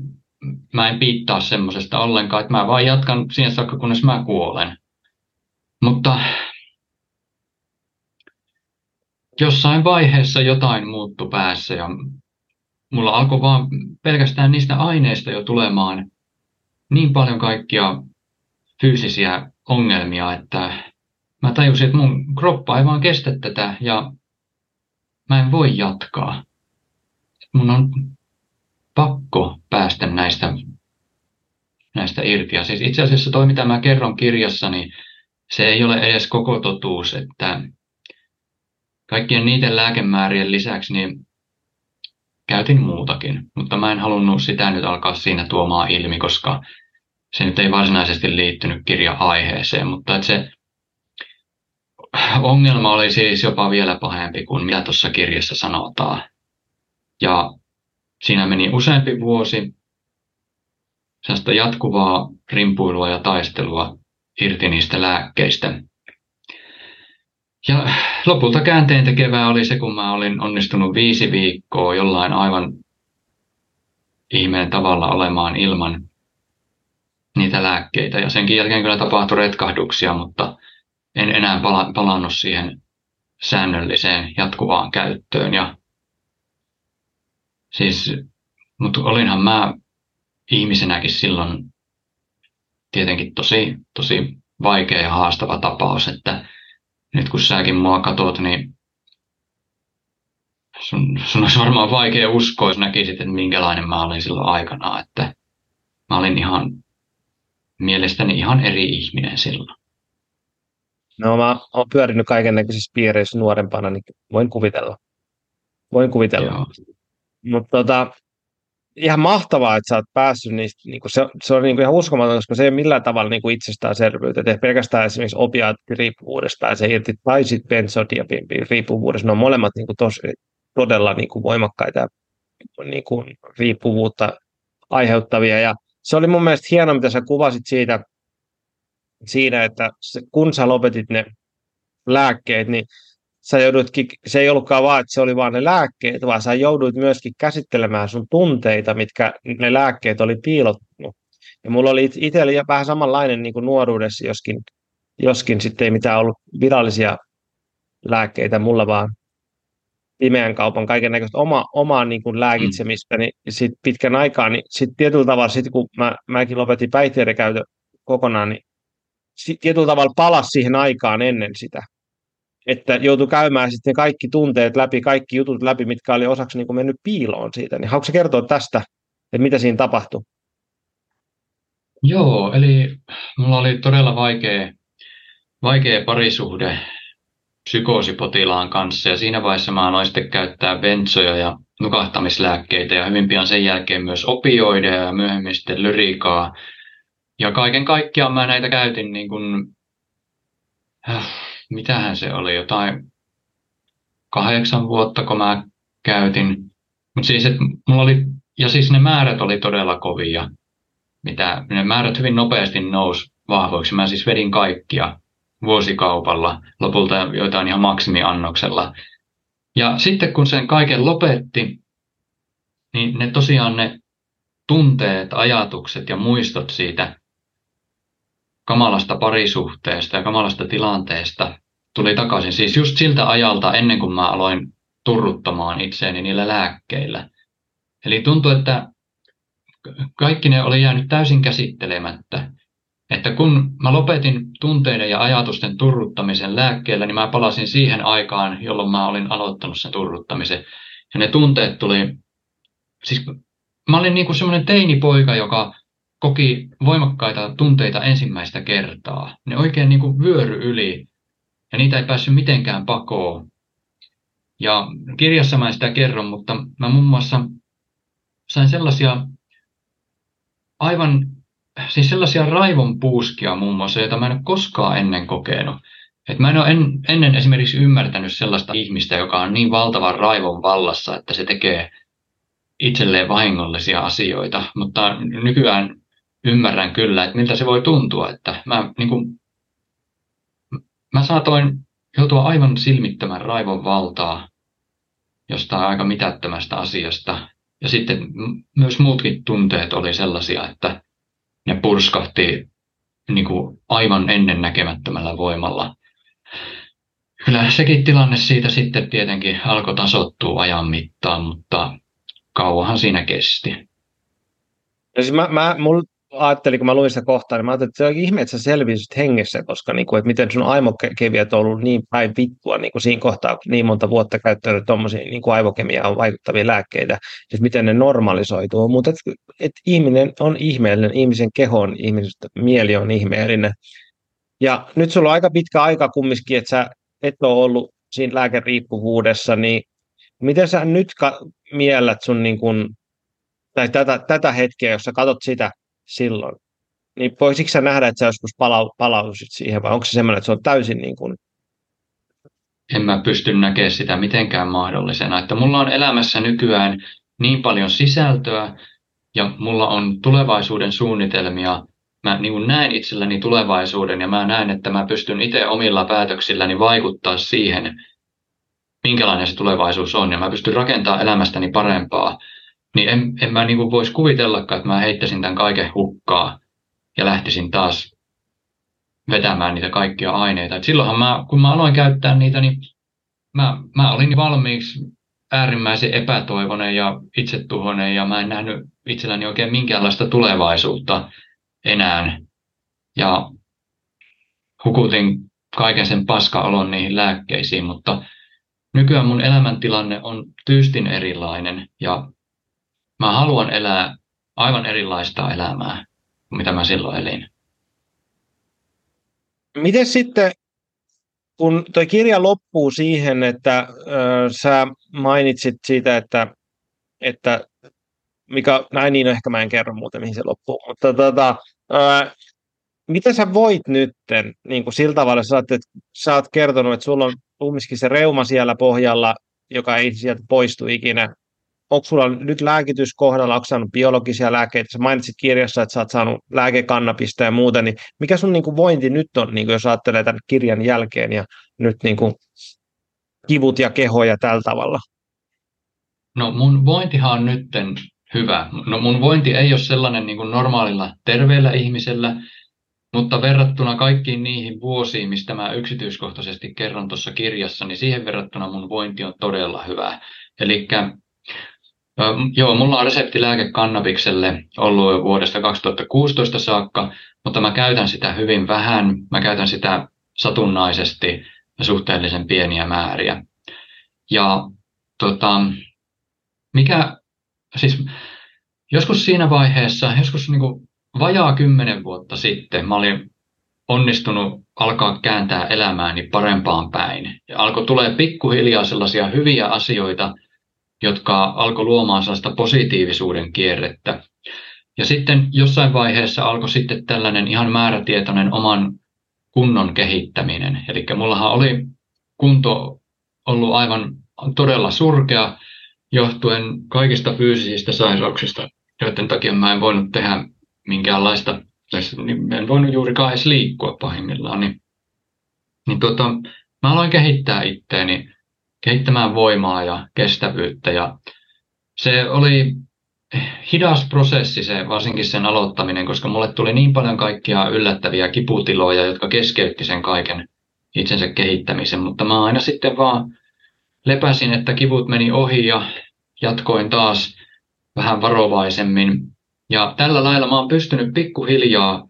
mä en piittaa semmoisesta ollenkaan, että mä vaan jatkan siihen saakka, kunnes mä kuolen. Mutta jossain vaiheessa jotain muuttu päässä ja mulla alkoi vaan pelkästään niistä aineista jo tulemaan niin paljon kaikkia fyysisiä ongelmia, että mä tajusin, että mun kroppa ei vaan kestä tätä ja mä en voi jatkaa. Mun on pakko päästä näistä, näistä irti. Ja siis itse asiassa toi, mitä mä kerron kirjassa, niin se ei ole edes koko totuus, että kaikkien niiden lääkemäärien lisäksi niin käytin muutakin, mutta mä en halunnut sitä nyt alkaa siinä tuomaan ilmi, koska se nyt ei varsinaisesti liittynyt kirja-aiheeseen, mutta että se ongelma oli siis jopa vielä pahempi kuin mitä tuossa kirjassa sanotaan. Ja siinä meni useampi vuosi sellaista jatkuvaa rimpuilua ja taistelua irti niistä lääkkeistä. Ja lopulta käänteen tekevää oli se, kun mä olin onnistunut viisi viikkoa jollain aivan ihmeen tavalla olemaan ilman niitä lääkkeitä. Ja senkin jälkeen kyllä tapahtui retkahduksia, mutta en enää pala- palannut siihen säännölliseen jatkuvaan käyttöön. Ja siis, mutta olinhan mä ihmisenäkin silloin tietenkin tosi, tosi vaikea ja haastava tapaus, että nyt kun säkin mua katot, niin sun, sun olisi varmaan vaikea uskoa, jos näkisit, että minkälainen mä olin silloin aikana, että mä olin ihan mielestäni ihan eri ihminen silloin. No mä oon pyörinyt kaiken näköisissä piireissä nuorempana, niin voin kuvitella. Voin kuvitella. Mutta tota, ihan mahtavaa, että sä oot päässyt niistä, niin kuin se, se on niin kuin ihan uskomaton, koska se ei ole millään tavalla niin kuin itsestäänselvyyttä, että pelkästään esimerkiksi opiaattiriippuvuudesta pääsee irti, tai sitten benzodiabiin ne on molemmat niin kuin tos, todella niin kuin voimakkaita niin kuin riippuvuutta aiheuttavia, ja se oli mun mielestä hienoa, mitä sä kuvasit siitä, siinä, että se, kun sä lopetit ne lääkkeet, niin sä joudutkin, se ei ollutkaan vaan, että se oli vaan ne lääkkeet, vaan sä jouduit myöskin käsittelemään sun tunteita, mitkä ne lääkkeet oli piilottunut. Ja mulla oli itsellä vähän samanlainen niin kuin nuoruudessa, joskin, joskin sitten ei mitään ollut virallisia lääkkeitä, mulla vaan pimeän kaupan kaiken näköistä oma, omaa niin kuin lääkitsemistä, niin sit pitkän aikaa, niin sitten tietyllä tavalla, sit kun mä, mäkin lopetin päihteiden käytön kokonaan, niin sit tietyllä tavalla palasi siihen aikaan ennen sitä. Että joutui käymään sitten kaikki tunteet läpi, kaikki jutut läpi, mitkä oli osaksi niin kuin mennyt piiloon siitä. Niin haluatko kertoa tästä, että mitä siinä tapahtui? Joo, eli mulla oli todella vaikea, vaikea parisuhde psykoosipotilaan kanssa ja siinä vaiheessa mä aloin sitten käyttää bensoja ja nukahtamislääkkeitä ja hyvin pian sen jälkeen myös opioideja ja myöhemmin sitten lyrikaa. Ja kaiken kaikkiaan mä näitä käytin niin kuin, äh, mitähän se oli, jotain kahdeksan vuotta, kun mä käytin. Mutta siis, että mulla oli, ja siis ne määrät oli todella kovia, mitä, ne määrät hyvin nopeasti nousi vahvoiksi. Mä siis vedin kaikkia vuosikaupalla, lopulta joitain ihan maksimiannoksella. Ja sitten kun sen kaiken lopetti, niin ne tosiaan ne tunteet, ajatukset ja muistot siitä kamalasta parisuhteesta ja kamalasta tilanteesta tuli takaisin. Siis just siltä ajalta ennen kuin mä aloin turruttamaan itseäni niillä lääkkeillä. Eli tuntui, että kaikki ne oli jäänyt täysin käsittelemättä. Että kun mä lopetin tunteiden ja ajatusten turruttamisen lääkkeellä, niin mä palasin siihen aikaan, jolloin mä olin aloittanut sen turruttamisen. Ja ne tunteet tuli, siis mä olin niin kuin semmoinen teinipoika, joka koki voimakkaita tunteita ensimmäistä kertaa. Ne oikein niin kuin vyöry yli ja niitä ei päässyt mitenkään pakoon. Ja kirjassa mä en sitä kerron, mutta mä muun muassa sain sellaisia aivan, siis sellaisia raivon puuskia muun muassa, joita mä en ole koskaan ennen kokenut. Et mä en ole en, ennen esimerkiksi ymmärtänyt sellaista ihmistä, joka on niin valtavan raivon vallassa, että se tekee itselleen vahingollisia asioita, mutta nykyään ymmärrän kyllä, että miltä se voi tuntua, että mä, niin kuin, mä saatoin joutua aivan silmittömän raivon valtaa jostain aika mitättömästä asiasta. Ja sitten myös muutkin tunteet oli sellaisia, että ne purskahti niin kuin aivan ennennäkemättömällä voimalla. Kyllä sekin tilanne siitä sitten tietenkin alkoi tasottua ajan mittaan, mutta kauanhan siinä kesti. Ja siis mä, mä, mulla ajattelin, kun mä luin sitä kohtaa, niin mä ajattelin, että se on ihme, että sä selvisit hengessä, koska niin kuin, että miten sun aivokeviät on ollut niin päin vittua niin kuin siinä kohtaa, kun niin monta vuotta käyttänyt tuommoisia niin aivokemiaan vaikuttavia lääkkeitä, että miten ne normalisoituu. Mutta että, että ihminen on ihmeellinen, ihmisen keho on ihmisen mieli on ihmeellinen. Ja nyt sulla on aika pitkä aika kumminkin, että sä et ole ollut siinä lääkeriippuvuudessa, niin miten sä nyt ka- miellät sun niin kuin, tai tätä, tätä hetkeä, jos sä katsot sitä, silloin. Niin voisitko sä nähdä, että sä joskus palau, palautuisit siihen, vai onko se semmoinen, että se on täysin niin kuin... En mä pysty näkemään sitä mitenkään mahdollisena. Että mulla on elämässä nykyään niin paljon sisältöä, ja mulla on tulevaisuuden suunnitelmia. Mä niin näen itselläni tulevaisuuden, ja mä näen, että mä pystyn itse omilla päätöksilläni vaikuttaa siihen, minkälainen se tulevaisuus on, ja mä pystyn rakentamaan elämästäni parempaa niin en, en mä niin voisi kuvitellakaan, että mä heittäisin tämän kaiken hukkaa ja lähtisin taas vetämään niitä kaikkia aineita. Et silloinhan mä, kun mä aloin käyttää niitä, niin mä, mä olin valmiiksi äärimmäisen epätoivoinen ja itsetuhoinen ja mä en nähnyt itselläni oikein minkäänlaista tulevaisuutta enää. Ja hukutin kaiken sen paskaolon niihin lääkkeisiin, mutta nykyään mun elämäntilanne on tyystin erilainen ja mä haluan elää aivan erilaista elämää mitä mä silloin elin. Miten sitten, kun tuo kirja loppuu siihen, että äh, sä mainitsit siitä, että, että mikä, näin niin ehkä mä en kerro muuten, mihin se loppuu, mutta tota, äh, miten sä voit nytten, niin kuin sillä tavalla, sä oot, että sä oot kertonut, että sulla on kumminkin se reuma siellä pohjalla, joka ei sieltä poistu ikinä, onko sulla nyt lääkitys kohdalla, onko saanut biologisia lääkkeitä, sä mainitsit kirjassa, että sä oot saanut lääkekannabista ja muuta, niin mikä sun niin kuin vointi nyt on, niin kuin jos ajattelee tämän kirjan jälkeen ja nyt niin kuin kivut ja kehoja tällä tavalla? No mun vointihan on nytten hyvä. No mun vointi ei ole sellainen niin kuin normaalilla terveellä ihmisellä, mutta verrattuna kaikkiin niihin vuosiin, mistä mä yksityiskohtaisesti kerron tuossa kirjassa, niin siihen verrattuna mun vointi on todella hyvä. Eli joo, mulla on reseptilääke kannabikselle ollut jo vuodesta 2016 saakka, mutta mä käytän sitä hyvin vähän. Mä käytän sitä satunnaisesti suhteellisen pieniä määriä. Ja tota, mikä, siis joskus siinä vaiheessa, joskus niin kuin vajaa kymmenen vuotta sitten mä olin onnistunut alkaa kääntää elämääni parempaan päin. Ja alkoi tulee pikkuhiljaa sellaisia hyviä asioita, jotka alkoi luomaan sellaista positiivisuuden kierrettä. Ja sitten jossain vaiheessa alkoi sitten tällainen ihan määrätietoinen oman kunnon kehittäminen. Eli mullahan oli kunto ollut aivan todella surkea johtuen kaikista fyysisistä sairauksista, joiden takia mä en voinut tehdä minkäänlaista, niin en voinut juurikaan edes liikkua pahimmillaan. Niin, niin tota, mä aloin kehittää itteeni, kehittämään voimaa ja kestävyyttä. Ja se oli hidas prosessi se, varsinkin sen aloittaminen, koska mulle tuli niin paljon kaikkia yllättäviä kiputiloja, jotka keskeytti sen kaiken itsensä kehittämisen, mutta mä aina sitten vaan lepäsin, että kivut meni ohi ja jatkoin taas vähän varovaisemmin. Ja tällä lailla mä oon pystynyt pikkuhiljaa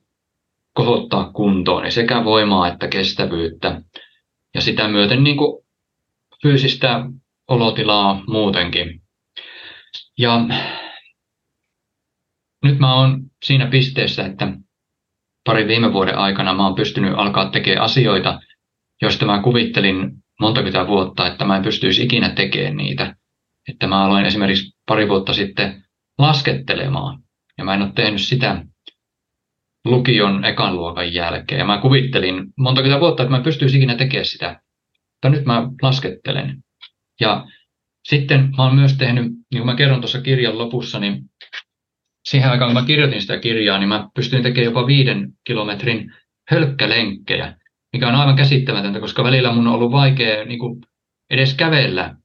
kohottaa kuntoon sekä voimaa että kestävyyttä. Ja sitä myöten niin kuin fyysistä olotilaa muutenkin. Ja nyt mä oon siinä pisteessä, että parin viime vuoden aikana mä oon pystynyt alkaa tekemään asioita, joista mä kuvittelin monta vuotta, että mä en pystyisi ikinä tekemään niitä. Että mä aloin esimerkiksi pari vuotta sitten laskettelemaan, ja mä en ole tehnyt sitä lukion ekan luokan jälkeen. Ja mä kuvittelin monta vuotta, että mä en pystyisi ikinä tekemään sitä. Mutta nyt mä laskettelen. Ja sitten mä oon myös tehnyt, niin kuin mä kerron tuossa kirjan lopussa, niin siihen aikaan kun mä kirjoitin sitä kirjaa, niin mä pystyin tekemään jopa viiden kilometrin hölkkälenkkejä mikä on aivan käsittämätöntä, koska välillä mun on ollut vaikea niin kuin edes kävellä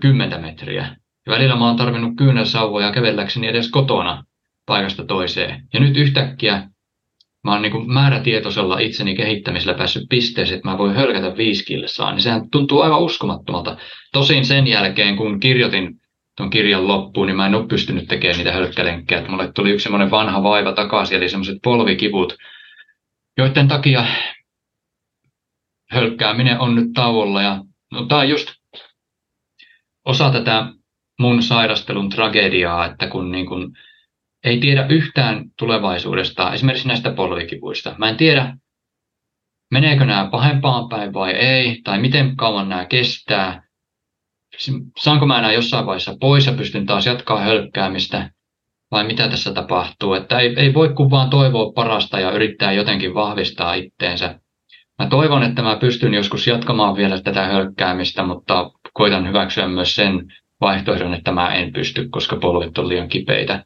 kymmentä metriä. Ja välillä mä oon tarvinnut kyynäsauvoja kävelläkseni edes kotona paikasta toiseen. Ja nyt yhtäkkiä mä oon niin määrätietoisella itseni kehittämisellä päässyt pisteeseen, että mä voin hölkätä viisi kilsaa, niin sehän tuntuu aivan uskomattomalta. Tosin sen jälkeen, kun kirjoitin tuon kirjan loppuun, niin mä en ole pystynyt tekemään niitä hölkkälenkkejä. Että mulle tuli yksi semmoinen vanha vaiva takaisin, eli semmoiset polvikivut, joiden takia hölkkääminen on nyt tauolla. Ja, no, tämä on just osa tätä mun sairastelun tragediaa, että kun niin kun ei tiedä yhtään tulevaisuudesta, esimerkiksi näistä polvikivuista. Mä en tiedä, meneekö nämä pahempaan päin vai ei, tai miten kauan nämä kestää. Saanko mä nämä jossain vaiheessa pois ja pystyn taas jatkaa hölkkäämistä, vai mitä tässä tapahtuu. Että ei, ei voi kuin vaan toivoa parasta ja yrittää jotenkin vahvistaa itteensä Mä toivon, että mä pystyn joskus jatkamaan vielä tätä hölkkäämistä, mutta koitan hyväksyä myös sen vaihtoehdon, että mä en pysty, koska polvet on liian kipeitä.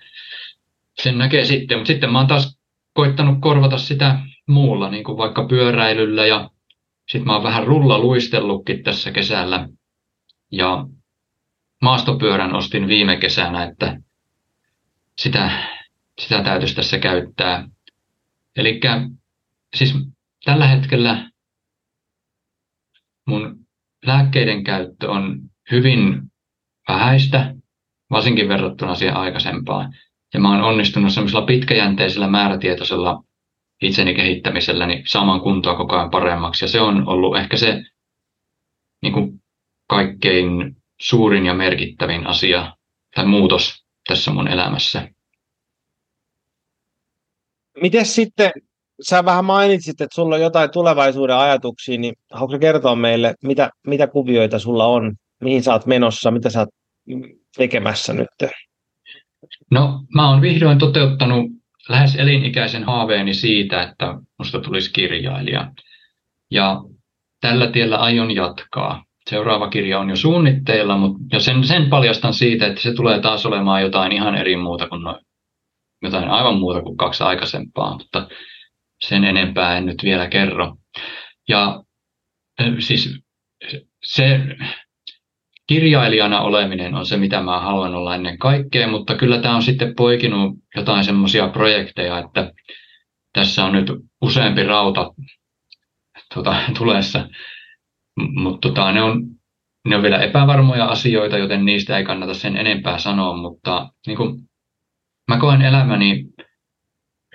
Sen näkee sitten, mutta sitten mä oon taas koittanut korvata sitä muulla, niin kuin vaikka pyöräilyllä ja sitten mä oon vähän rulla luistellutkin tässä kesällä. Ja maastopyörän ostin viime kesänä, että sitä, sitä täytyisi tässä käyttää. Eli siis tällä hetkellä mun lääkkeiden käyttö on hyvin vähäistä, varsinkin verrattuna siihen aikaisempaan. Ja mä oon onnistunut semmoisella pitkäjänteisellä määrätietoisella itseni kehittämiselläni saamaan kuntoa koko ajan paremmaksi. Ja se on ollut ehkä se niin kuin kaikkein suurin ja merkittävin asia tai muutos tässä mun elämässä. Miten sitten sä vähän mainitsit, että sulla on jotain tulevaisuuden ajatuksia, niin haluatko kertoa meille, mitä, mitä kuvioita sulla on, mihin sä oot menossa, mitä sä oot tekemässä nyt? No, mä oon vihdoin toteuttanut lähes elinikäisen haaveeni siitä, että musta tulisi kirjailija. Ja tällä tiellä aion jatkaa. seuraava kirja on jo suunnitteilla, mutta ja sen, sen paljastan siitä, että se tulee taas olemaan jotain ihan eri muuta kuin no, jotain aivan muuta kuin kaksi aikaisempaa, mutta sen enempää en nyt vielä kerro. Ja siis se kirjailijana oleminen on se, mitä mä haluan olla ennen kaikkea, mutta kyllä tämä on sitten poikinut jotain semmoisia projekteja, että tässä on nyt useampi rauta tuota, tulessa, mutta tota, ne, on, ne on vielä epävarmoja asioita, joten niistä ei kannata sen enempää sanoa, mutta niin kuin, mä koen elämäni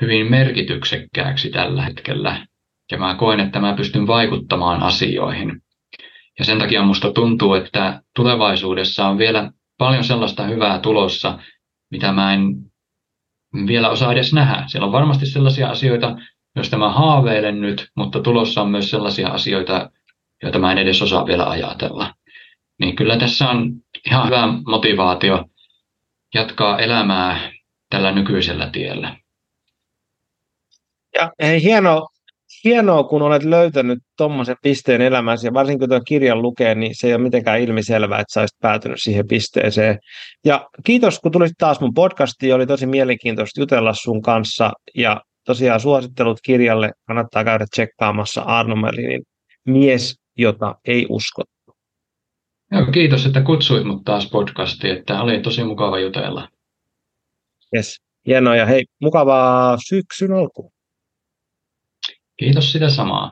hyvin merkityksekkääksi tällä hetkellä ja mä koen, että mä pystyn vaikuttamaan asioihin. Ja sen takia musta tuntuu, että tulevaisuudessa on vielä paljon sellaista hyvää tulossa, mitä mä en vielä osaa edes nähdä. Siellä on varmasti sellaisia asioita, joista mä haaveilen nyt, mutta tulossa on myös sellaisia asioita, joita mä en edes osaa vielä ajatella. Niin kyllä tässä on ihan hyvä motivaatio jatkaa elämää tällä nykyisellä tiellä. Ja hieno, hienoa, kun olet löytänyt tuommoisen pisteen elämässä, ja varsinkin kun tuon kirjan lukee, niin se ei ole mitenkään ilmiselvää, että sä olisit päätynyt siihen pisteeseen. Ja kiitos, kun tulit taas mun podcastiin, oli tosi mielenkiintoista jutella sun kanssa, ja tosiaan suosittelut kirjalle kannattaa käydä tsekkaamassa Arno Melinin Mies, jota ei uskottu. Joo, kiitos, että kutsuit mut taas podcastiin, että oli tosi mukava jutella. Yes, hienoa ja hei, mukavaa syksyn alkuun. Kiitos sitä samaa.